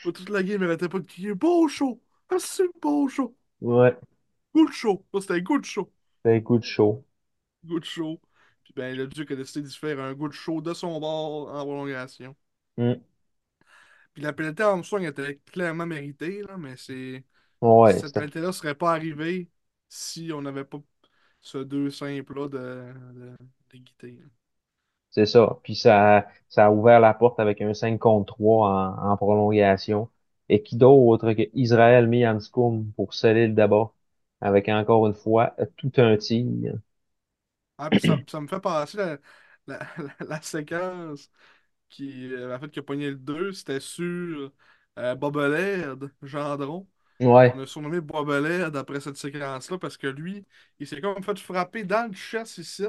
Pas toute la game, il arrêtait pas de crier Beau show! Ah, c'est beau show! Ouais, Good show! Ça, c'était good show! Un coup de chaud. Good show! Puis ben, le Duc a décidé de faire un good show de son bord en prolongation. Hmm. Puis la pénalité à Armstrong était clairement méritée, là, mais c'est. Ouais, Cette pénalité-là serait pas arrivée si on n'avait pas ce deux simples-là de, de, de Guité, là. C'est ça. Puis ça, ça a ouvert la porte avec un 5 contre 3 en, en prolongation. Et qui d'autre que Israël Mianskoum pour sceller le débat? Avec encore une fois tout un tir. Ah, puis ça, ça me fait passer la, la, la, la séquence qui, euh, en fait, qui a pogné le 2, c'était sur euh, Gendron. Ouais, On a surnommé Bobeled après cette séquence-là parce que lui, il s'est comme fait frapper dans le chest ici.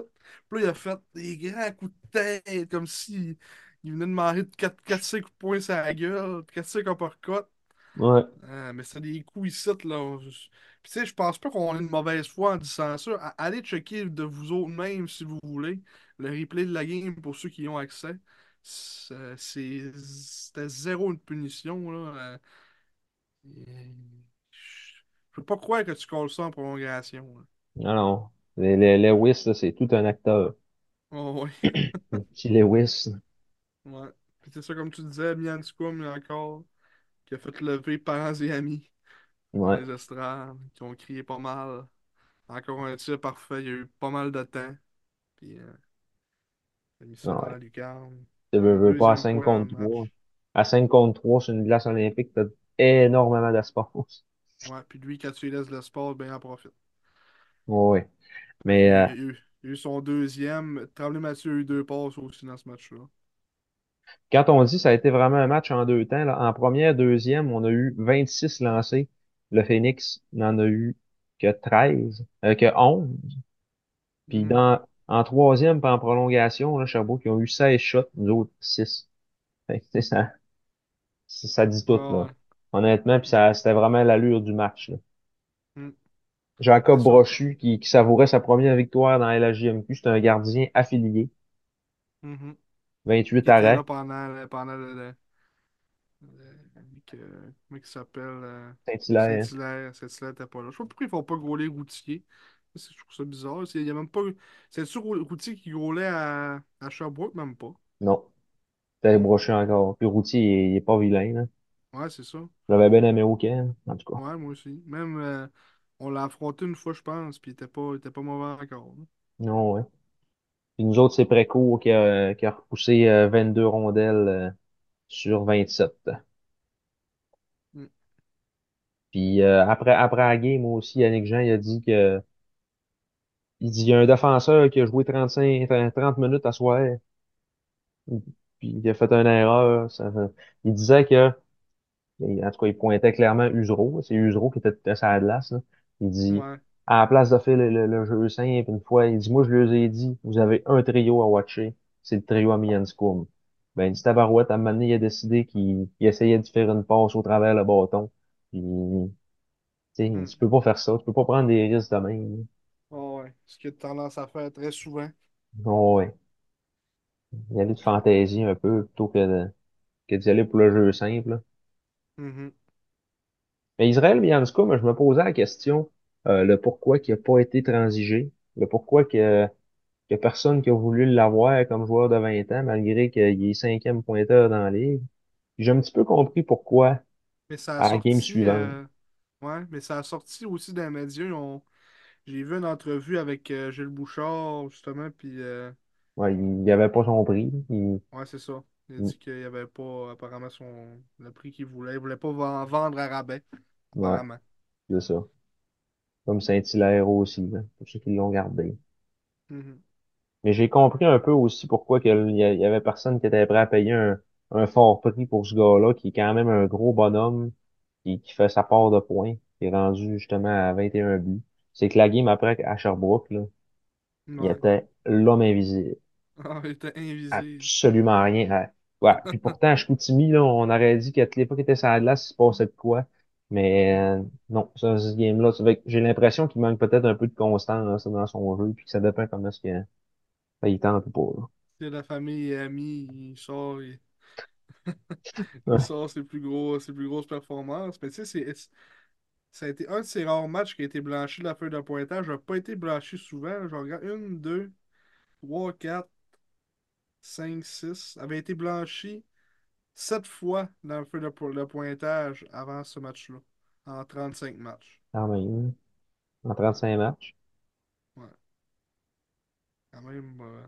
Puis là, il a fait des grands coups de tête comme si il venait de manger 4-5 coups de poing sur la gueule, 4-5 uppercuts. ouais. Ah, mais c'est des coups ici, là. on- Puis, tu sais, je pense pas qu'on ait une mauvaise foi en disant ça. A- Allez checker de vous autres même si vous voulez. Le replay de la game pour ceux qui y ont accès. C'était zéro une punition, là. Euh, Je peux pas croire que tu colles ça en prolongation. là. Non, non. Les, les, Lewis, c'est tout un acteur. Oh, ouais. Le petit Lewis. Ouais. Puis c'est ça, comme tu disais, Mian encore, qui a fait lever parents et amis Ouais, les estrades, qui ont crié pas mal. Encore un tir parfait, il y a eu pas mal de temps. Puis, euh, il a mis ça dans ouais. la lucarne. Tu veux, veux pas à Deuxième 5 point dans le contre 3. match. À 5 contre 3 sur une glace olympique, t'as énormément d'espace. Ouais, puis lui, quand tu lui laisses le sport, ben, il en profite. Ouais. Mais Puis, euh, il a eu, il a eu son deuxième. Tremblay Mathieu a eu deux passes aussi dans ce match-là. quand on dit ça a été vraiment un match en deux temps, là, en première, deuxième, on a eu 26 lancés. Le Phoenix n'en a eu que 13, euh, que 11. Puis Mhm. dans, en troisième, puis en prolongation, là, Sherbrooke, ils ont eu 16 shots, nous autres, 6. Fait que, ça, ça, ça dit tout, là. Honnêtement, puis ça, c'était vraiment l'allure du match, là. Mhm. Jacob. Brochu, qui, qui savourait sa première victoire dans la LHJMQ, c'est un gardien affilié. 28 Qui était là arrêts, pendant, pendant le, le- le- que- comment il s'appelle euh, Saint-Hilaire. Saint-Hilaire. Saint-Hilaire n'était pas là. Je sais pas pourquoi ils font pas gauler Routier. Je trouve ça bizarre. C'est- Il y a même pas. C'est-tu Rou- Routier qui gaulait à, à Sherbrooke? Même pas. Non, c'était Brochu encore. Puis Routier, il, est il est pas vilain, là. Ouais, c'est ça. Je l'avais bien aimé camp, en tout cas. Ouais, moi aussi. Même, euh, on l'a affronté une fois, je pense, puis il était pas, il était pas mauvais encore. là. Non, ouais. Puis nous autres, c'est Précourt qui a, qui a repoussé euh, 22 rondelles euh, sur 27. Puis euh, après, après la game aussi, Yannick Jean, il a dit que il dit il y a un défenseur qui a joué 35, 30 minutes à soir, puis il a fait une erreur. Ça, il disait que en tout cas, il pointait clairement Usereau. C'est Usereau qui était à sa glace, là. Il dit, Ouais. à la place de faire le, le- le jeu simple, une fois, il dit, moi, je leur ai dit, vous avez un trio à watcher. C'est le trio à Mianscoum. Ben, il dit, Tabarouette, à un moment donné, il a décidé qu'il il essayait de faire une passe au travers le bâton. Puis, tu Mm. tu peux pas faire ça. Tu peux pas prendre des risques de même. Oh, ouais. Ce qu'il a tendance à faire très souvent. Oh, ouais. Il y a de fantaisie un peu plutôt que de- que d'y aller pour le jeu simple, là. Mhm. Mais Israël Mianskoum, je me posais la question, euh, le pourquoi qui a pas été transigé, le pourquoi que, que personne qui a voulu l'avoir comme joueur de 20 ans, malgré qu'il est cinquième pointeur dans la ligue. J'ai un petit peu compris pourquoi Mais ça a à la game sorti. suivante. euh, Ouais, mais ça a sorti aussi dans les médias. ils ont- J'ai vu une entrevue avec euh, Gilles Bouchard, justement, puis. euh, Ouais, il n'y avait pas son prix. Il, Ouais, c'est ça. Il a il- dit qu'il n'y avait pas apparemment son... le prix qu'il voulait. Il voulait pas ven- vendre à rabais, ouais, apparemment. c'est ça. Comme Saint-Hilaire aussi, là, pour ceux qui l'ont gardé. Mhm. Mais j'ai compris un peu aussi pourquoi qu'il y a- il y avait personne qui était prêt à payer un, un fort prix pour ce gars-là, qui est quand même un gros bonhomme, qui, qui fait sa part de points, qui est rendu justement à 21 buts. C'est que la game après à Sherbrooke, là, il Ouais. était l'homme invisible. Ah, il était invisible. Absolument rien. à- Ouais. Puis pourtant, à Chicoutimi, là, on aurait dit qu'à toutes les fois qu'il était sur la glace, il se passait de quoi. Mais euh, non, ça, ce game-là, que j'ai l'impression qu'il manque peut-être un peu de constance dans son jeu, puis que ça dépend comment est-ce ben, il tente ou pas. là. C'est la famille et amis, il sort, il, il Ouais, sort ses plus gros, ses plus grosses performances. Mais tu sais, ça a été un de ces rares matchs qui a été blanchi de la feuille de pointage. Il n'a pas été blanchi souvent. Je regarde une, deux, trois, quatre, cinq, six. Avait été blanchi sept fois dans le feuille de pointage avant ce match-là, en 35 matchs. quand même. En 35 matchs. Ouais, quand même, euh,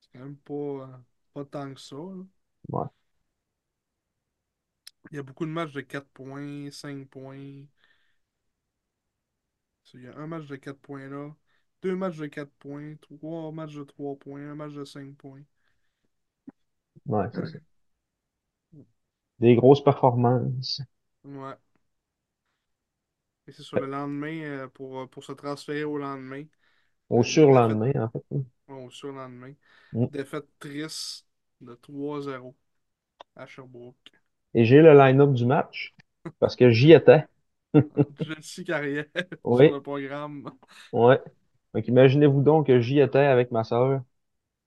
c'est quand même pas, euh, pas tant que ça. là. Ouais, Il y a beaucoup de matchs de 4 points, 5 points. Il y a un match de 4 points là, deux matchs de 4 points, trois matchs de 3 points, un match de 5 points. ouais, c'est ça. Des grosses performances. Ouais. Et c'est sur le lendemain, euh, pour, euh, pour se transférer au lendemain, Au euh, surlendemain, en fait. au surlendemain. Mm. Défaite triste de 3-0 à Sherbrooke. Et j'ai le line-up du match, parce que j'y étais. Jesse Carrière sur Oui, le programme. ouais. Donc imaginez-vous donc que j'y étais avec ma sœur.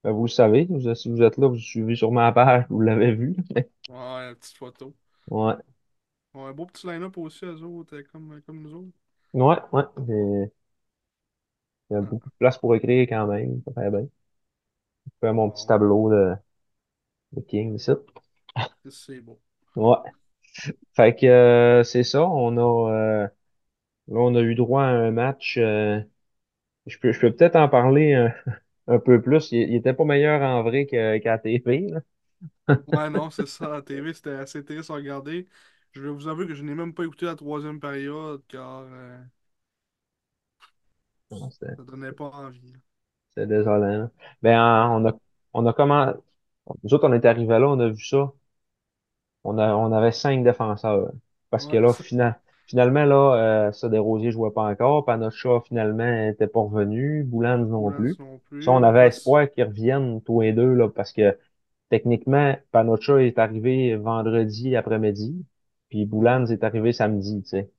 Ben, vous le savez, vous- si vous êtes là, vous suivez sûrement la page, vous l'avez vu. Ouais, la petite photo. Ouais, Ouais, un beau petit line-up aussi, eux autres, euh, comme, comme nous autres. ouais, ouais. Et Il y a beaucoup de place pour écrire quand même. Ça fait bien. Je fais mon petit tableau de, de King ici. c'est beau. Ouais. Fait que euh, c'est ça. On a euh, là, on a eu droit à un match. euh, je peux, je peux peut-être en parler un, un peu plus. Il, il était pas meilleur en vrai que- qu'à TV, là. Ouais, non, c'est ça. La TV, c'était assez triste à regarder. Je vais vous avouer que je n'ai même pas écouté la troisième période car euh, C'était ça donnait pas envie. c'était désolant. là. Ben, on a, on a comment. Nous autres, on est arrivés là, on a vu ça. On a, on avait cinq défenseurs. Parce que là, finalement, là, euh, ça, Desrosiers jouait pas encore. Panocha, finalement, était pas revenu. Boulans non plus. Ça, on avait espoir qu'ils reviennent tous les deux, là, parce que techniquement, Panocha est arrivé vendredi après-midi, puis Boulans Mhm, est arrivé samedi, tu sais.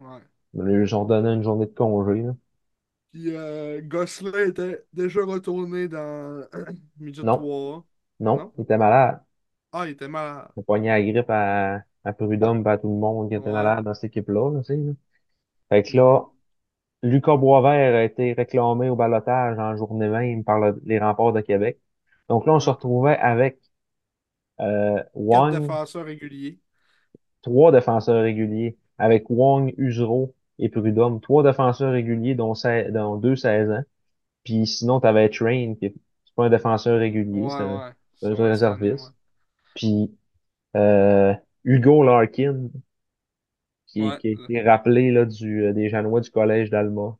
ouais. Ils ont donné une journée de congé, là. Puis euh, Gosselin était déjà retourné dans Midget Non, 3A. non, Non? il était malade. Ah, il était malade. Il a pogné la grippe à, à Prud'homme, pas à tout le monde qui était Ouais. malade dans cette équipe-là, là, tu sais, là. Fait que là, Lucas Boisvert a été réclamé au ballottage en journée même par le- les remparts de Québec. Donc là, on se retrouvait avec euh, Quatre Wang, défenseurs réguliers. trois défenseurs réguliers, avec Wang, Usereau et Prud'homme, trois défenseurs réguliers, dont, deux 16 ans. Puis sinon, tu avais Train, qui est c'est pas un défenseur régulier, c'est un, ouais. c'est un Ça, ouais, cette année, ouais. réserviste. Puis euh, Hugo Larkin, qui, Ouais. qui a été rappelé là, du, euh, des Janois du collège d'Alma.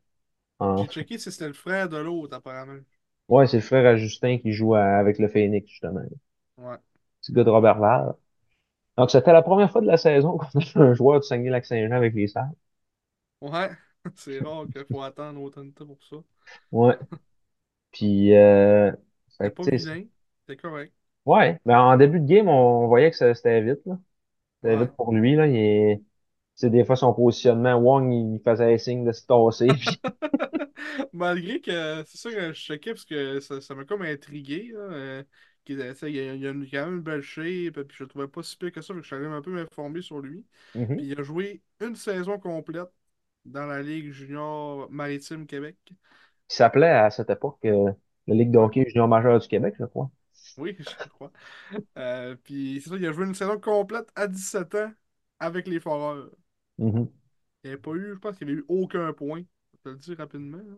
En... J'ai checké si c'était le frère de l'autre, apparemment. Ouais, c'est le frère à Justin qui joue à- avec le Phoenix, justement. Ouais. Petit gars de Robert Val. Donc, c'était la première fois de la saison qu'on a un joueur du Saguenay-Lac-Saint-Jean avec les Sables. Ouais. C'est rare qu'il faut attendre autant de temps pour ça. Ouais. Puis, euh, que, pas vilain. C'était correct. Ouais. Mais en début de game, on voyait que ça- c'était vite, là. C'était Ouais. vite pour lui, là. Il est, sais, des fois, son positionnement, Wong, il faisait signe de se tasser, puis, Malgré que c'est ça que je checkais parce que ça, ça m'a comme intrigué. Là, euh, il y a, il a une- quand même une belle shape, puis je le trouvais pas si pire que ça, fait que je suis allé un peu m'informer sur lui. Mhm. Puis il a joué une saison complète dans la Ligue junior maritime Québec. qui s'appelait à cette époque euh, la Ligue de Ouais, hockey junior majeur du Québec, je crois. oui, je crois. Euh, puis c'est ça, il a joué une saison complète à 17 ans avec les Foreurs. Mhm. Il n'y avait pas eu, je pense qu'il n'y avait eu aucun point. Je vais te le dire rapidement. là.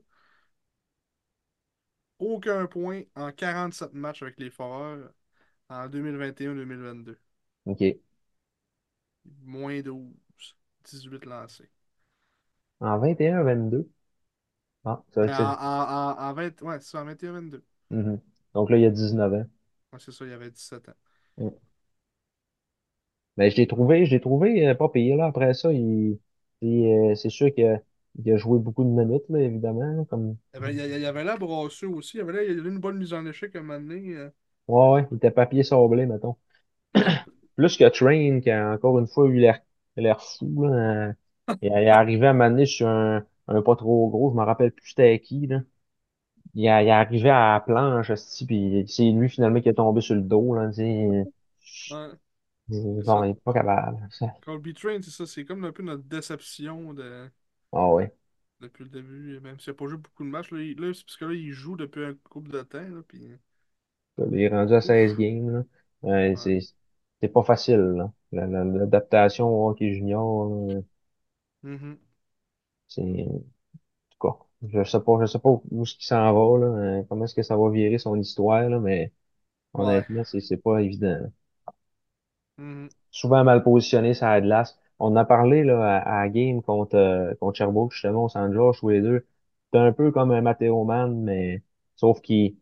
Aucun point en 47 matchs avec les Foreurs en 2021-2022. OK. Moins 12, 18 lancés. En 21-22. Ah, ça, En, en, en, en 20, ouais, c'est en 21-22. mhm. Donc là, il y a 19 ans. Ouais, c'est ça, il y avait 17 ans. Mm. Mais je l'ai trouvé, je l'ai trouvé euh, pas payé, là. Après ça, il, il, euh, c'est sûr qu'il a, il a joué beaucoup de minutes, là, évidemment, là, comme, Il y avait, il y avait- il y avait là Brasseux aussi. Il y avait là il y avait une bonne mise en échec à un moment donné. euh, ouais, ouais, il était papier sablé, mettons. Plus que Train, qui a encore une fois eu l'air. L'air fou, là. Il, il est arrivé à m'amener sur un, un pas trop gros, je me rappelle plus c'était qui, là. Il, est- il est arrivé à la planche, puis c'est lui finalement qui est tombé sur le dos, là. Ouais, Bon, ça. il est pas capable. Colby Train, c'est ça. C'est comme un peu notre déception de... Ah ouais. depuis le début. Même s'il n'a pas joué beaucoup de matchs. Là, là, c'est parce que là, il joue depuis un couple de temps. Là, puis... Il est rendu à 16 Ouf. games, là. Ouais, Ouais. c'est, c'est pas facile, là. La- la- L'adaptation au hockey junior, là, Mhm. c'est, en tout cas, je sais pas, je sais pas où est-ce qu'il s'en va, là, euh, comment est-ce que ça va virer son histoire, là, mais Ouais. honnêtement, c'est, c'est pas évident. Mhm. Souvent mal positionné sur la glace. On en a parlé, là, à, à la game contre, euh, contre Sherbrooke, justement, au George, tous les deux. C'est un peu comme un Matteo Mann, mais, sauf qu'il,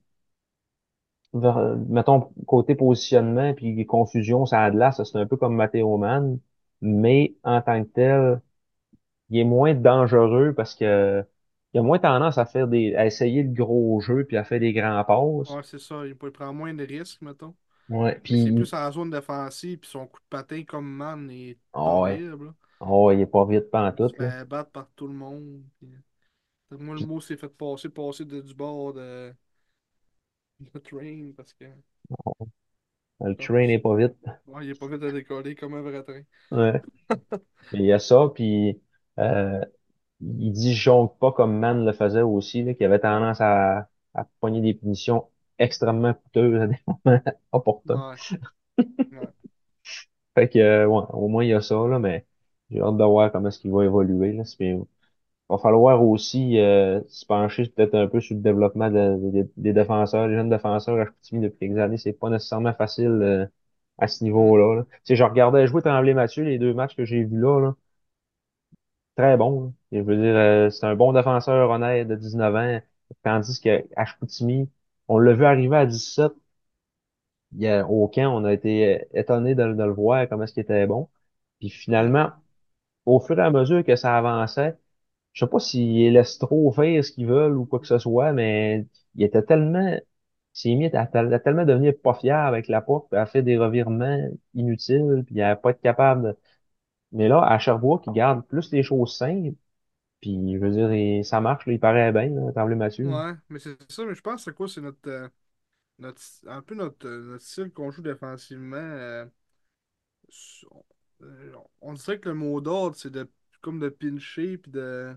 mettons, côté positionnement puis confusion, ça a de ça c'est un peu comme Matteo Mann, mais en tant que tel, il est moins dangereux parce que il a moins tendance à faire des, à essayer le gros jeu puis à faire des grands passes. Ouais, c'est ça. Il, il prend moins de risques, mettons. Ouais, Mais c'est puis, plus en zone défensive. Puis son coup de patin comme man est ah ouais, horrible. oh, il est pas vite Il se pantoute, là. fait battre par tout le monde. puis- Moi, le mot s'est fait passer, passer de, du bord de, de Train parce que Le ah, train est pas vite. ouais, il est pas vite à décoller comme un vrai train. Ouais. Il y a ça, puis euh, il dit je jongle pas comme Mann le faisait aussi, là, qui avait tendance à, à pogner des punitions extrêmement coûteuses à des moments opportuns. Ouais, ouais. Fait que, euh, ouais, au moins, il y a ça, là, mais j'ai hâte de voir comment est-ce qu'il va évoluer, là. Il va falloir aussi euh, se pencher peut-être un peu sur le développement de- de- des défenseurs, les jeunes défenseurs à Chicoutimi depuis quelques années. C'est pas nécessairement facile euh, à ce niveau-là. là. Je regardais jouer Tremblay-Mathieu, les deux matchs que j'ai vus là, là, très bon. je veux dire, euh, c'est un bon défenseur honnête de 19 ans, tandis qu'à Chicoutimi, on l'a vu arriver à 17, il y a, au camp, on a été étonné de, le voir, comment est-ce qu'il était bon. Puis finalement, au fur et à mesure que ça avançait, je sais pas s'ils laissent trop faire ce qu'ils veulent ou quoi que ce soit, mais il était tellement, il s'est mis à, tel- à tellement devenir pas fier avec la porte, puis à faire des revirements inutiles, puis à pas être capable de... Mais là, à Sherbrooke, il garde plus les choses simples, puis je veux dire, ça marche, là, il paraît bien, là, Tremblay Mathieu. Ouais, mais c'est ça, mais je pense que c'est quoi? C'est notre, euh, notre un peu notre, euh, notre style qu'on joue défensivement. euh, on, dirait que le mot d'ordre, c'est de comme de pincher puis de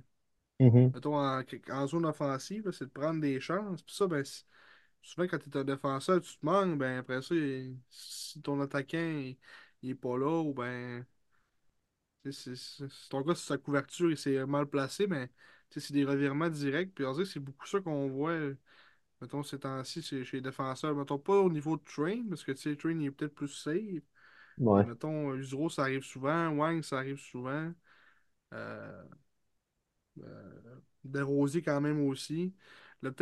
Mhm. mettons en, en zone offensive, c'est de prendre des chances. Puis ça, ben souvent quand tu es un défenseur, tu te manques, ben après ça, si ton attaquant il, il est pas là, ou ben c'est ton gars, sa couverture, il s'est mal placé, mais c'est des revirements directs. Puis c'est beaucoup ça qu'on voit. Mettons, ces temps-ci, chez, les défenseurs. Mettons, pas au niveau de Train, parce que, Train, il est peut-être plus safe. Ouais. mettons, Usuro, ça arrive souvent. Wang, ça arrive souvent. Euh, euh, Desrosiers, quand même, aussi. Le,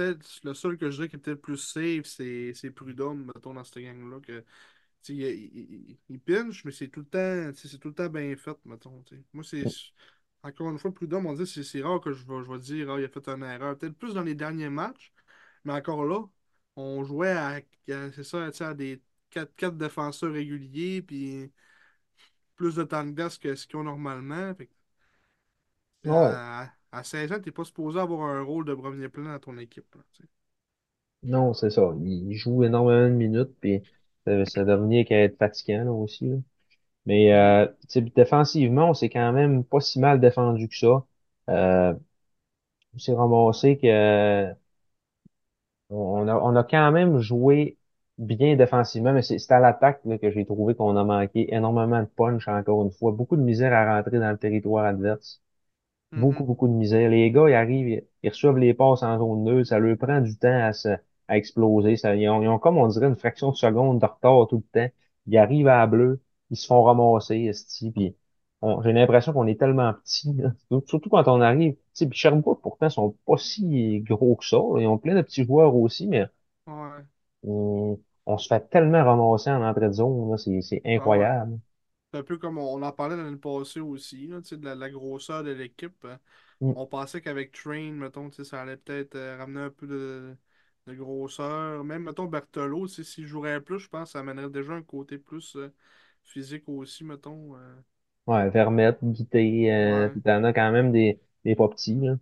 le seul que je dirais qui est peut-être plus safe, c'est Prudhomme, mettons, dans cette gang-là. Que, il, il, il- il pinch, mais c'est tout le temps, tu c'est tout le temps bien fait, mettons. tu sais. Moi, c'est... Encore une fois, Prudhomme, on dit c'est c'est rare que je vais, je vais dire, ah, il a fait une erreur. Peut-être plus dans les derniers matchs. Mais encore là, on jouait à, à- c'est ça, tu à des quatre quatre défenseurs réguliers, puis plus de temps de glace que ce qu'ils ont normalement. Fait Ouais. à, à 16 ans, t'es pas supposé avoir un rôle de premier plan dans ton équipe. là, tu. Non, c'est ça. Il joue énormément de minutes, puis ça, ça devenait qu'à être fatigant, là, aussi, là. Mais euh, tu sais, défensivement, on s'est quand même pas si mal défendu que ça. Euh, on s'est ramassé que on a, on a quand même joué bien défensivement, mais c'est c'est à l'attaque là, que j'ai trouvé qu'on a manqué énormément de punch encore une fois. Beaucoup de misère à rentrer dans le territoire adverse. Beaucoup, mhm. beaucoup de misère. Les gars, ils arrivent, ils, ils reçoivent les passes en zone neutre, ça leur prend du temps à se, à exploser. Ça, ils ont, ils ont comme, on dirait, une fraction de seconde de retard tout le temps. Ils arrivent à la bleue, ils se font ramasser, esti, puis j'ai l'impression qu'on est tellement petits, là. Surtout quand on arrive. Tu puis Sherbrooke, pourtant, sont pas si gros que ça. là. Ils ont plein de petits joueurs aussi, mais Ouais. on, on se fait tellement ramasser en entrée de zone, c'est, Ah ouais. incroyable. C'est un peu comme on, on en parlait l'année passée aussi, là, de la, la grosseur de l'équipe. euh, Mm. On pensait qu'avec Train, mettons, ça allait peut-être euh, ramener un peu de, de grosseur. Même, mettons, sais, s'il jouerait plus, je pense que ça amènerait déjà un côté plus euh, physique aussi, mettons. euh. Ouais, Vermette, Guité, euh, Ouais, t'en as quand même des, des pas petits, là.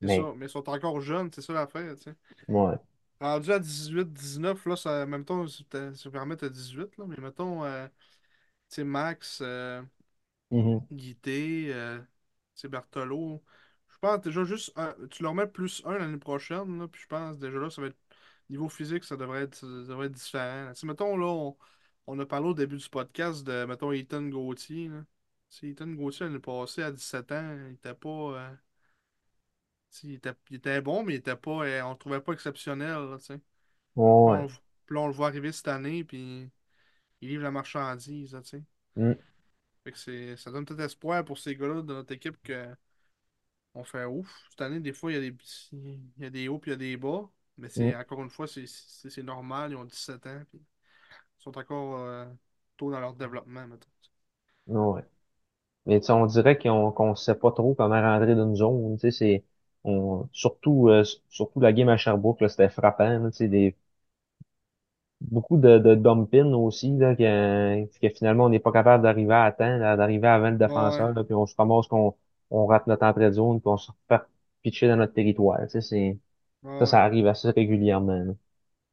c'est Mais, ça. Mais ils sont encore jeunes, c'est ça l'affaire, tu sais. ouais. Rendu à 18, 19, là, ça, même temps, si Vermette à 18, là, mais mettons, euh, tu sais, Max, euh, Mhm. Guité, euh, tu sais. Je pense déjà juste, un- tu leur mets plus un l'année prochaine, là, puis je pense déjà là, ça va être, niveau physique, ça devrait être, ça devrait être différent. Sais, mettons, là, on, on a parlé au début du podcast de, mettons, Ethan Gauthier, là. Tu sais, Ethan Gauthier, l'année passée, à 17 ans, il était pas, euh, tu sais, il était, il était bon, mais il était pas, euh, on le trouvait pas exceptionnel, là, tu sais. Puis on, Ouais. le puis là, on le voit arriver cette année, puis il livre la marchandise, là, tu sais. Mm. Fait que c'est, ça donne peut-être espoir pour ces gars-là de notre équipe que on fait ouf. Cette année, des fois, il y a des, petits- il y a des hauts puis il y a des bas. Mais c'est Mm. encore une fois, c'est normal. Ils ont 17 ans, puis ils sont encore euh, tôt dans leur développement, mettons. Ouais. Mais on dirait qu'on qu'on sait pas trop comment rentrer d'une zone. Tu sais, c'est on, surtout euh, surtout la game à Sherbrooke, c'était frappant. là, tu sais, des, beaucoup de, de dumping aussi, là, que, que finalement on n'est pas capable d'arriver à temps, d'arriver avant le ouais. défenseur, là, puis on se ramasse qu'on on rate notre entrée de zone, puis on se fait pitcher dans notre territoire. Tu sais, c'est, ça, Ouais, ça arrive assez régulièrement. là.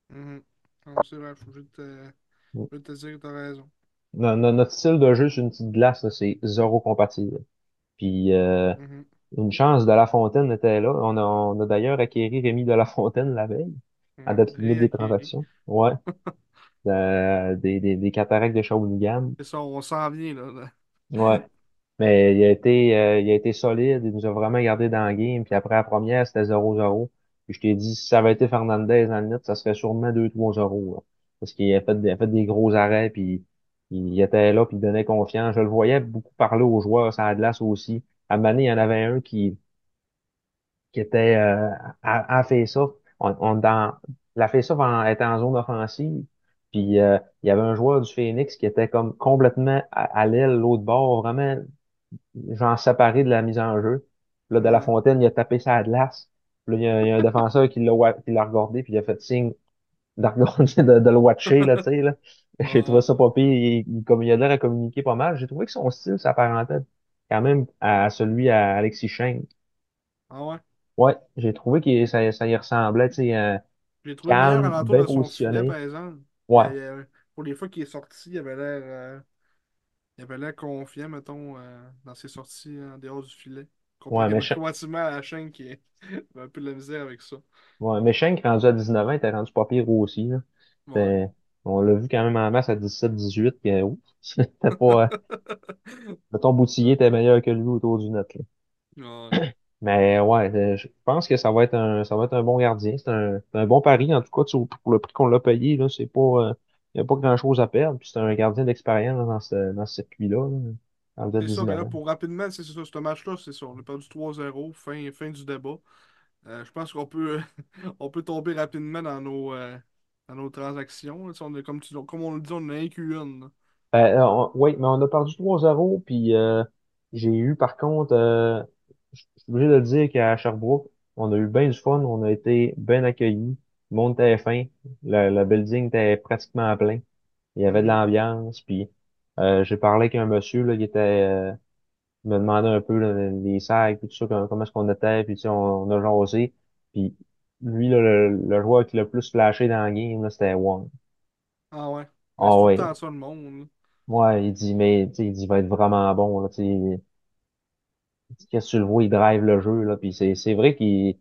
Mhm. Non, c'est vrai, faut juste te, Mm. faut juste te dire que t'as raison. No- no- Notre style de jeu sur une petite glace, là, c'est zéro compatible. Puis euh, Mhm. une chance de La Fontaine était là. On a, on a d'ailleurs acquéri Rémi de La Fontaine la veille, à date limite des Réacquérir. transactions. Ouais. Euh, des, des, des cataractes de Shawinigan. C'est ça, on s'en vient, là. là. Ouais. Mais il a été, euh, il a été solide. Il nous a vraiment gardé dans le game. Puis après la première, c'était zéro zéro Puis je t'ai dit, si ça avait été Fernandez le net, ça serait sûrement deux trois 0 là. Parce qu'il a fait, a fait des gros arrêts. Puis il était là, puis il donnait confiance. Je le voyais beaucoup parler aux joueurs, ça a de glace aussi. À donné, il y en avait un qui, qui était euh, à, à face-off. On, on, la face-off en- était en zone offensive. Puis euh, il y avait un joueur du Phoenix qui était comme complètement à, à l'aile, l'autre bord, vraiment genre séparé de la mise en jeu. Puis là, de la. Fontaine, il a tapé sa glace. Puis là, il y a, il y a un défenseur qui l'a wa- qui l'a regardé, puis il a fait signe de, regarder, de, de le watcher, là, tu sais, là. J'ai trouvé ça pas pire. Il, il, comme il a l'air à communiquer pas mal. J'ai trouvé que son style s'apparentait quand même à celui à Alexis Schenk. Ah ouais? Ouais, j'ai trouvé que ça, ça y ressemblait, tu sais, euh, J'ai trouvé calme, alentour bien de son filet, positionné. par exemple. Ouais, pour les fois qu'il est sorti, il avait l'air euh, il avait l'air confiant, mettons, euh, dans ses sorties en dehors du filet. ouais, mais, à chaîne qui avait un peu de la misère avec ça. ouais, mais Schenk, rendu à 19 ans, était rendu pas pire aussi, là. Ouais. On l'a vu quand même en masse à 17-18, que, ouf, c'était pas, Mettons, Boutillier était meilleur que lui autour du net, là. Ouais. Mais ouais, euh, je pense que ça va être un, ça va être un bon gardien. C'est un, c'est un bon pari, en tout cas, pour le prix qu'on l'a payé, là, c'est pas, euh, il n'y a pas grand-chose à perdre. Puis c'est un gardien d'expérience dans ce, dans ce circuit-là, là, C'est ça, mais 19 là, pour rapidement, c'est ça, ce match-là, c'est ça. On a perdu 3-0, fin, fin du débat. Euh, je pense qu'on peut, on peut tomber rapidement dans nos, euh, dans nos transactions. On a, comme, tu, comme on le dit, on en a un Q1. là. Euh, oui, mais on a perdu 3-0, puis j'ai eu, par contre, je je suis obligé de le dire qu'à Sherbrooke, on a eu bien du fun, on a été bien accueillis, le monde était fin, le, le building était pratiquement plein. Il y avait de Mhm. l'ambiance, puis euh, j'ai parlé avec un monsieur là, qui était euh, il me demandait un peu là, les sacs, puis tout ça, comment, comment est-ce qu'on était, puis tu sais, on, on a jasé. Puis lui, là, le, le joueur qui l'a le plus flashé dans le game, là, c'était Wong. Ah ouais. C'est Ah tout le ouais. temps ça, le monde. là. Ouais, il dit, mais tu sais, il dit, il va être vraiment bon, là, tu sais. Qu'est-ce que tu le vois, il drive le jeu, là. Puis c'est, c'est vrai qu'il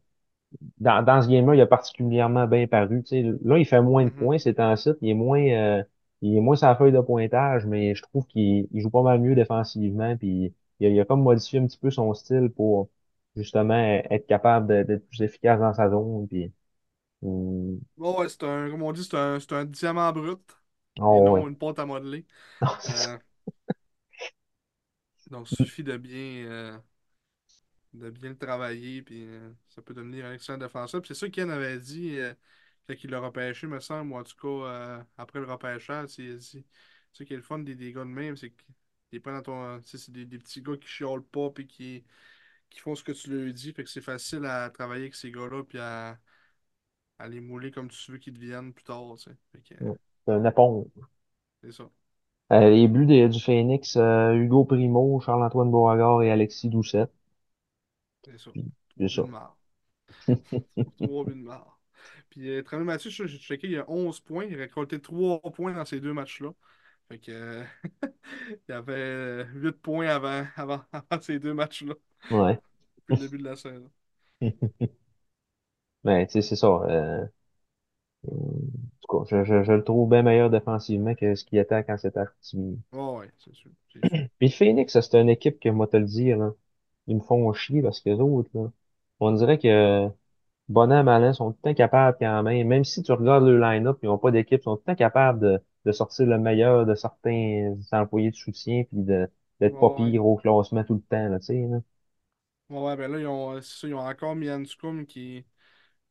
dans, dans ce game-là, il a particulièrement bien paru. Là, il fait moins de Mhm. points, c'est en site. Il est moins, euh, il est moins sa feuille de pointage, mais je trouve qu'il il joue pas mal mieux défensivement. Puis il a, il a comme modifié un petit peu son style pour justement être capable d'être plus efficace dans sa zone. Puis, hum, ouais, c'est un, comme on dit, c'est un, un diamant brut et oh non ouais. une pâte à modeler. Non. Euh, donc, il suffit de bien, euh, de bien le travailler, puis euh, ça peut devenir un excellent défenseur. Puis c'est ça qu'Ken avait dit euh, quand il l'a repêché, me semble, ou en tout cas, euh, après le repêchage, c'est, il a dit, ce qui est le fun des, des gars de même, c'est qu'ils prennent dans ton, c'est des, des petits gars qui chiolent pas, puis qui, qui font ce que tu leur dis, fait que c'est facile à travailler avec ces gars-là, puis à, à les mouler comme tu veux qu'ils deviennent plus tard, tu sais. Fait que, C'est un éponge. c'est ça. Euh, les buts du Phoenix, Hugo Primo, Charles-Antoine Beauregard et Alexis Doucet. C'est ça. Puis, c'est buts de marre. Puis, euh, Tremel Mathieu, j'ai checké, il a 11 points. Il a récolté 3 points dans ces deux matchs-là. Fait que, euh, il y avait euh, 8 points avant, avant, avant ces deux matchs-là, Ouais. depuis le début de la saison. Mais, tu sais, c'est ça. Euh, en tout cas, je, je, je le trouve bien meilleur défensivement que ce qu'il était quand c'était Chicoutimi. Oh, ouais, c'est sûr. Sûr. Puis Phoenix, c'est une équipe que, moi, te le dire, là, ils me font chier parce que les autres, là, on dirait que bon an, mal an, sont tout le temps capables quand même, même si tu regardes le line-up, ils n'ont pas d'équipe, ils sont tout le temps capables de, de sortir le meilleur de certains employés de soutien puis de, d'être pas Ouais, ouais. pire au classement tout le temps, là, tu sais, là. Ouais, ouais, ben là, ils ont, c'est ça, ils ont encore Mian Scum qui,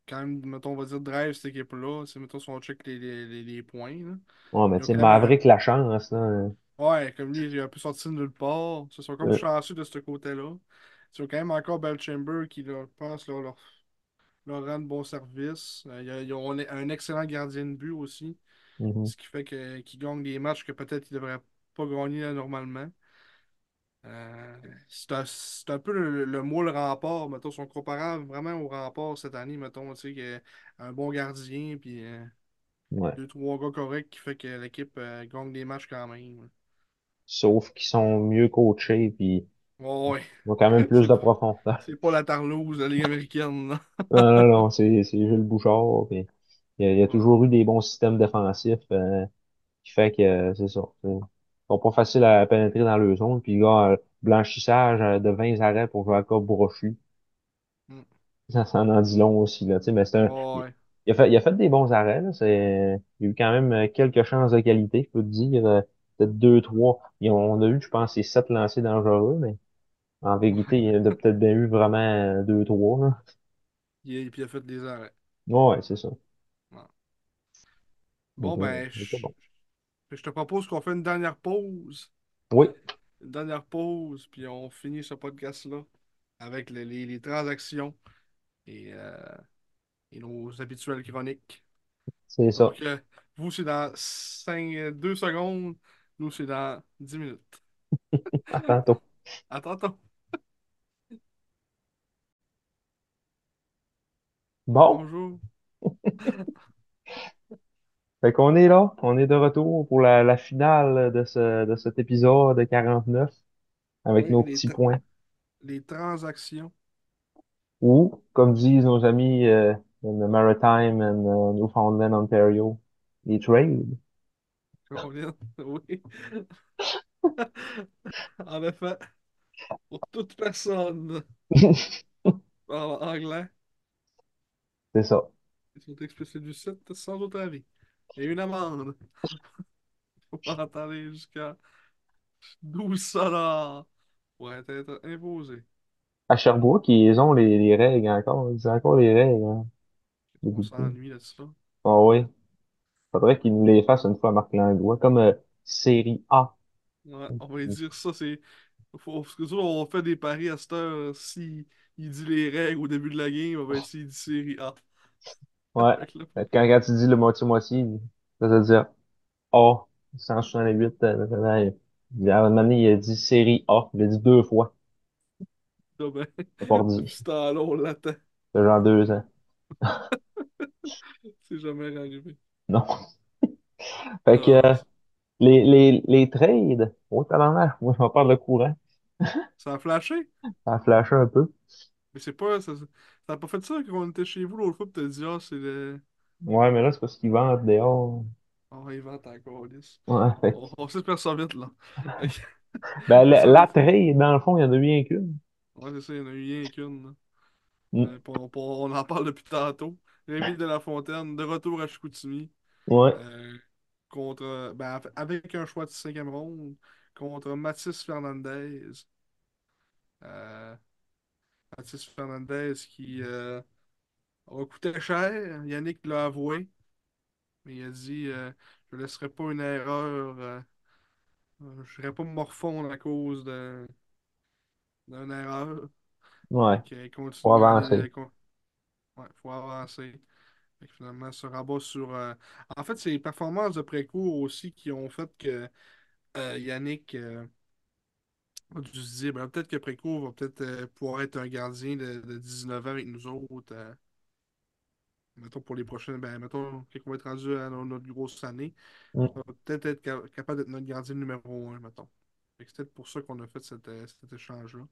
quand même, mettons, on va dire, drive cette équipe-là. C'est, mettons, si on check les, les, les, les points, là. Ouais, mais Ils tu ont sais, quand même un, Maverick la chance, là. Ouais, comme lui, il a un peu sorti de nulle part. Ils sont comme Euh, chanceux de ce côté-là. Ils ont quand même encore Belchamber qui, leur, je pense, leur, leur, leur rend de bons services. Euh, il y a- ils ont un excellent gardien de but aussi, mhm, ce qui fait que, qu'ils gagnent des matchs que peut-être ils ne devraient pas gagner là, normalement. Euh, c'est un, c'est un peu le, le moule rempart, mettons, sont comparables vraiment au rempart cette année, mettons, tu sais, que un bon gardien, puis euh, ouais. deux, trois gars corrects qui fait que l'équipe euh, gagne des matchs quand même. Sauf qu'ils sont mieux coachés puis ouais. ils ont quand même plus de profondeur. C'est pas la tarlouse de la Ligue américaine, là. Non, non, non, c'est, c'est Jules Bouchard, puis il y a, il y a toujours eu des bons systèmes défensifs, euh, qui fait que, euh, c'est ça. Ils sont pas faciles à pénétrer dans le zone, puis gars, euh, blanchissage euh, de 20 arrêts pour Jacob Brochu. Mm. Ça, ça en dit long aussi, là, tu sais, mais c'est un, Ouais, il il a fait, il a fait des bons arrêts, là, c'est, il y a eu quand même euh, quelques chances de qualité, je peux te dire, peut-être deux, trois. Et on, on a eu, je pense, ces sept lancers dangereux, mais en vérité, il y en a peut-être bien eu vraiment euh, deux, trois, là. Il, a- puis il a fait des arrêts. Ouais, c'est ça. Ouais. Bon, Donc, euh, ben, c'était je, bon. je te propose qu'on fait une dernière pause. Oui, Une dernière pause, puis on finit ce podcast-là avec les, les- les transactions et, euh, et nos habituelles chroniques. c'est ça. Donc, euh, vous, c'est dans 5, 2 secondes. Nous, c'est dans 10 minutes. À tantôt. À tantôt. Bon, Bonjour. fait qu'on est là, on est de retour pour la, la finale de ce, de cet épisode 49 avec Oui, nos les, petits tra- points. les transactions. Ou, comme disent nos amis euh, in the Maritime and uh, Newfoundland, Ontario, les trades. Colin, Oui. En effet, pour toute personne parlant anglais, C'est ça. ils sont expulsés du site sans autre avis. A une amende. Faut pas entendre jusqu'à 12 dollars pour être imposé. À Sherbrooke, ils ont les, les règles encore. Ils ont encore les règles. Hein, On s'ennuie de ça. Ah oui. Faudrait qu'ils nous les fassent une fois à Marc Langlois, comme euh, série A. Ouais, on va lui dire ça, c'est. Faut... Parce que on fait des paris à cette heure. Si il dit les règles au début de la game, on va essayer de série A. Ouais. Quand, quand tu dis le moitié-moitié, ça veut dire A. 168, euh, euh, il à un moment donné, il a dit série A. Il a dit deux fois. là, ben, C'est pas dit. depuis ce temps-là, on l'attend. C'est genre deux ans. C'est jamais arrivé. Non. Fait que Ah, euh, les, les, les trades, oh tabarnak, moi, on parle de courant. ça a flashé? Ça a flashé un peu. Mais c'est pas. Ça, ça a pas fait ça quand on était chez vous l'autre fois, pis t'as dit, ah, c'est le. Ouais, mais là, c'est parce qu'ils vendent dehors. On invente encore, lisse. Ouais, fait On, on sait faire ça vite, là. Ben, la, trade, dans le fond, il y en a bien qu'une. ouais, c'est ça, il y en a eu rien qu'une. Mm. Euh, on en parle depuis tantôt. Rémi de la Fontaine, de retour à Chicoutimi, Ouais, euh, contre, ben, avec un choix de cinquième ronde, contre Mathis Fernandez. Euh, Mathis Fernandez qui euh, a coûté cher. Yannick l'a avoué, mais il a dit euh, Je ne laisserai pas une erreur, je ne serai pas morfondre à cause d'une erreur. ouais, continue à avancer. Ouais, faut avancer. Fait que finalement, se rabat sur. euh, En fait, c'est les performances de précours aussi qui ont fait que euh, Yannick euh, a dû se dire, ben, peut-être que Préco va peut-être euh, pouvoir être un gardien de, de 19 ans avec nous autres. euh, mettons pour les prochaines, ben, mettons, quand on va être rendu à no- notre grosse année, Mm. on va peut-être être ca- capable d'être notre gardien numéro un, mettons. Fait que C'est peut-être pour ça qu'on a fait cet, euh, cet échange-là.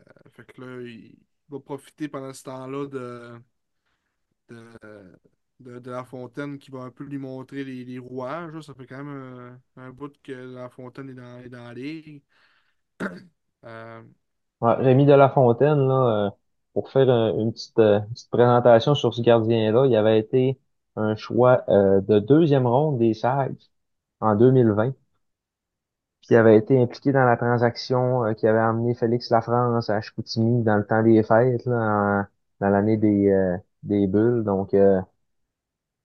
Euh, fait que là, il va profiter pendant ce temps-là de, de, de, La Fontaine qui va un peu lui montrer les, rouages. Ça fait quand même un, bout que La Fontaine est dans, est la ligue. Euh, Rémi de La Fontaine, là, euh, pour faire un- une petite, euh, petite présentation sur ce gardien-là, il avait été un choix de deuxième ronde des Sags en 2020. Puis il avait été impliqué dans la transaction euh, qui avait amené Félix Lafrance à Chicoutimi dans le temps des fêtes, là, en- dans l'année des, euh, des bulles. Donc, euh,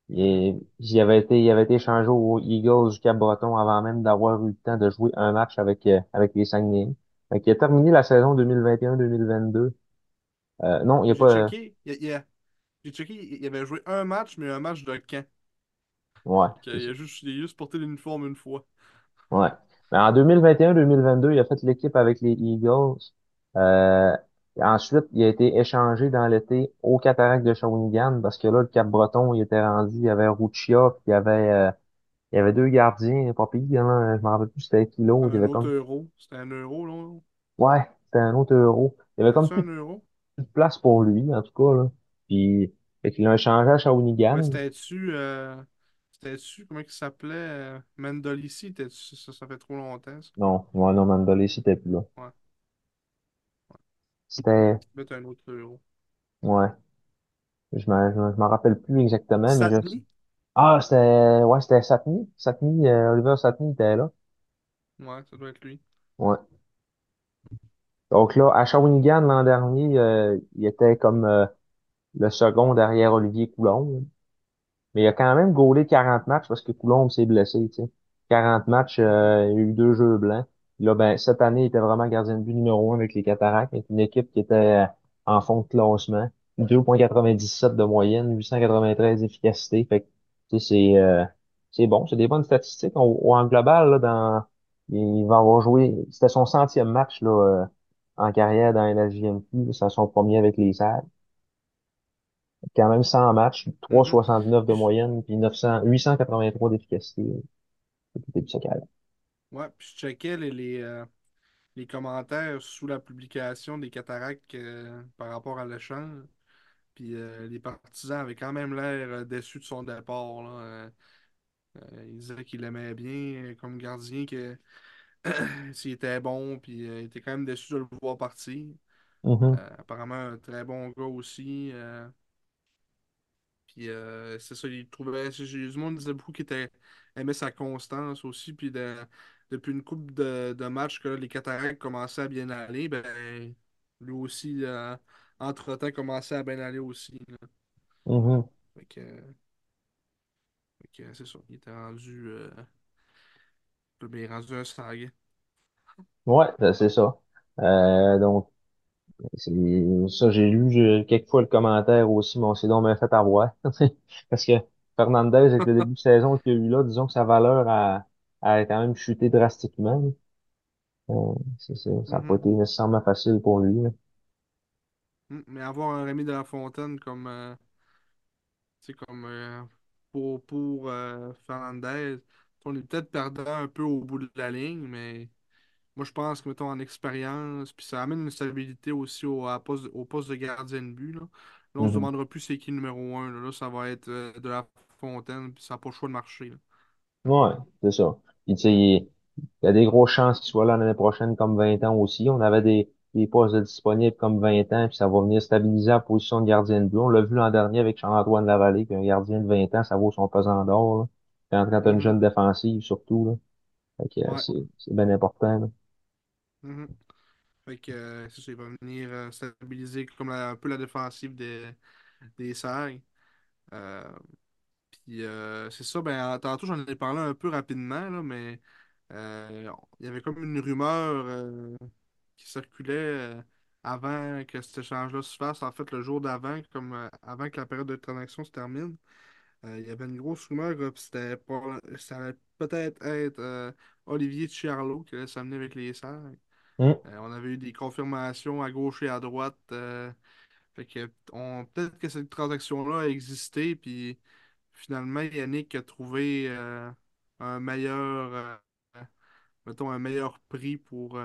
il, il avait été, il avait été échangé aux Eagles du Cap-Breton avant même d'avoir eu le temps de jouer un match avec, euh, avec les Saguenay. Fait qu'il a terminé la saison 2021-2022. Euh, non, il n'y a J'ai pas. euh, checké, il, il a- j'ai checké, il il avait joué un match, mais un match de camp. ouais, Fait que, c'est il a juste, il a juste porté l'uniforme une fois. Ouais. Mais en 2021-2022, il a fait l'équipe avec les Eagles. Euh, ensuite, il a été échangé dans l'été au Cataract de Shawinigan parce que là, le Cap-Breton, il était rendu, il y avait Ruccia, puis il y avait, euh, il y avait deux gardiens, pas pire, là, je me rappelle plus c'était qui l'autre, y Un avait autre comme, euro. C'était un euro, là. ouais, c'était un autre euro. Il y avait comme plus un euro? de place pour lui, en tout cas, là. Puis, fait qu'il l'a échangé à Shawinigan. c'était-tu. Euh... C'était-tu. Comment il s'appelait euh... T'es-tu- Ça, ça fait trop longtemps, ça? Non, ouais, non, Mandolé, c'était plus là. Ouais. C'était, Mettre un autre euro. ouais, je m'en, je m'en je m'en rappelle plus exactement, mais je, Satni? Ah, c'était, ouais, c'était Satni. Satni, euh, Oliver Satni était là. Ouais, ça doit être lui. Ouais. Donc là, à Shawinigan, l'an dernier, euh, il était comme euh, le second derrière Olivier Coulombe. Mais il a quand même gaulé 40 matchs parce que Coulombe s'est blessé, tu sais. 40 matchs, euh, il y a eu deux jeux blancs. Là, ben, cette année, il était vraiment gardien de but numéro un avec les Cataractes, avec une équipe qui était euh, en fond de classement. 2,97 de moyenne, 893 d'efficacité. Fait que, c'est, euh, c'est bon, c'est des bonnes statistiques. En global, là, dans, il va avoir joué, c'était son centième match, là, euh, en carrière dans la JMQ. C'est son premier avec les Sags quand même 100 matchs, mhm. 3,69 de Puis, je- moyenne, puis 900, 883 d'efficacité depuis début de ouais, puis je checkais les, les, euh, les commentaires sous la publication des cataractes euh, par rapport à l'échange. Puis euh, les partisans avaient quand même l'air euh, déçus de son départ. Là. Ils disaient qu'il aimait bien comme gardien, que s'il était bon, puis il était quand même déçu de le voir partir. Mhm, Euh, apparemment, un très bon gars aussi. Puis euh, c'est ça, il trouvait. Du monde disait beaucoup qu'il aimait sa constance aussi. Puis de- depuis une couple de, de matchs que là, les cataractes commençaient à bien aller, ben lui aussi, euh, entre-temps, commençait à bien aller aussi. là. mhm. Fait que, fait que c'est ça, il était rendu, euh, ben, rendu un sag. Ouais, ben, c'est ça. Euh, donc, ça, j'ai lu quelquefois le commentaire aussi, mais on s'est donc bien fait avoir. Parce que Fernandez, avec le début de saison qu'il y a eu là, disons que sa valeur a, a quand même chuté drastiquement. Euh, ça n'a pas Mhm. été nécessairement facile pour lui. là. Mm, Mais avoir un Rémi de la Fontaine comme, euh, comme euh, pour, pour euh, Fernandez, on est peut-être perdant un peu au bout de la ligne, mais moi je pense que mettons en expérience, puis ça amène une stabilité aussi au, à poste, au poste de gardien de but. Là, Là, on se Mhm. demandera plus c'est qui le numéro un. Là, Là, ça va être euh, de la Fontaine, puis ça n'a pas le choix de marcher. là. Ouais, c'est ça. Puis tu sais, il y a des grosses chances qu'il soit là l'année prochaine comme 20 ans aussi. On avait des, des postes disponibles comme 20 ans, puis ça va venir stabiliser la position de gardien de but. On l'a vu l'an dernier avec Charles-Antoine Lavallée, qu'un gardien de 20 ans, ça vaut son pesant d'or. Quand, t'as une Mhm. jeune défensive, surtout, là. Fait que, Ouais. c'est, c'est bien important, là. Mhm. Fait que euh, ça, va venir euh, stabiliser comme un peu la défensive des, des Sags. Euh, Puis c'est ça, ben, tantôt j'en ai parlé un peu rapidement, là, mais il y avait comme une rumeur qui circulait avant que cet échange-là se fasse, en fait le jour d'avant, comme euh, avant que la période de transaction se termine. Il y avait une grosse rumeur, puis c'était ça allait peut-être être Olivier Chiarlo qui allait s'amener avec les Serres. Hmm. Euh, on avait eu des confirmations à gauche et à droite. euh, fait que peut-être que cette transaction-là a existé, puis finalement, Yannick a trouvé euh, un meilleur, un meilleur prix pour,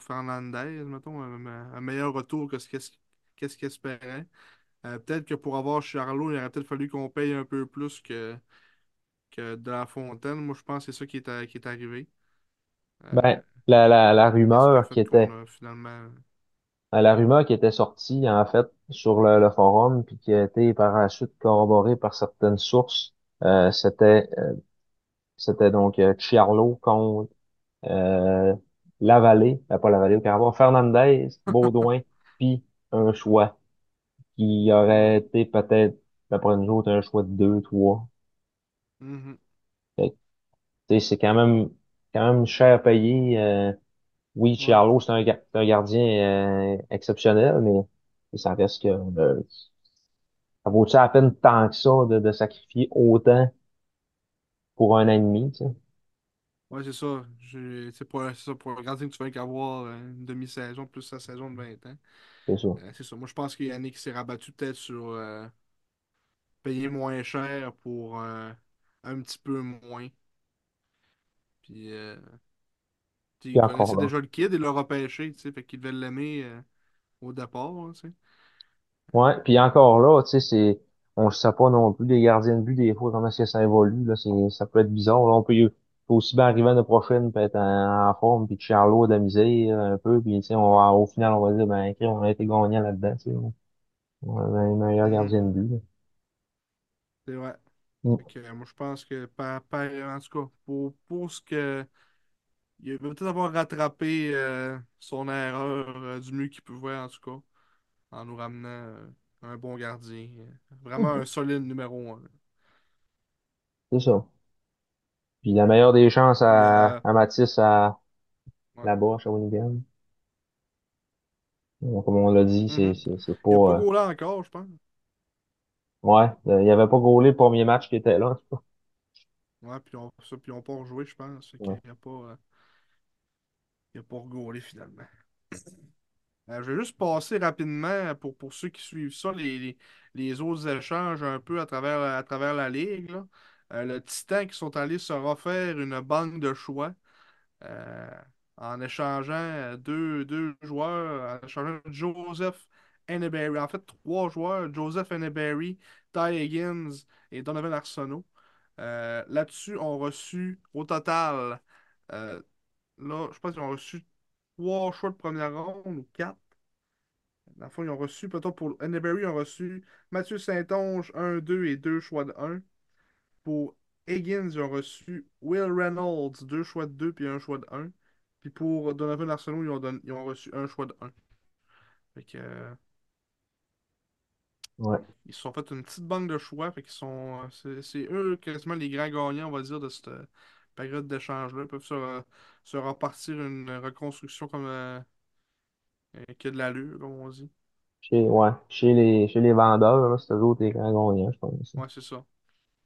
Fernandez, un, meilleur retour que ce qu'il espérait. Peut-être que pour avoir Charlot, il aurait peut-être fallu qu'on paye un peu plus que, de la Fontaine. Moi, je pense que c'est ça qui est arrivé. Euh, Ben, la, la, la rumeur qui était, a finalement. la rumeur qui était sortie, en fait, sur le, le forum, puis qui a été par la suite corroborée par certaines sources, euh, c'était, euh, c'était donc euh, Chiarlo contre euh, Lavallée, euh, pas Lavallée au Carabao, Fernandez, Baudouin, puis un choix qui aurait été peut-être, d'après nous autres, un choix de deux, trois. Mhm. Fait que, tu sais, c'est quand même, quand même cher payé. euh, oui. Chiarlo, c'est un, un gardien euh, exceptionnel, mais ça reste que euh, ça vaut-tu la peine tant que ça de, de sacrifier autant pour un an et demi, tu sais? Ouais, c'est ça. C'est pour, ça. Pour le gardien que tu veux qu'avoir euh, une demi-saison plus sa saison de 20 ans. C'est ça. Euh, c'est ça. Moi, je pense que Yannick s'est rabattu peut-être sur payer moins cher pour un petit peu moins. Puis, euh, Puis il connaissait déjà le kid, il l'a repêché, tu sais, fait qu'il devait l'aimer euh, au départ, hein, tu sais. Ouais, puis encore là, tu sais, c'est, on sait pas non plus des gardiens de but, des fois, comment est-ce que ça évolue, là, c'est, ça peut être bizarre, là, on peut, peut aussi bien arriver l'année prochaine, peut être en, en forme, puis que Charlot a de la misère, un peu, puis, tu sais, on va, au final, on va dire, ben, ok, on a été gagnant là-dedans, tu sais, on on a un meilleur Mhm. gardien de but, là. C'est vrai. Mm, Fait que, euh, moi, je pense que, par, par- en tout cas, pour, pour ce que. Il va peut-être avoir rattrapé euh, son erreur euh, du mieux qu'il pouvait, en tout cas, en nous ramenant euh, un bon gardien. Vraiment un solide numéro un. C'est ça. Puis la meilleure des chances à, euh, à ouais. là-bas, à Shawinigan. Comme on l'a dit, c'est, Mhm. c'est, Il pas pas, euh, gaulé encore, je pense. Ouais, euh, il y avait pas gaulé le premier match qui était là, en tout cas. Ouais, puis on, ça, puis ils n'ont pas rejoué, je pense. Qu'il Ouais. n'a pas, euh, il a pas finalement. Euh, je vais juste passer rapidement pour, pour ceux qui suivent ça, les, les, les autres échanges un peu à travers, à travers la ligue. là. Euh, le Titan qui sont allés se refaire une banque de choix euh, en échangeant deux, deux joueurs, en échangeant Joseph Henneberry. En fait, trois joueurs, Joseph Henneberry, Ty Higgins et Donovan Arsenault. Euh, là-dessus, on reçu au total, euh, là, je pense qu'ils ont reçu trois choix de première ronde ou quatre. Dans le fond, ils ont reçu, plutôt pour Henneberry, ils ont reçu Mathieu Saint-Onge, un 2 et deux choix de un Pour Higgins, ils ont reçu Will Reynolds, deux choix de 2 puis un choix de un Puis pour Donovan Arsenault, ils ont, reçu un choix de un Fait que, euh, Ouais. ils se sont fait une petite banque de choix. Fait qu'ils sont. euh, C'est c'est eux quasiment les grands gagnants, on va dire, de cette euh, période d'échange-là. Ils peuvent se, se repartir une reconstruction comme euh, euh, qui a de l'allure, comme on dit. Chez, ouais. Chez les, chez les vendeurs, c'est eux autres les grands gagnants, je pense. Ouais, c'est ça.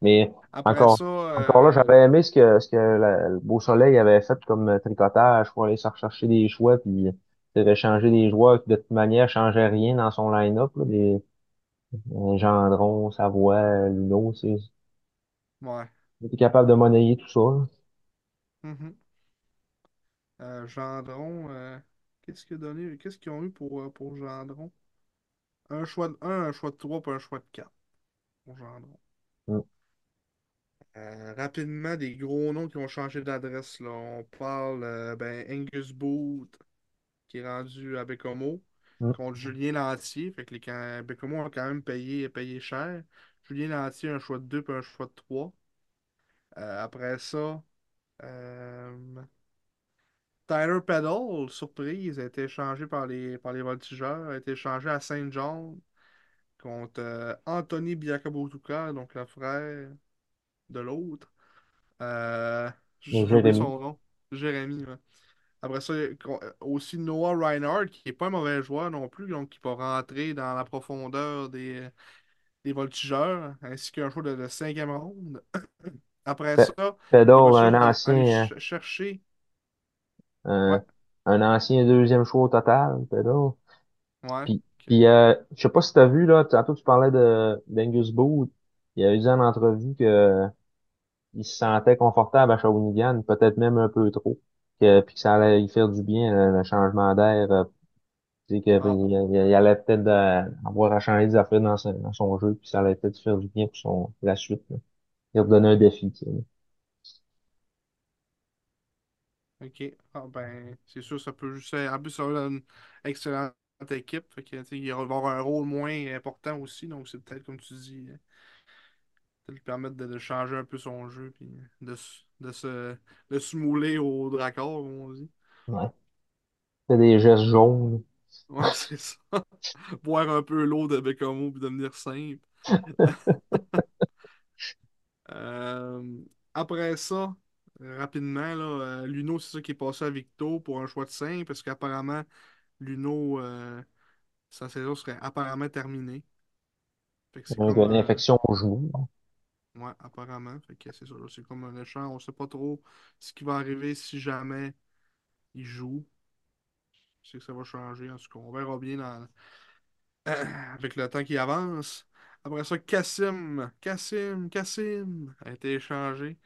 Mais Après encore, ça, encore là, j'avais aimé ce que, ce que la- le Beau Soleil avait fait comme tricotage pour aller se rechercher des choix, puis de changer des joueurs qui de toute manière changeaient rien dans son line-up, des Gendron, Savoie, Luno, c'est, ouais. était capable de monnayer tout ça, là. Mhm. Euh, Gendron, euh, qu'est-ce qu'il a donné? Qu'est-ce qu'ils ont eu pour, euh, pour Gendron? Un choix de un un choix de 3 puis un choix de 4 pour Gendron. Mm, Euh, rapidement, des gros noms qui ont changé d'adresse. là. On parle euh, ben, Angus Booth, qui est rendu à Bécomo, contre Julien Lantier. Fait que les can- Bécomo ont quand même payé, payé cher. Julien Lantier, un choix de 2 puis un choix de 3. Euh, après ça, euh, Tyler Peddle, surprise, a été échangé par les, par les Voltigeurs, a été échangé à Saint John contre euh, Anthony Biakabutuka, donc le frère de l'autre. Euh, oublié Jérémy, son nom. Jérémy. ouais. Après ça, aussi Noah Reinhardt, qui est pas un mauvais joueur non plus, donc qui va rentrer dans la profondeur des, des voltigeurs, ainsi qu'un choix de, de cinquième ronde. Après ça, Pedro, un ancien, ch- chercher. Ouais, un, ancien deuxième choix au total, Pedro. ouais. Puis, puis euh, je sais pas si t'as vu, là, tantôt tu parlais de d'Angus Booth. Il a eu dit en entrevue que il se sentait confortable à Shawinigan, peut-être même un peu trop. Que, puis que ça allait lui faire du bien, le, le changement d'air. euh, tu sais, qu'il ah, il, il allait peut-être euh, avoir à changer des affaires dans son, dans son jeu, puis ça allait peut-être faire du bien pour son, la suite. Là. Il a donné un défi, tu sais. ok. Ah, ben, c'est sûr, ça peut juste. En plus, ça va une excellente équipe. Fait que, il va avoir un rôle moins important aussi. Donc, c'est peut-être, comme tu dis, peut-être lui permettre de, de changer un peu son jeu. Puis de, de se, de se mouler au Dracor, comme on dit. Ouais. Fait des gestes jaunes. Ouais, c'est ça. Boire un peu l'eau de Bécamo puis devenir simple. Euh, après ça, rapidement, là, euh, Luno, c'est ça qui est passé à Victo pour un choix de 5 parce qu'apparemment, Luno, euh, sa saison serait apparemment terminée. Fait que c'est comme une un. infection au genou. Ouais, apparemment. C'est ça, c'est comme un échange. On sait pas trop ce qui va arriver si jamais il joue. C'est que ça va changer. En tout cas, on verra bien avec le temps qui avance. Après ça, Cassim, Cassim, Cassim a été échangé.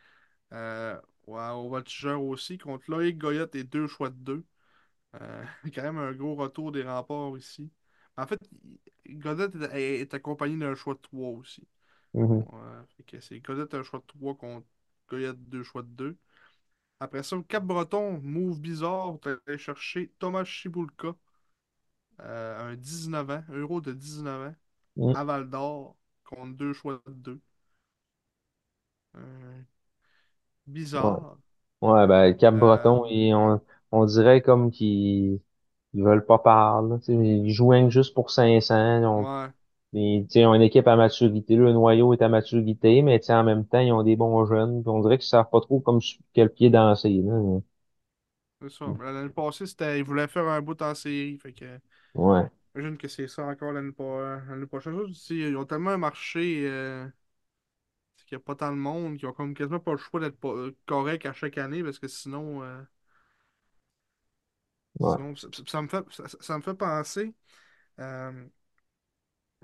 Euh, ouais, au voltigeur aussi, contre Loïc Goyette et deux choix de deux. Euh, quand même un gros retour des remparts ici. En fait, Goddard est, accompagné d'un choix de 3 aussi. Mhm. Ouais, fait que c'est Goddard un choix de 3 contre Goyette deux choix de 2. Après ça, au Cap-Breton, move bizarre, t'es allé chercher Thomas Chibulka, euh, un 19 ans, euro de 19 ans, Mhm. à Val d'Or, contre deux choix de 2. Ouais. bizarre. Ouais, ben, Euh, Cap-Breton, ils- on, on dirait comme qu'ils ils veulent pas parler. là, tu sais, Ils jouent juste pour 500. Ils ont, ouais, ils ont une équipe à maturité. Le noyau est à maturité, mais en même temps, ils ont des bons jeunes. Puis on dirait qu'ils savent pas trop comme quel pied danser. Là. c'est ça. L'année passée, c'était, ils voulaient faire un bout en série. Fait que, Ouais, j'imagine que c'est ça encore l'année pro- l'année prochaine. Ils ont tellement un marché euh, qu'il n'y a pas tant de monde qui ont comme quasiment pas le choix d'être euh, correct à chaque année parce que sinon, euh, ouais. sinon ça, ça- ça me fait, ça, ça me fait penser. euh,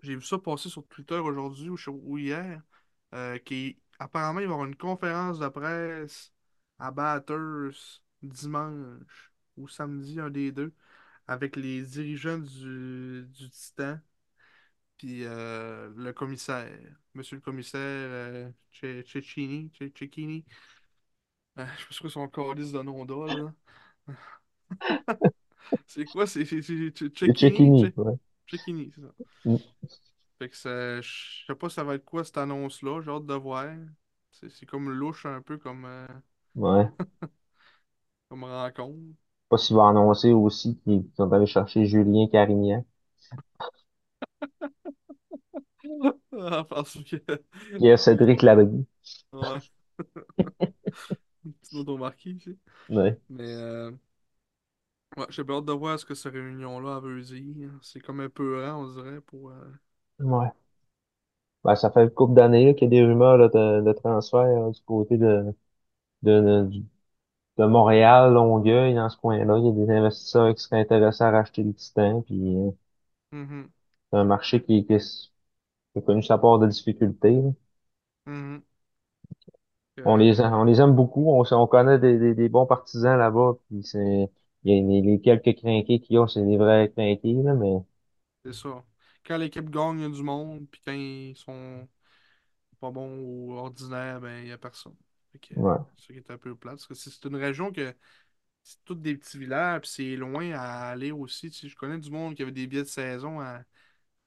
j'ai vu ça passer sur Twitter aujourd'hui ou, hier. euh, qui apparemment, il va y avoir une conférence de presse à Bathurst dimanche ou samedi, un des deux, avec les dirigeants du, du Titan, puis euh, le commissaire, monsieur le commissaire euh, Che- Cecchini, Che- Cecchini. Euh, je sais pas son calice de nom d'ol, là. C'est quoi? C'est Cecchini? Cecchini, ouais. Cecchini, c'est ça. Mm. Fait que ça, je sais pas ça va être quoi cette annonce-là, j'ai hâte de voir. C'est comme louche un peu comme, euh, Ouais. comme rencontre. Pas s'il va annoncer aussi qu'ils sont allés chercher Julien Carignan. Ah, Parce que. Il y a Cédric Labrie. Ouais, petit auto marqué ici. Ouais. Mais euh, ouais, j'ai hâte de voir ce que cette réunion-là veut dire. C'est comme un peu rare, on dirait, pour. euh, Ouais. Ben, ça fait une couple d'années là, qu'il y a des rumeurs là, de, de transfert là, du côté de, de, de, du- de Montréal, Longueuil, dans ce coin-là. Il y a des investisseurs qui seraient intéressés à racheter le Titan. Puis euh, mhm, c'est un marché qui, qui, qui a connu sa part de difficultés. là. mhm. On Euh, les, a- on les aime beaucoup. On, on connaît des, des, des bons partisans là-bas. Puis c'est, il y a les, les quelques crinqués qu'il y a, c'est des vrais crinqués, là, mais c'est ça. Quand l'équipe gagne, il y a du monde, puis quand ils sont pas bons ou ordinaires, ben, il y a personne. Fait que, ouais. c'est ça qui est un peu plate. Parce que c'est c'est une région que c'est tous des petits villages, puis c'est loin à aller aussi. Tu sais, je connais du monde qui avait des billets de saison à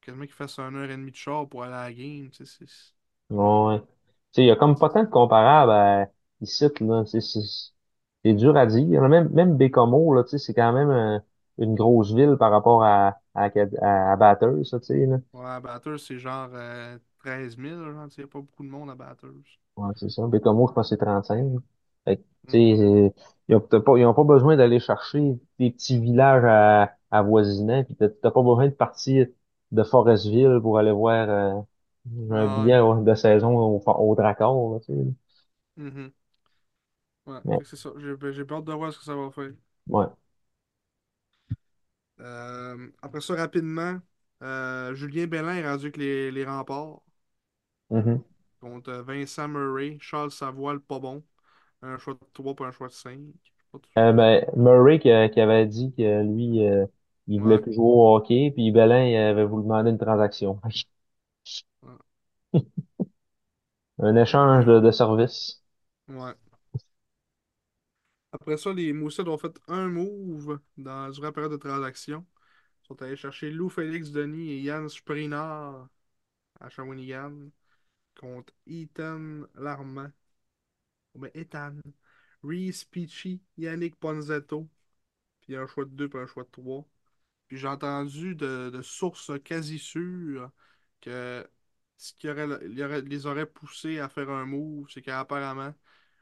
quasiment qu'ils fassent une heure et demie de char pour aller à la game. tu sais, c'est- Ouais. Tu sais, il y a comme pas tant de comparables à ici, là. C'est c'est- c'est dur à dire. Même, même Bécomo, là, c'est quand même euh, une grosse ville par rapport à, à, à, à ça, tu sais, là. Ouais, à Bathurst, c'est genre euh, 13 000, genre, tu sais, y a pas beaucoup de monde à Bathurst. Ouais, c'est ça. Bécomo, je pense que c'est 35. Fait que, sais, Mhm. c'est- ils ont t'as pas, besoin d'aller chercher des petits villages à, à voisiner, puis t'as pas besoin de partir de Forestville pour aller voir euh, un Ah billet ouais, de saison au, au Dracor, tu sais. Ouais, c'est ça. J'ai ben, j'ai peur de voir ce que ça va faire. ouais. Euh, après ça, rapidement, euh, Julien Bellin est rendu avec les, les remparts Mhm. contre Vincent Murray, Charles Savoie, le pas bon. Un choix de 3 pour un choix de 5. Euh, ben, Murray qui, qui avait dit que lui, euh, il voulait Ouais, plus jouer au hockey, puis Bellin il avait voulu demander une transaction. ouais. Un échange de, de services. ouais. Après ça, les Moussets ont fait un move dans, durant la période de transaction. Ils sont allés chercher Lou Félix Denis et Yann Sprinard à Shawinigan contre Ethan Larmand. Oh, ben, Ethan. Reese Peachy, Yannick Ponzetto, puis un choix de 2 puis un choix de 3. Puis j'ai entendu de, de sources quasi sûres que ce qui les aurait poussés à faire un move, c'est qu'apparemment,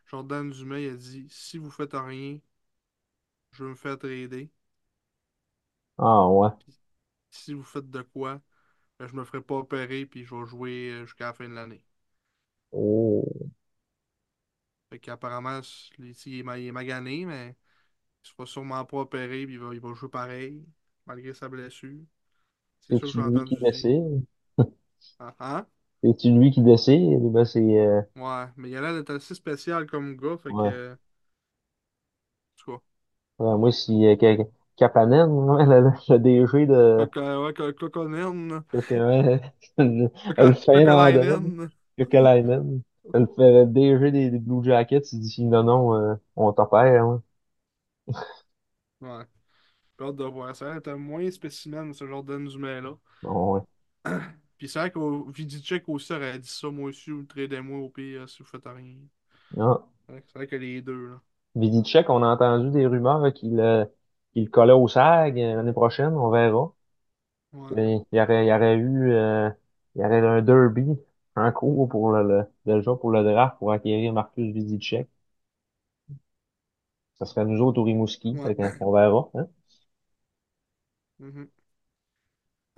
Jordan Dumais a dit si vous faites rien, je vais me faire trader. Ah ouais. Puis si vous faites de quoi, ben, je me ferai pas opérer puis je vais jouer euh, jusqu'à la fin de l'année. Oh. Fait qu'apparemment, il il est ma- il est magané, mais il sera sûrement pas opéré puis il va, il va jouer pareil, malgré sa blessure. C'est ça que dire. décide? Ah, hein? C'est-tu lui qui décide? ou Ben c'est euh, Ouais, mais il a l'air d'être assez spécial comme gars, fait ouais. que. En tout cas. Ouais, moi si euh, Ka- Kapanen, ouais, le, le DG de Ouais, ouais, Finlandais, Cocalainen. Jokelainen, le, le DG des, des Blue Jackets, il dit non, non, euh, on t'opère. Hein. Ouais. J'ai hâte de voir. Ça un moins spécimen, ce Jordan Dumais-là. Bon, ouais. Puis c'est vrai qu'au Vidicek aussi aurait dit ça, moi aussi, ou tradez-moi au pire si vous faites rien. Ah. C'est vrai que les deux, là. Vidicek, on a entendu des rumeurs qu'il euh, qu'il collait au SAG euh, l'année prochaine, on verra. Ouais. Mais il y aurait, il y aurait eu euh, il y aurait un derby en cours pour le, le, déjà pour le draft pour acquérir Marcus Vidicek. Ça serait nous autres au Rimouski, Ouais. on verra. Hein? Mhm.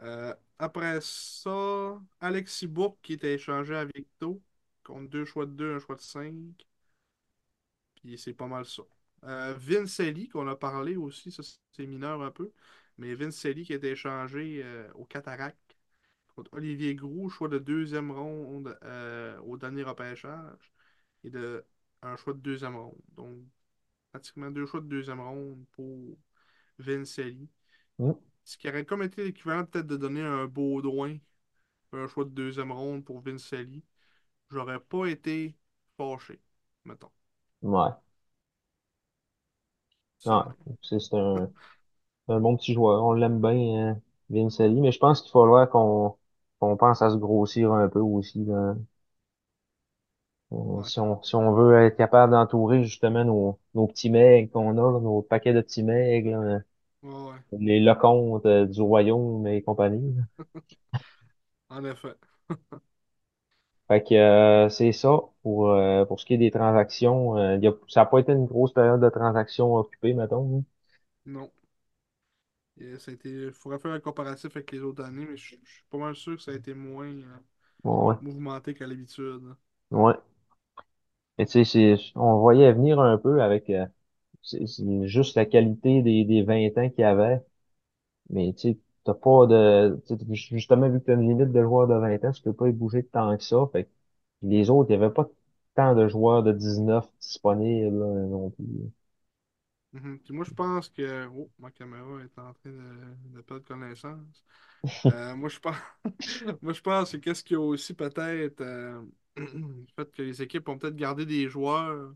Euh, après ça, Alexis Bourque qui était échangé à Victo contre deux choix de deux, un choix de cinq. Puis c'est pas mal ça. Euh, Vincelli, qu'on a parlé aussi, ça c'est mineur un peu. Mais Vincelli qui été échangé euh, au Cataract contre Olivier Groux, choix de deuxième ronde euh, au dernier repêchage. Et de un choix de deuxième ronde. Donc pratiquement deux choix de deuxième ronde pour Vincelli. Hmm. Ce qui aurait comme été l'équivalent peut-être de donner un Baudouin, un choix de deuxième ronde pour Vincelli. J'aurais pas été fâché, mettons. Ouais. Même. C'est un, un bon petit joueur. On l'aime bien, Vincelli, mais je pense qu'il va falloir qu'on pense à se grossir un peu aussi. Là. Euh, Ouais. si on, si on veut être capable d'entourer justement nos, nos petits mecs qu'on a, là, nos paquets de petits mecs, là, Ouais, ouais. les Lecomte euh, du Royaume et compagnie. là. En effet. Fait que euh, c'est ça pour, euh, pour ce qui est des transactions. Euh, il y a, ça n'a pas été une grosse période de transactions occupée, mettons. hein. Non. Et ça a été... Il faudrait faire un comparatif avec les autres années, mais je je suis pas mal sûr que ça a été moins euh, ouais. mouvementé qu'à l'habitude. Ouais. Et tu sais, c'est, on voyait venir un peu avec euh, c'est juste la qualité des, des 20 ans qu'il y avait. Mais tu sais, t'as pas de. tu Justement, vu que t'as une limite de joueurs de 20 ans, tu peux pas y bouger tant que ça. Fait que les autres, il y avait pas tant de joueurs de 19 disponibles là, non plus. Mhm. Puis moi, je pense que. Oh, ma caméra est en train de, de perdre connaissance. Euh, moi, je pense... moi, je pense que qu'est-ce qu'il y a aussi peut-être. euh, Le fait que les équipes ont peut-être gardé des joueurs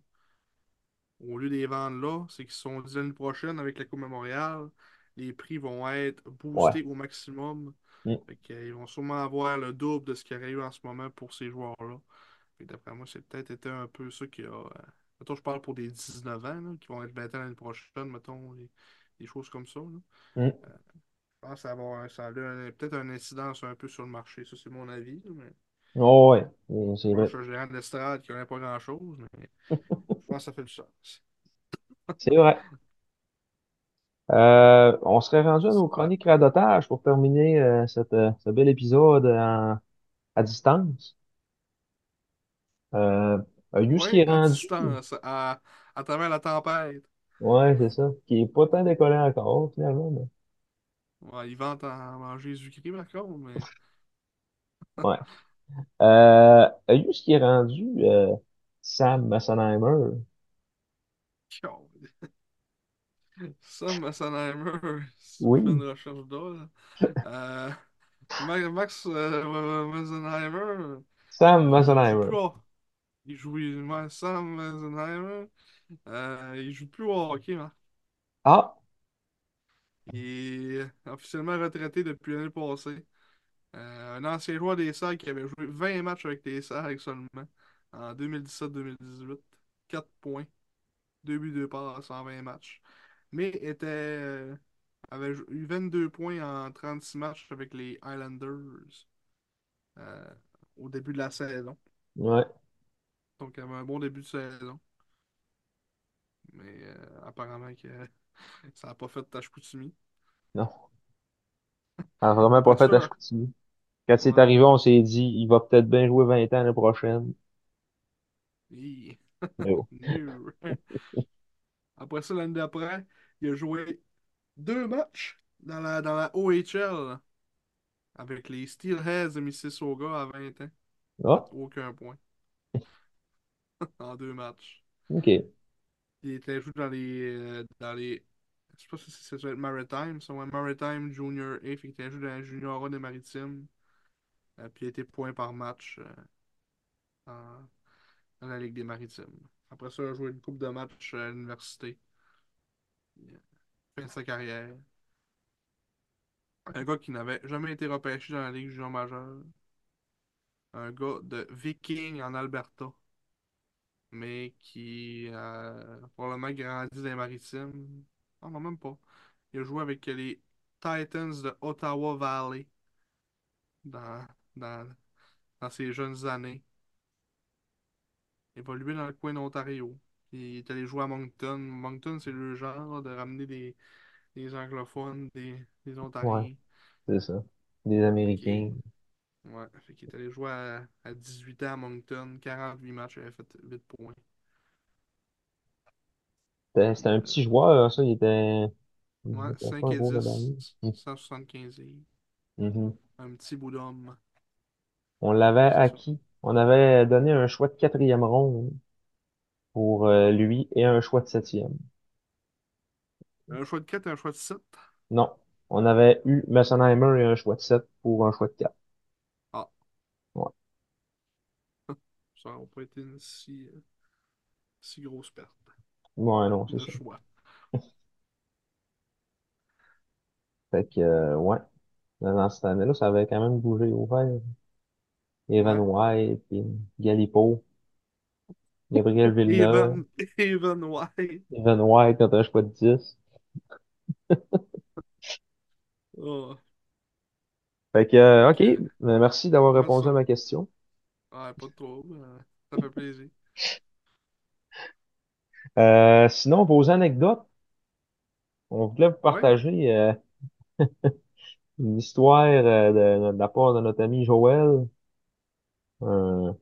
au lieu de les vendre là, c'est qu'ils sont dit l'année prochaine avec la Coupe Memorial, les prix vont être Ouais. boostés au maximum. Mm. Fait qu'ils vont sûrement avoir le double de ce qu'il y aurait eu en ce moment pour ces joueurs-là. D'après moi, c'est peut-être été un peu ça qui a. euh, Mettons, je parle pour des 19 ans, là, qui vont être 20 ans l'année prochaine, mettons, des, des choses comme ça. là. Mm. Je pense que ça va avoir, ça a peut-être une incidence un peu sur le marché. Ça, c'est mon avis. là, mais Oh, ouais. C'est vrai. je suis un gérant de l'estrade qui connaît pas grand-chose, mais ça fait du sens. C'est vrai. Euh, on serait rendu à nos chroniques radotage pour terminer euh, cette, euh, ce bel épisode en, à distance. Euh, un qui est à rendu, distance, à, à travers la tempête. ouais, c'est ça, qui est pas tant décollé encore, finalement, mais, Ouais, ils vantent en, en Jésus-Christ, par contre, mais. ouais. Euh, un qui est rendu, Sam Massenheimer. Sam fais Oui, une recherche d'or. Euh, Ma- Max euh, Massenheimer, Sam euh, il joue plus Massenheimer. au... Il joue... ouais, Sam Massenheimer, euh, il joue plus au hockey, hein. Ah, Il est officiellement retraité depuis l'année passée. Un ancien joueur des Sags qui avait joué 20 matchs avec les Sags seulement en 2017-2018. 4 points, 2 buts, 2 passes en 20 matchs. Mais était, euh, avait eu 22 points en 36 matchs avec les Islanders euh, au début de la saison. ouais, Donc, il avait un bon début de saison. Mais euh, apparemment que ça n'a pas fait de tâche Koutimi. non. Ça a vraiment pas fait à ça, Chicoutimi. Quand c'est ouais. arrivé, on s'est dit, il va peut-être bien jouer 20 ans l'année prochaine. No. Après ça, l'année d'après, il a joué deux matchs dans la, dans la OHL avec les Steelheads de Mississauga à 20 ans. Ah, aucun point en deux matchs. ok. Il était joué dans les, euh, dans les. Je sais pas si ça doit être Maritime, ça, ouais, Maritime Junior A. Fait qu'il était joué dans la Junior A des Maritimes. Euh, puis il a été point par match euh, en- dans la Ligue des Maritimes. Après ça, il a joué une coupe de matchs à l'université. Fin de sa carrière. Un gars qui n'avait jamais été repêché dans la Ligue junior majeure. Un gars de Viking en Alberta. Mais qui a probablement grandi dans les maritimes. Non, non, même pas. Il a joué avec les Titans de Ottawa Valley dans, dans, dans ses jeunes années. Évolué dans le coin d'Ontario. Il est allé jouer à Moncton. Moncton, c'est le genre de ramener des, des anglophones, des, des Ouais, Ontariens. c'est ça. Des Fait Américains. Ouais, fait qu'il est allé jouer à, à 18 ans à Moncton, 48 matchs, il avait fait 8 points. C'était un petit joueur, ça. Il était, il ouais, était pas 5 un et gros gabarit. 10, 175 livres. Mhm. Un petit bout d'homme. On l'avait Mais c'est ça. acquis. On avait donné un choix de quatrième ronde pour euh, lui et un choix de septième. Un choix de 4 et un choix de 7. Non. On avait eu Messenheimer et un choix de sept pour un choix de quatre. Ah, Ouais. ça n'a pas été une si, euh, si grosse perte Ouais, non, c'est ça. choix. Fait que, euh, ouais. Dans cette année-là, ça avait quand même bougé au vert. Evan. White, puis Galipo, Gabriel Villeneuve, Evan, White. Evan White quand un choix de 10. Ah, Fait que, euh, OK. Ben, Merci d'avoir répondu à ma question. Ouais, pas de trouble. euh, ça fait plaisir. Euh, sinon, vos anecdotes, on voulait vous partager euh, une histoire de, de la part de notre ami Joël. Euh,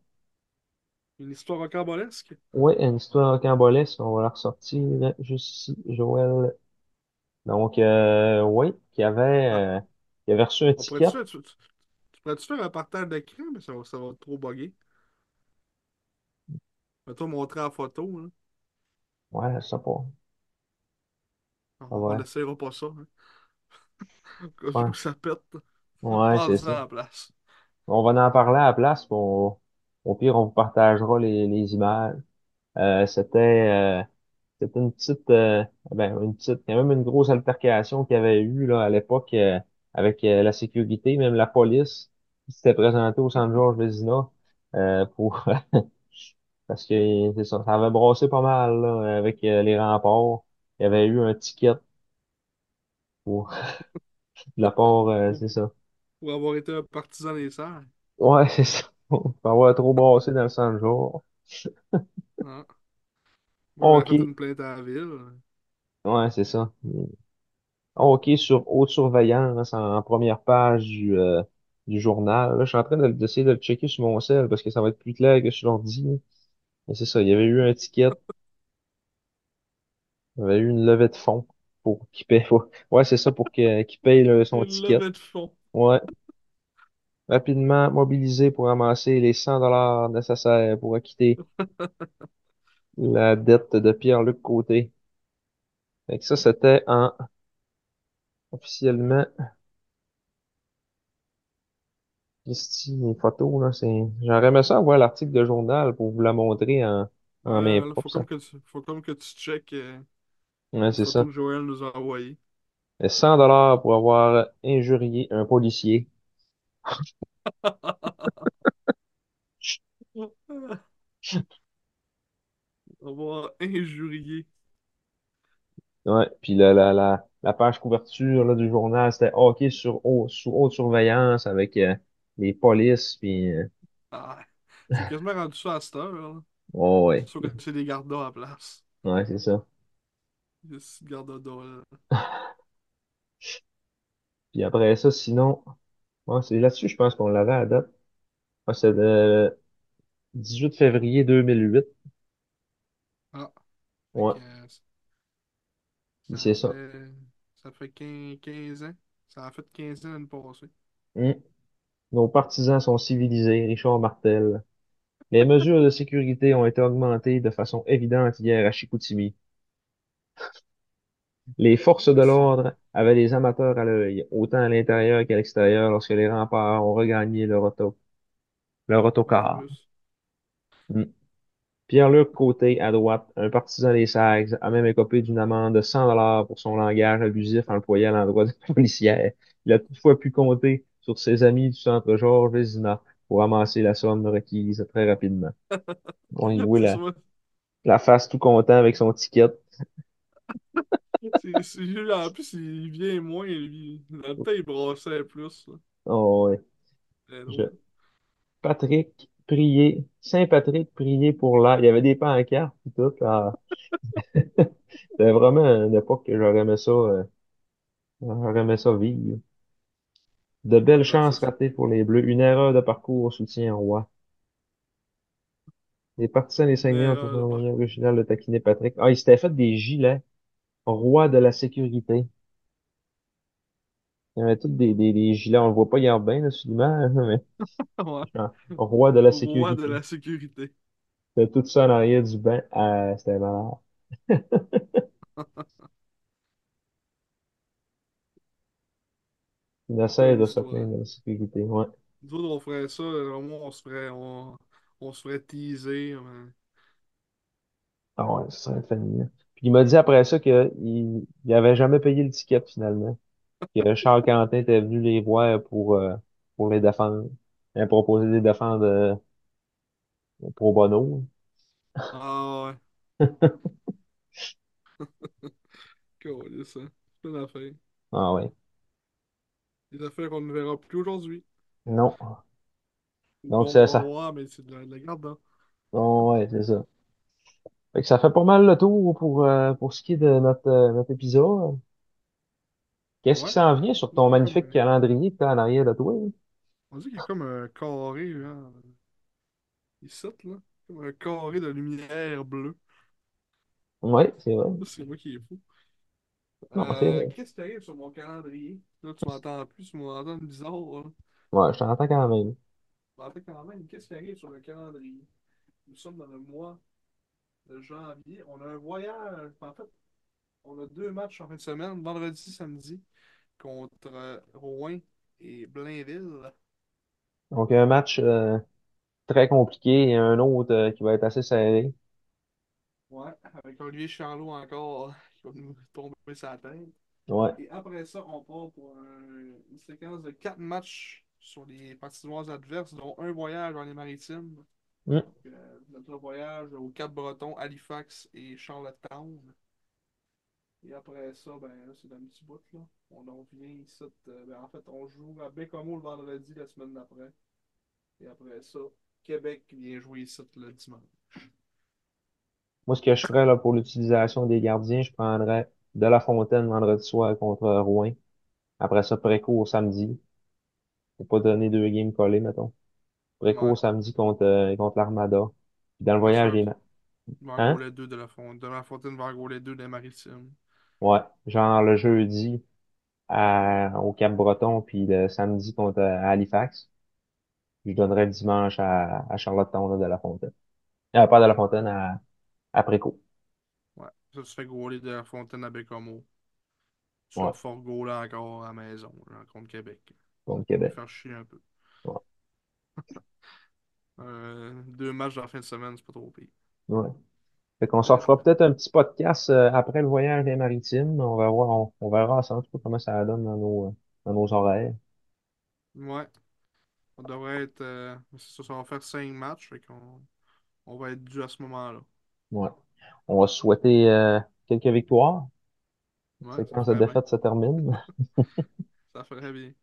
une histoire rocambolesque? oui, une histoire rocambolesque, on va la ressortir juste ici, Joël. Donc, euh, oui, qui avait, Ah, euh, qui avait reçu un on pourrait-tu ticket. faire, tu, tu- tu pourrais-tu faire un partage d'écran, mais ça va, ça va trop bugger. Mettons montrer la photo, là. Ouais, je sais pas. On on n'essayera pas ça, hein. Au cas Ouais, où ça pète. ouais, c'est ça. la place. On va en parler à la place, on- au pire, on vous partagera les, images. Euh, c'était, euh, c'était une petite, euh, ben, une même une grosse altercation qu'il y avait eu à l'époque euh, avec la sécurité, même la police qui s'était présentée au San Georges Vézina pour parce que c'est ça, ça avait brassé pas mal avec les remparts. Il y avait eu un ticket pour de la part, c'est ça. Pour avoir été un partisan des Serres. Ouais, c'est ça. Pour avoir trop brassé dans le San Georges. Ah. Moi, j'avais OK. fait une plainte à la ville. Ouais, c'est ça. OK sur haute surveillance en, en première page du, euh, du journal. Là, je suis en train de- d'essayer de le checker sur mon cell parce que ça va être plus clair que sur l'ordi. là. Mais c'est ça, il y avait eu un ticket, il y avait eu une levée de fonds pour qu'il paye. Ouais, c'est ça, pour que- qu'il paye le- son Une ticket. levée de fonds. Ouais. Rapidement mobilisé pour ramasser les 100 dollars nécessaires pour acquitter la dette de Pierre-Luc Côté. Fait que ça, c'était en officiellement ici, les photos, là, c'est. J'aurais aimé ça avoir l'article de journal pour vous la montrer en, en main Ouais, là, propre, faut ça. comme que tu, faut comme que tu checkes euh, Ouais, les c'est photos ça. que Joël nous a envoyées. Et 100 dollars pour avoir injurié un policier. Avoir injurié. Ouais. Puis la, la, la, la page couverture là, du journal, c'était hockey sur sous haute surveillance avec euh, les polices. Puis, euh, Ah, c'est quasiment rendu ça à cette heure, là. oh, ouais. Sauf que c'est des gardas à la place. Ouais, c'est ça. Des gardas là. Puis après ça, sinon, ouais, c'est là-dessus, je pense qu'on l'avait à date. Ouais, c'est le 18 février 2008. Ah, fait Ouais, que euh, c'est ça ça. fait, ça fait 15, 15 ans. Ça a fait 15 ans l'année passée. Hum. Nos partisans sont civilisés, Richard Martel. Les mesures de sécurité ont été augmentées de façon évidente hier à Chicoutimi. Les forces de l'ordre avaient les amateurs à l'œil, autant à l'intérieur qu'à l'extérieur, lorsque les remparts ont regagné leur auto, leur autocar. Hmm. Pierre-Luc Côté, à droite, un partisan des Sags, a même écopé d'une amende de 100 dollars pour son langage abusif employé à l'endroit des policières. Il a toutefois pu compter sur ses amis du centre Georges Vézina pour ramasser la somme requise très rapidement. Bon, il voit la, la face tout content avec son ticket. En plus, il vient moins, lui. Dans le temps, il brassait plus. là. Oh, ouais. Je-. Patrick, priez. Saint-Patrick, priez pour l'air. Il y avait des pancartes et tout. Ah, C'était vraiment une époque que j'aurais aimé ça, euh, j'aurais aimé ça vivre. De belles c'est chances ça. ratées pour les Bleus. Une erreur de parcours au soutien au roi. Les partisans des Une Saguenay ont trouvé erreur de un moyen parcours. original de taquiner Patrick. Ah, il s'était fait des gilets. Roi de la sécurité. Il y avait tous des, des, des gilets. On le voit pas hier bien, là, sur l'image, mais Ouais. genre, roi de la Roi de sécurité. la sécurité. C'était tout ça en arrière du banc. Ah, c'était malade. Il essaie de se plaindre de la sécurité. Ouais. Nous autres, on ferait ça, euh, au moins, on se ferait, on, on se ferait teaser. mais- Ah ouais, ça serait. Puis il m'a dit après ça qu'il il il avait jamais payé le ticket finalement. Que Charles Quentin était venu les voir pour, euh, pour les défendre. Il a proposé de les défendre euh, pro bono. Ah ouais. Cool, ça. C'est plein d'affaires. Ah ouais. Des affaires qu'on ne verra plus aujourd'hui. Non. Donc c'est ça. voir, mais c'est de la, de la garde. hein. Oh, ouais, c'est ça. Fait que ça fait pas mal le tour pour, euh, pour ce qui est de notre, euh, notre épisode. Qu'est-ce qui Ouais. s'en vient sur ton comme, magnifique calendrier que t'as en arrière de toi? hein? on dit qu'il y a comme un carré, là. Ici, là. Comme un carré de lumière bleue. Ouais, c'est vrai. Ça, c'est moi qui est fou. Non, c'est Euh, vrai. qu'est-ce qui arrive sur mon calendrier? Là, tu m'entends plus, tu m'entends bizarre. Là. Ouais, je t'entends quand même. En fait, quand même, qu'est-ce qui arrive sur le calendrier? Nous sommes dans le mois janvier. On a un voyage. En fait, on a deux matchs en fin de semaine, vendredi, samedi, contre euh, Rouen et Blainville. Donc un match euh, très compliqué et un autre euh, qui va être assez serré. Ouais, avec Olivier Charlot encore qui va nous tomber sa tête. Ouais. Et après ça, on part pour un- une séquence de quatre matchs sur les patinoires adverses, dont un voyage dans les maritimes. Mm. Euh, notre voyage au Cap-Breton, Halifax et Charlottetown. Et après ça, ben là, c'est un petit bout là. On en vient ici. euh, ben, en fait, on joue à Bécomo le vendredi la semaine d'après. Et après ça, Québec vient jouer ici le dimanche. Moi, ce que je ferais là, pour l'utilisation des gardiens, je prendrais De La Fontaine vendredi soir contre Rouen. Après ça, Préco samedi. Faut pas donner deux games collés, mettons. Ouais. Brécourt samedi contre, euh, contre l'Armada. Puis dans le voyage, ça, les Hein? Vargolais 2 de la Fontaine. De la Fontaine, Vargolais 2 des Maritimes. Ouais. Genre le jeudi à, au Cap-Breton, puis le samedi contre euh, Halifax. Je donnerais le dimanche à, à Charlottetown là, de la Fontaine. Euh, pas de la Fontaine, à, à Préco. Ouais. Ça, tu fais gauler de la Fontaine à Bécomo. Tu vas Ouais, te faire gauler encore à la maison, genre, contre Québec. contre les Québec. faire chier un peu. Ouais. Euh, deux matchs dans la fin de semaine, c'est pas trop pire. Ouais. Fait qu'on se Bien refera joué. peut-être un petit podcast euh, après le voyage des maritimes. On va voir, on, on verra peu comment ça donne dans nos, euh, dans nos horaires. Ouais. On devrait être. euh, c'est ça, ça va faire cinq matchs. Fait qu'on on va être dû à ce moment-là. Ouais. On va souhaiter euh, quelques victoires. Ouais, C'est ça quand cette ferait défaite se termine. Ça ferait bien.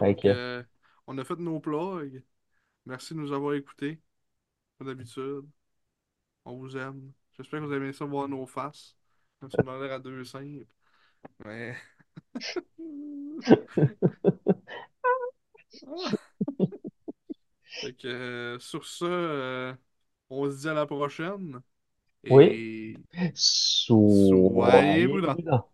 Fait Donc, que, euh, on a fait nos plugs. Merci de nous avoir écoutés, comme d'habitude. On vous aime. J'espère que vous aimez ça voir nos faces. Même si on a l'air à deux simples. Mais. Fait que, euh, sur ce, euh, on se dit à la prochaine. oui, Et soyez soyez prudents. prudents.